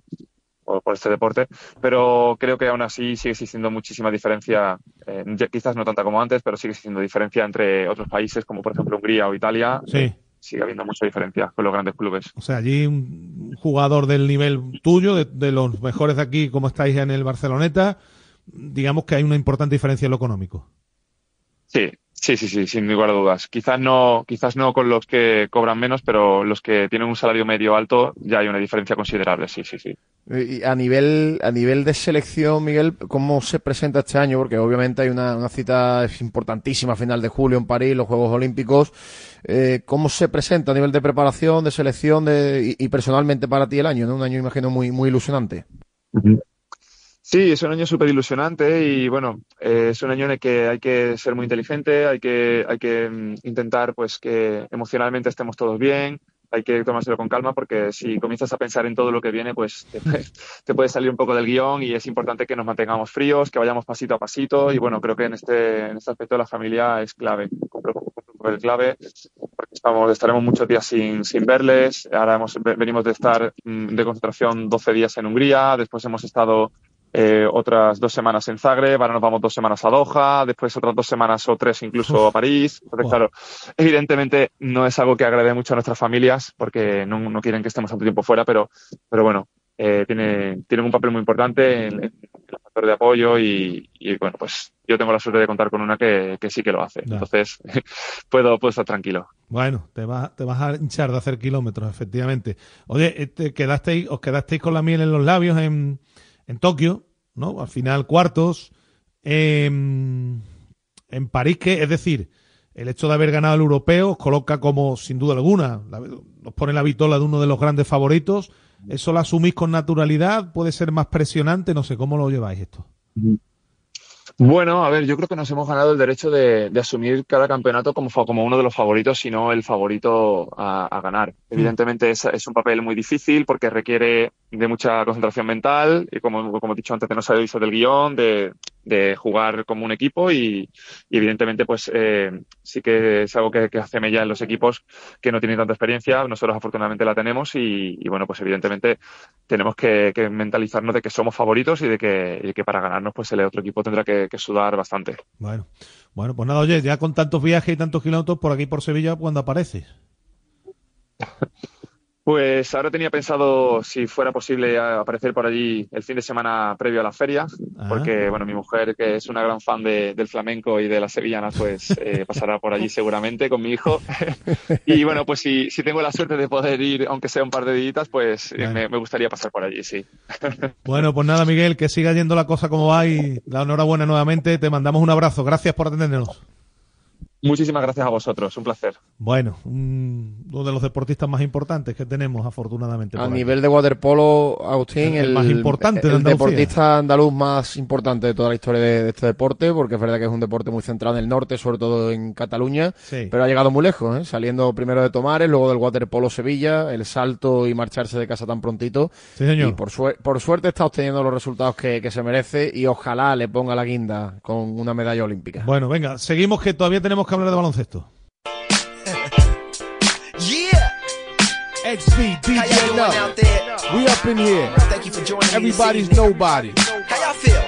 por, por este deporte, pero creo que aún así sigue existiendo muchísima diferencia, eh, quizás no tanta como antes, pero sigue existiendo diferencia entre otros países como por ejemplo Hungría o Italia. Sí. Sigue habiendo mucha diferencia con los grandes clubes. O sea, allí un jugador del nivel tuyo, de, de los mejores de aquí, como estáis en el Barceloneta, digamos que hay una importante diferencia en lo económico. Sí, sí, sí, sí, sin lugar a dudas. Quizás no, quizás no con los que cobran menos, pero los que tienen un salario medio alto ya hay una diferencia considerable, sí, sí, sí. Y a nivel, a nivel de selección, Miguel, ¿cómo se presenta este año? Porque obviamente hay una, una cita importantísima a final de julio en París, los Juegos Olímpicos. Eh, ¿Cómo se presenta a nivel de preparación, de selección de, y, y personalmente para ti el año? ¿no? Un año, imagino, muy, muy ilusionante. Sí, es un año súper ilusionante y bueno, eh, es un año en el que hay que ser muy inteligente, hay que, hay que mm, intentar pues que emocionalmente estemos todos bien, hay que tomárselo con calma porque si comienzas a pensar en todo lo que viene, pues te, te puede salir un poco del guion y es importante que nos mantengamos fríos, que vayamos pasito a pasito y bueno, creo que en este, en este aspecto la familia es clave, cumple un papel clave porque estamos, estaremos muchos días sin, sin verles, ahora hemos, ve- venimos de estar mm, de concentración 12 días en Hungría, después hemos estado eh, otras dos semanas en Zagreb, ahora nos vamos dos semanas a Doha, después otras dos semanas o tres incluso a París. Entonces, claro, evidentemente no es algo que agrade mucho a nuestras familias porque no, no quieren que estemos tanto tiempo fuera, pero, pero bueno, eh, tiene, tienen un papel muy importante en, en el factor de apoyo y, y, bueno, pues yo tengo la suerte de contar con una que, que sí que lo hace. Entonces, puedo, puedo estar tranquilo. Bueno, te vas, te vas a hinchar de hacer kilómetros, efectivamente. Oye, te quedasteis, os quedasteis con la miel en los labios en, en Tokio, ¿no? Al final cuartos. En, en París, que es decir, el hecho de haber ganado el europeo os coloca como, sin duda alguna, la- os pone la vitola de uno de los grandes favoritos. ¿Eso lo asumís con naturalidad? ¿Puede ser más presionante? No sé, ¿cómo lo lleváis esto? Bueno, a ver, yo creo que nos hemos ganado el derecho de, de asumir cada campeonato como, como uno de los favoritos, si no el favorito a, a ganar. Evidentemente es, es un papel muy difícil porque requiere de mucha concentración mental y como, como he dicho antes, de no salirse del guion, de, de jugar como un equipo y, y evidentemente pues eh, sí que es algo que, que hace mella en los equipos que no tienen tanta experiencia. Nosotros afortunadamente la tenemos y, y, bueno, pues evidentemente tenemos que, que mentalizarnos de que somos favoritos y de que, y de que para ganarnos pues el otro equipo tendrá que, que sudar bastante. Bueno, bueno, pues nada, oye, ya con tantos viajes y tantos kilómetros por aquí por Sevilla, ¿cuándo apareces? Pues ahora tenía pensado si fuera posible aparecer por allí el fin de semana previo a la feria, porque bueno, mi mujer, que es una gran fan de- del flamenco y de las sevillanas, pues eh, pasará por allí seguramente con mi hijo. y bueno, pues si, si tengo la suerte de poder ir, aunque sea un par de días, pues eh, Bueno. me, me gustaría pasar por allí, sí. Bueno, pues nada, Miguel, que siga yendo la cosa como va y la enhorabuena nuevamente. Te mandamos un abrazo. Gracias por atendernos. Muchísimas gracias a vosotros, un placer. Bueno, un- uno de los deportistas más importantes que tenemos, afortunadamente. A aquí. nivel de waterpolo, Agustín, El- el más importante de el Andalucía. deportista andaluz más importante de toda la historia de, de este deporte, porque es verdad que es un deporte muy centrado en el norte, sobre todo en Cataluña, Sí. pero ha llegado muy lejos, ¿eh? saliendo primero de Tomares, luego del waterpolo Sevilla, el salto y marcharse de casa tan prontito. Sí, señor. Y por, suer- por suerte está obteniendo los resultados que, que se merece y ojalá le ponga la guinda con una medalla olímpica. Bueno, venga, seguimos que todavía tenemos que hablar de baloncesto. DJ? We up in here. Thank you for joining Everybody's nobody. How y'all feel?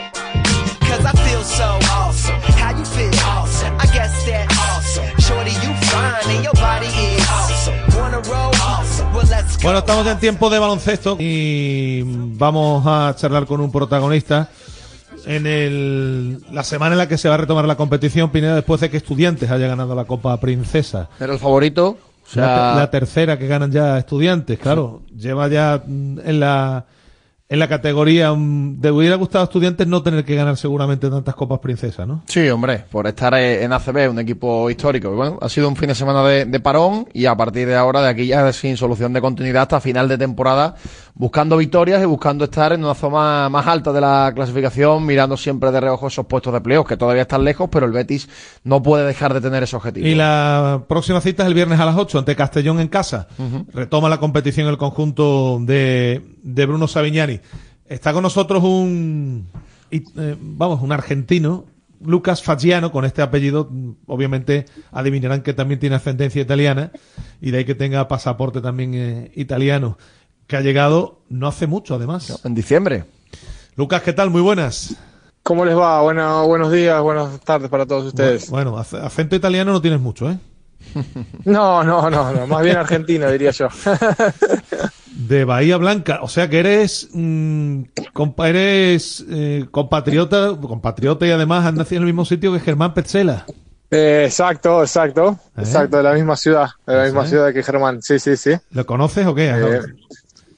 Cause I feel so awesome. How you feel? Awesome. I guess that awesome. Shorty, you fine and your body is awesome. Wanna roll? Awesome. Well, let's go. Bueno, estamos en tiempo de baloncesto y vamos a charlar con un protagonista en el, la semana en la que se va a retomar la competición, Pineda, después de que Estudiantes haya ganado la Copa Princesa. Era el favorito. O sea, la, te- la tercera que ganan ya Estudiantes, claro. Lleva ya mm, en la, en la categoría. mm, ¿Te hubiera gustado a Estudiantes no tener que ganar seguramente tantas Copas Princesa, no? Sí, hombre, por estar eh, en ACB, un equipo histórico. Bueno, ha sido un fin de semana de, de parón y a partir de ahora, de aquí ya sin solución de continuidad hasta final de temporada, buscando victorias y buscando estar en una zona más alta de la clasificación, mirando siempre de reojo esos puestos de playoff, que todavía están lejos, pero el Betis no puede dejar de tener ese objetivo. Y la próxima cita es el viernes a las 8 ante Castellón en casa. Retoma la competición el conjunto de, de Bruno Savignani. Está con nosotros un, y, eh, vamos, un argentino, Lucas Fagiano, con este apellido, obviamente adivinarán que también tiene ascendencia italiana y de ahí que tenga pasaporte también eh, italiano, que ha llegado no hace mucho además. En diciembre. Lucas, ¿qué tal? Muy buenas. ¿Cómo les va? Bueno, buenos días, buenas tardes para todos ustedes. Bueno, ac- acento italiano no tienes mucho, ¿eh? No, no, no, no, más bien argentino diría yo. De Bahía Blanca, o sea que eres mm, compa- eres eh, compatriota, compatriota y además has nacido en el mismo sitio que Germán Petzela. Eh, exacto, exacto, exacto, de la misma ciudad, de la misma ¿Eh? ciudad que Germán, sí, sí, sí. ¿Lo conoces o qué? Eh,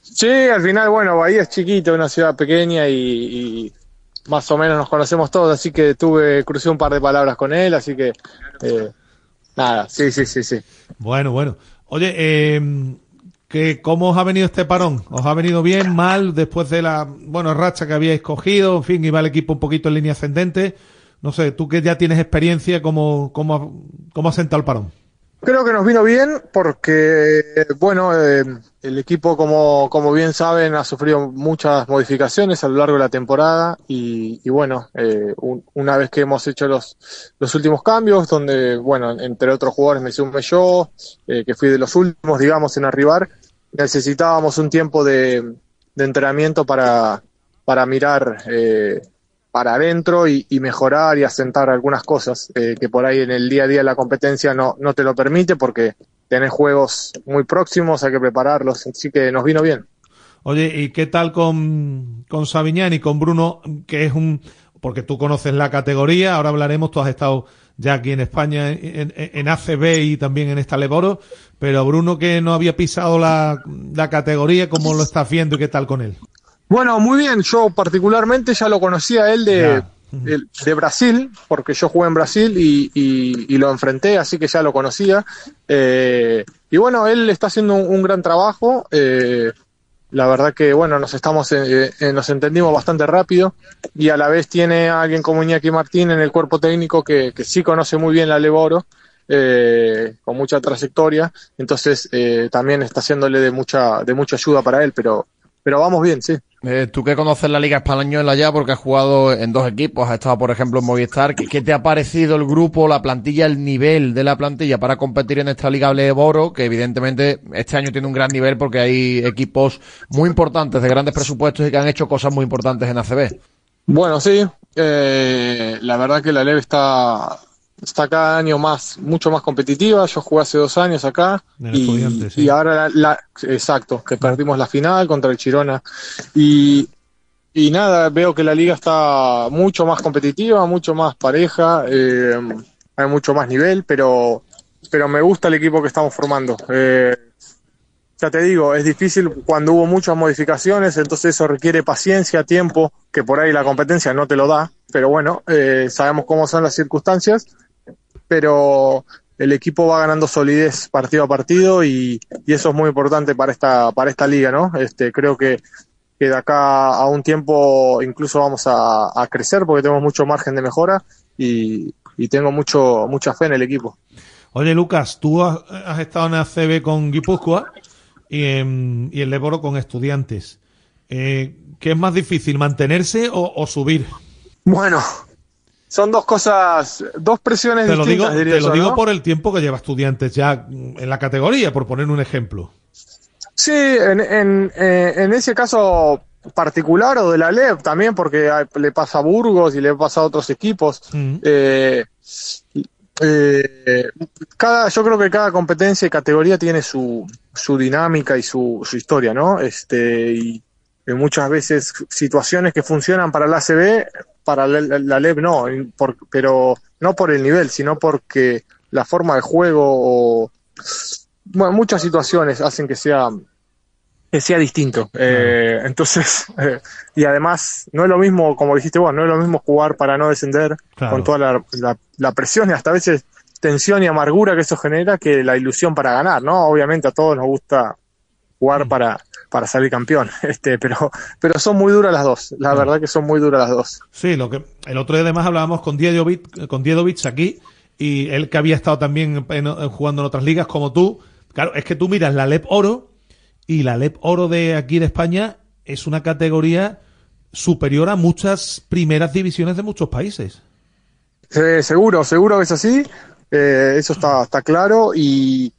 sí, al final, bueno, Bahía es chiquito, una ciudad pequeña y, y más o menos nos conocemos todos, así que tuve, crucé un par de palabras con él, así que, eh, nada, sí, sí, sí, sí. Bueno, bueno. Oye, eh, que ¿cómo os ha venido este parón? ¿Os ha venido bien, mal, después de la bueno racha que habíais cogido? En fin, iba el equipo un poquito en línea ascendente. No sé, tú que ya tienes experiencia, ¿cómo, cómo, cómo ha sentado el parón? Creo que nos vino bien porque, bueno, eh, el equipo, como, como bien saben, ha sufrido muchas modificaciones a lo largo de la temporada y, bueno, eh, un- una vez que hemos hecho los, los últimos cambios, donde, bueno, entre otros jugadores me sumé yo, eh, que fui de los últimos, digamos, en arribar, necesitábamos un tiempo de, de entrenamiento para, para mirar eh, para adentro y, mejorar y asentar algunas cosas eh, que por ahí en el día a día la competencia no, no te lo permite porque tenés juegos muy próximos, hay que prepararlos, así que nos vino bien. Oye, ¿y qué tal con, con Sabiñán y con Bruno, que es un... Porque tú conoces la categoría, ahora hablaremos, tú has estado ya aquí en España en, en- ACB y también en esta Leboro, pero Bruno que no había pisado la, la categoría, ¿cómo lo estás viendo y qué tal con él? Bueno, muy bien, yo particularmente ya lo conocía él de, de, de Brasil, porque yo jugué en Brasil y, y- y lo enfrenté, así que ya lo conocía. Eh, y bueno, él está haciendo un, un gran trabajo. eh, la verdad que, bueno, nos estamos, eh, eh, nos entendimos bastante rápido y a la vez tiene alguien como Iñaki Martín en el cuerpo técnico que, que sí conoce muy bien la Leboro, eh, con mucha trayectoria, entonces eh, también está haciéndole de mucha, de mucha ayuda para él, pero, pero vamos bien, sí. Eh, tú que conoces la Liga Española ya porque has jugado en dos equipos, has estado por ejemplo en Movistar, ¿qué, qué te ha parecido el grupo, la plantilla, el nivel de la plantilla para competir en esta Liga Leboro, que evidentemente este año tiene un gran nivel porque hay equipos muy importantes de grandes presupuestos y que han hecho cosas muy importantes en ACB? Bueno, sí, eh, la verdad que la LEV está, está cada año más, mucho más competitiva. Yo jugué hace dos años acá y, Estudiantes, sí. y ahora la, la- exacto, que perdimos la final contra el Chirona y, y nada, veo que la liga está mucho más competitiva, mucho más pareja, eh, hay mucho más nivel, pero, pero me gusta el equipo que estamos formando. Eh, ya te digo, es difícil cuando hubo muchas modificaciones, entonces eso requiere paciencia, tiempo, que por ahí la competencia no te lo da, pero bueno, eh, sabemos cómo son las circunstancias, pero el equipo va ganando solidez partido a partido y, y eso es muy importante para esta, para esta liga, ¿no? Este, creo que, que de acá a un tiempo incluso vamos a, a crecer porque tenemos mucho margen de mejora y, y tengo mucho, mucha fe en el equipo. Oye, Lucas, tú has, has estado en ACB con Guipúzcoa y en, y en Leboro con estudiantes. Eh, ¿Qué es más difícil, mantenerse o, o subir? Bueno, son dos cosas, dos presiones Te lo digo, distintas, diría te lo digo ¿no? por el tiempo que lleva estudiantes ya mm, en la categoría, por poner un ejemplo. Sí, en, en, eh, en ese caso particular o de la LEP también, porque le pasa a Burgos y le pasa a otros equipos. Eh, eh, cada, yo creo que cada competencia y categoría tiene su, su dinámica y su, su historia, ¿no? Este, y, y muchas veces situaciones que funcionan para la ACB, para la, la- LEP no, por- pero no por el nivel, sino porque la forma de juego o bueno, muchas situaciones hacen que sea que sea distinto. Eh, entonces, eh, y además, no es lo mismo, como dijiste vos, no es lo mismo jugar para no descender Claro. con toda la, la- la presión y hasta a veces tensión y amargura que eso genera que la ilusión para ganar, ¿no? Obviamente a todos nos gusta jugar para, para salir campeón, este, pero, pero son muy duras las dos, la verdad que son muy duras las dos. Sí, lo que el otro día además hablábamos con Diedovic, con Diedovic aquí y él que había estado también en- en- jugando en otras ligas como tú. Claro, es que tú miras la LEP Oro y la LEP Oro de aquí de España es una categoría superior a muchas primeras divisiones de muchos países. Eh, seguro, seguro que es así, eh, eso está, está claro y,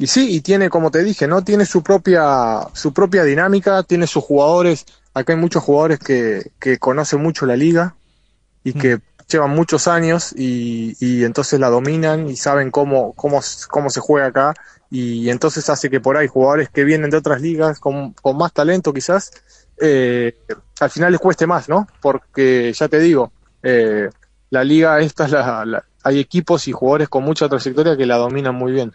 y sí, y tiene, como te dije, ¿no? Tiene su propia, su propia dinámica, tiene sus jugadores, acá hay muchos jugadores que, que conocen mucho la liga y que llevan muchos años y, y entonces la dominan y saben cómo, cómo, cómo se juega acá y entonces hace que por ahí jugadores que vienen de otras ligas con, con más talento quizás, eh, al final les cueste más, ¿no? Porque ya te digo, eh, la liga esta es la, la- hay equipos y jugadores con mucha trayectoria que la dominan muy bien.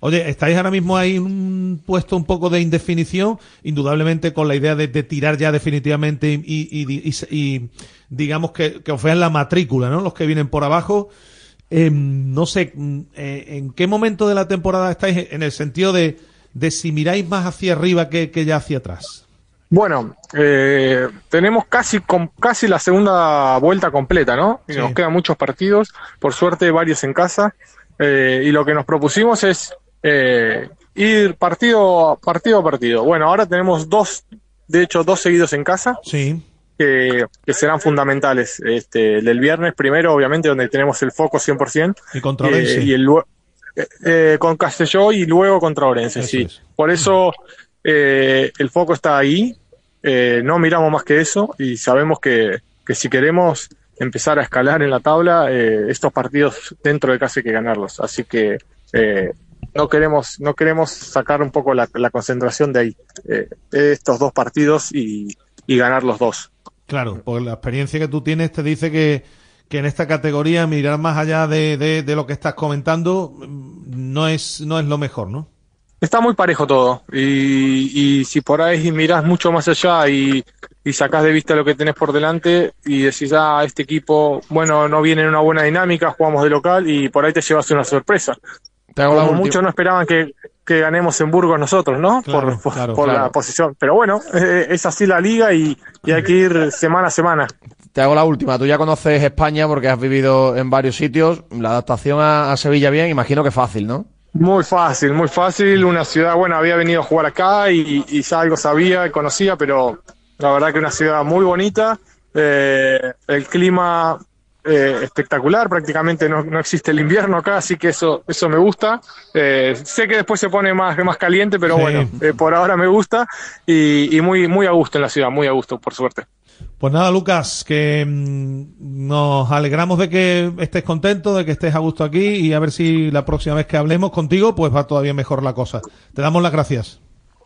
Oye, estáis ahora mismo ahí un puesto un poco de indefinición, indudablemente con la idea de, tirar ya definitivamente y, digamos que, os vean la matrícula, ¿no? Los que vienen por abajo. Eh, no sé, mm, eh, ¿en qué momento de la temporada estáis en el sentido de, de si miráis más hacia arriba que, que ya hacia atrás? Bueno, eh, tenemos casi com- casi la segunda vuelta completa, ¿no? Y Sí. Nos quedan muchos partidos, por suerte varios en casa, eh, y lo que nos propusimos es eh, ir partido partido a partido. Bueno, ahora tenemos dos, de hecho dos seguidos en casa. Sí. Que, que serán fundamentales. Este, el del viernes primero, obviamente, donde tenemos el foco 100%. Y contra eh, Orense. y el eh, eh, con Castelló y luego contra Orense, sí. Por eso eh, el foco está ahí, eh, no miramos más que eso y sabemos que, que si queremos empezar a escalar en la tabla, eh, estos partidos dentro de casa hay que ganarlos. Así que eh, no queremos no queremos sacar un poco la, concentración de ahí, estos dos partidos y, ganar los dos. Claro, porque la experiencia que tú tienes te dice que, que en esta categoría mirar más allá de, de- de lo que estás comentando mm, no es, no es lo mejor, ¿no? Está muy parejo todo y, y si por ahí miras mucho más allá y, y sacás de vista lo que tenés por delante y decís, ah, este equipo, bueno, no viene en una buena dinámica, jugamos de local y por ahí te llevas una sorpresa. Como muchos no esperaban que, que ganemos en Burgos nosotros, ¿no? Claro, por por- claro, por claro. la posición. Pero bueno, eh, es así la liga y, y hay que ir semana a semana. Te hago la última. Tú ya conoces España porque has vivido en varios sitios. La adaptación a, a Sevilla bien, imagino que fácil, ¿no? Muy fácil, muy fácil. Una ciudad, bueno, había venido a jugar acá y, y ya algo sabía y conocía, pero la verdad que una ciudad muy bonita. Eh, el clima eh, espectacular, prácticamente no, no existe el invierno acá, así que eso, eso me gusta. Eh, sé que después se pone más, más caliente, pero Sí. bueno, eh, por ahora me gusta y, y muy, muy a gusto en la ciudad, muy a gusto, por suerte. Pues nada, Lucas, que mm, nos alegramos de que estés contento, de que estés a gusto aquí y a ver si la próxima vez que hablemos contigo, pues va todavía mejor la cosa. Te damos las gracias.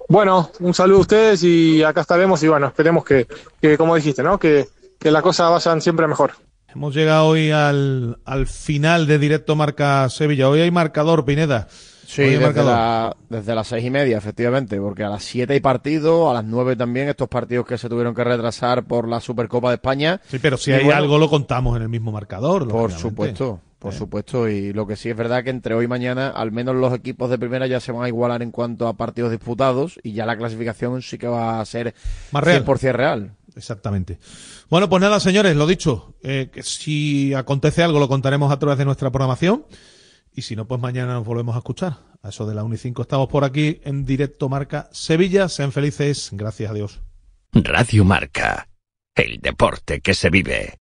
Bueno, un saludo a ustedes y acá estaremos y bueno, esperemos que, que como dijiste, ¿no? Que, que las cosas vayan siempre mejor. Hemos llegado hoy al, al final de Directo Marca Sevilla. Hoy hay marcador, Pineda. Sí, desde, marcador. la- desde las seis y media, efectivamente, porque a las siete hay partido, a las nueve también, estos partidos que se tuvieron que retrasar por la Supercopa de España. Sí, pero si Y hay bueno, algo lo contamos en el mismo marcador. Por supuesto, por supuesto. Y lo que sí es verdad que entre hoy y mañana, al menos los equipos de primera ya se van a igualar en cuanto a partidos disputados y ya la clasificación sí que va a ser Más real. 100% real. Exactamente. Bueno, pues nada, señores, lo dicho. eh, que si acontece algo, lo contaremos a través de nuestra programación. Y si no, pues mañana nos volvemos a escuchar. A eso de la 1 y 5 estamos por aquí en directo Marca Sevilla. Sean felices. Gracias a Dios. Radio Marca. El deporte que se vive.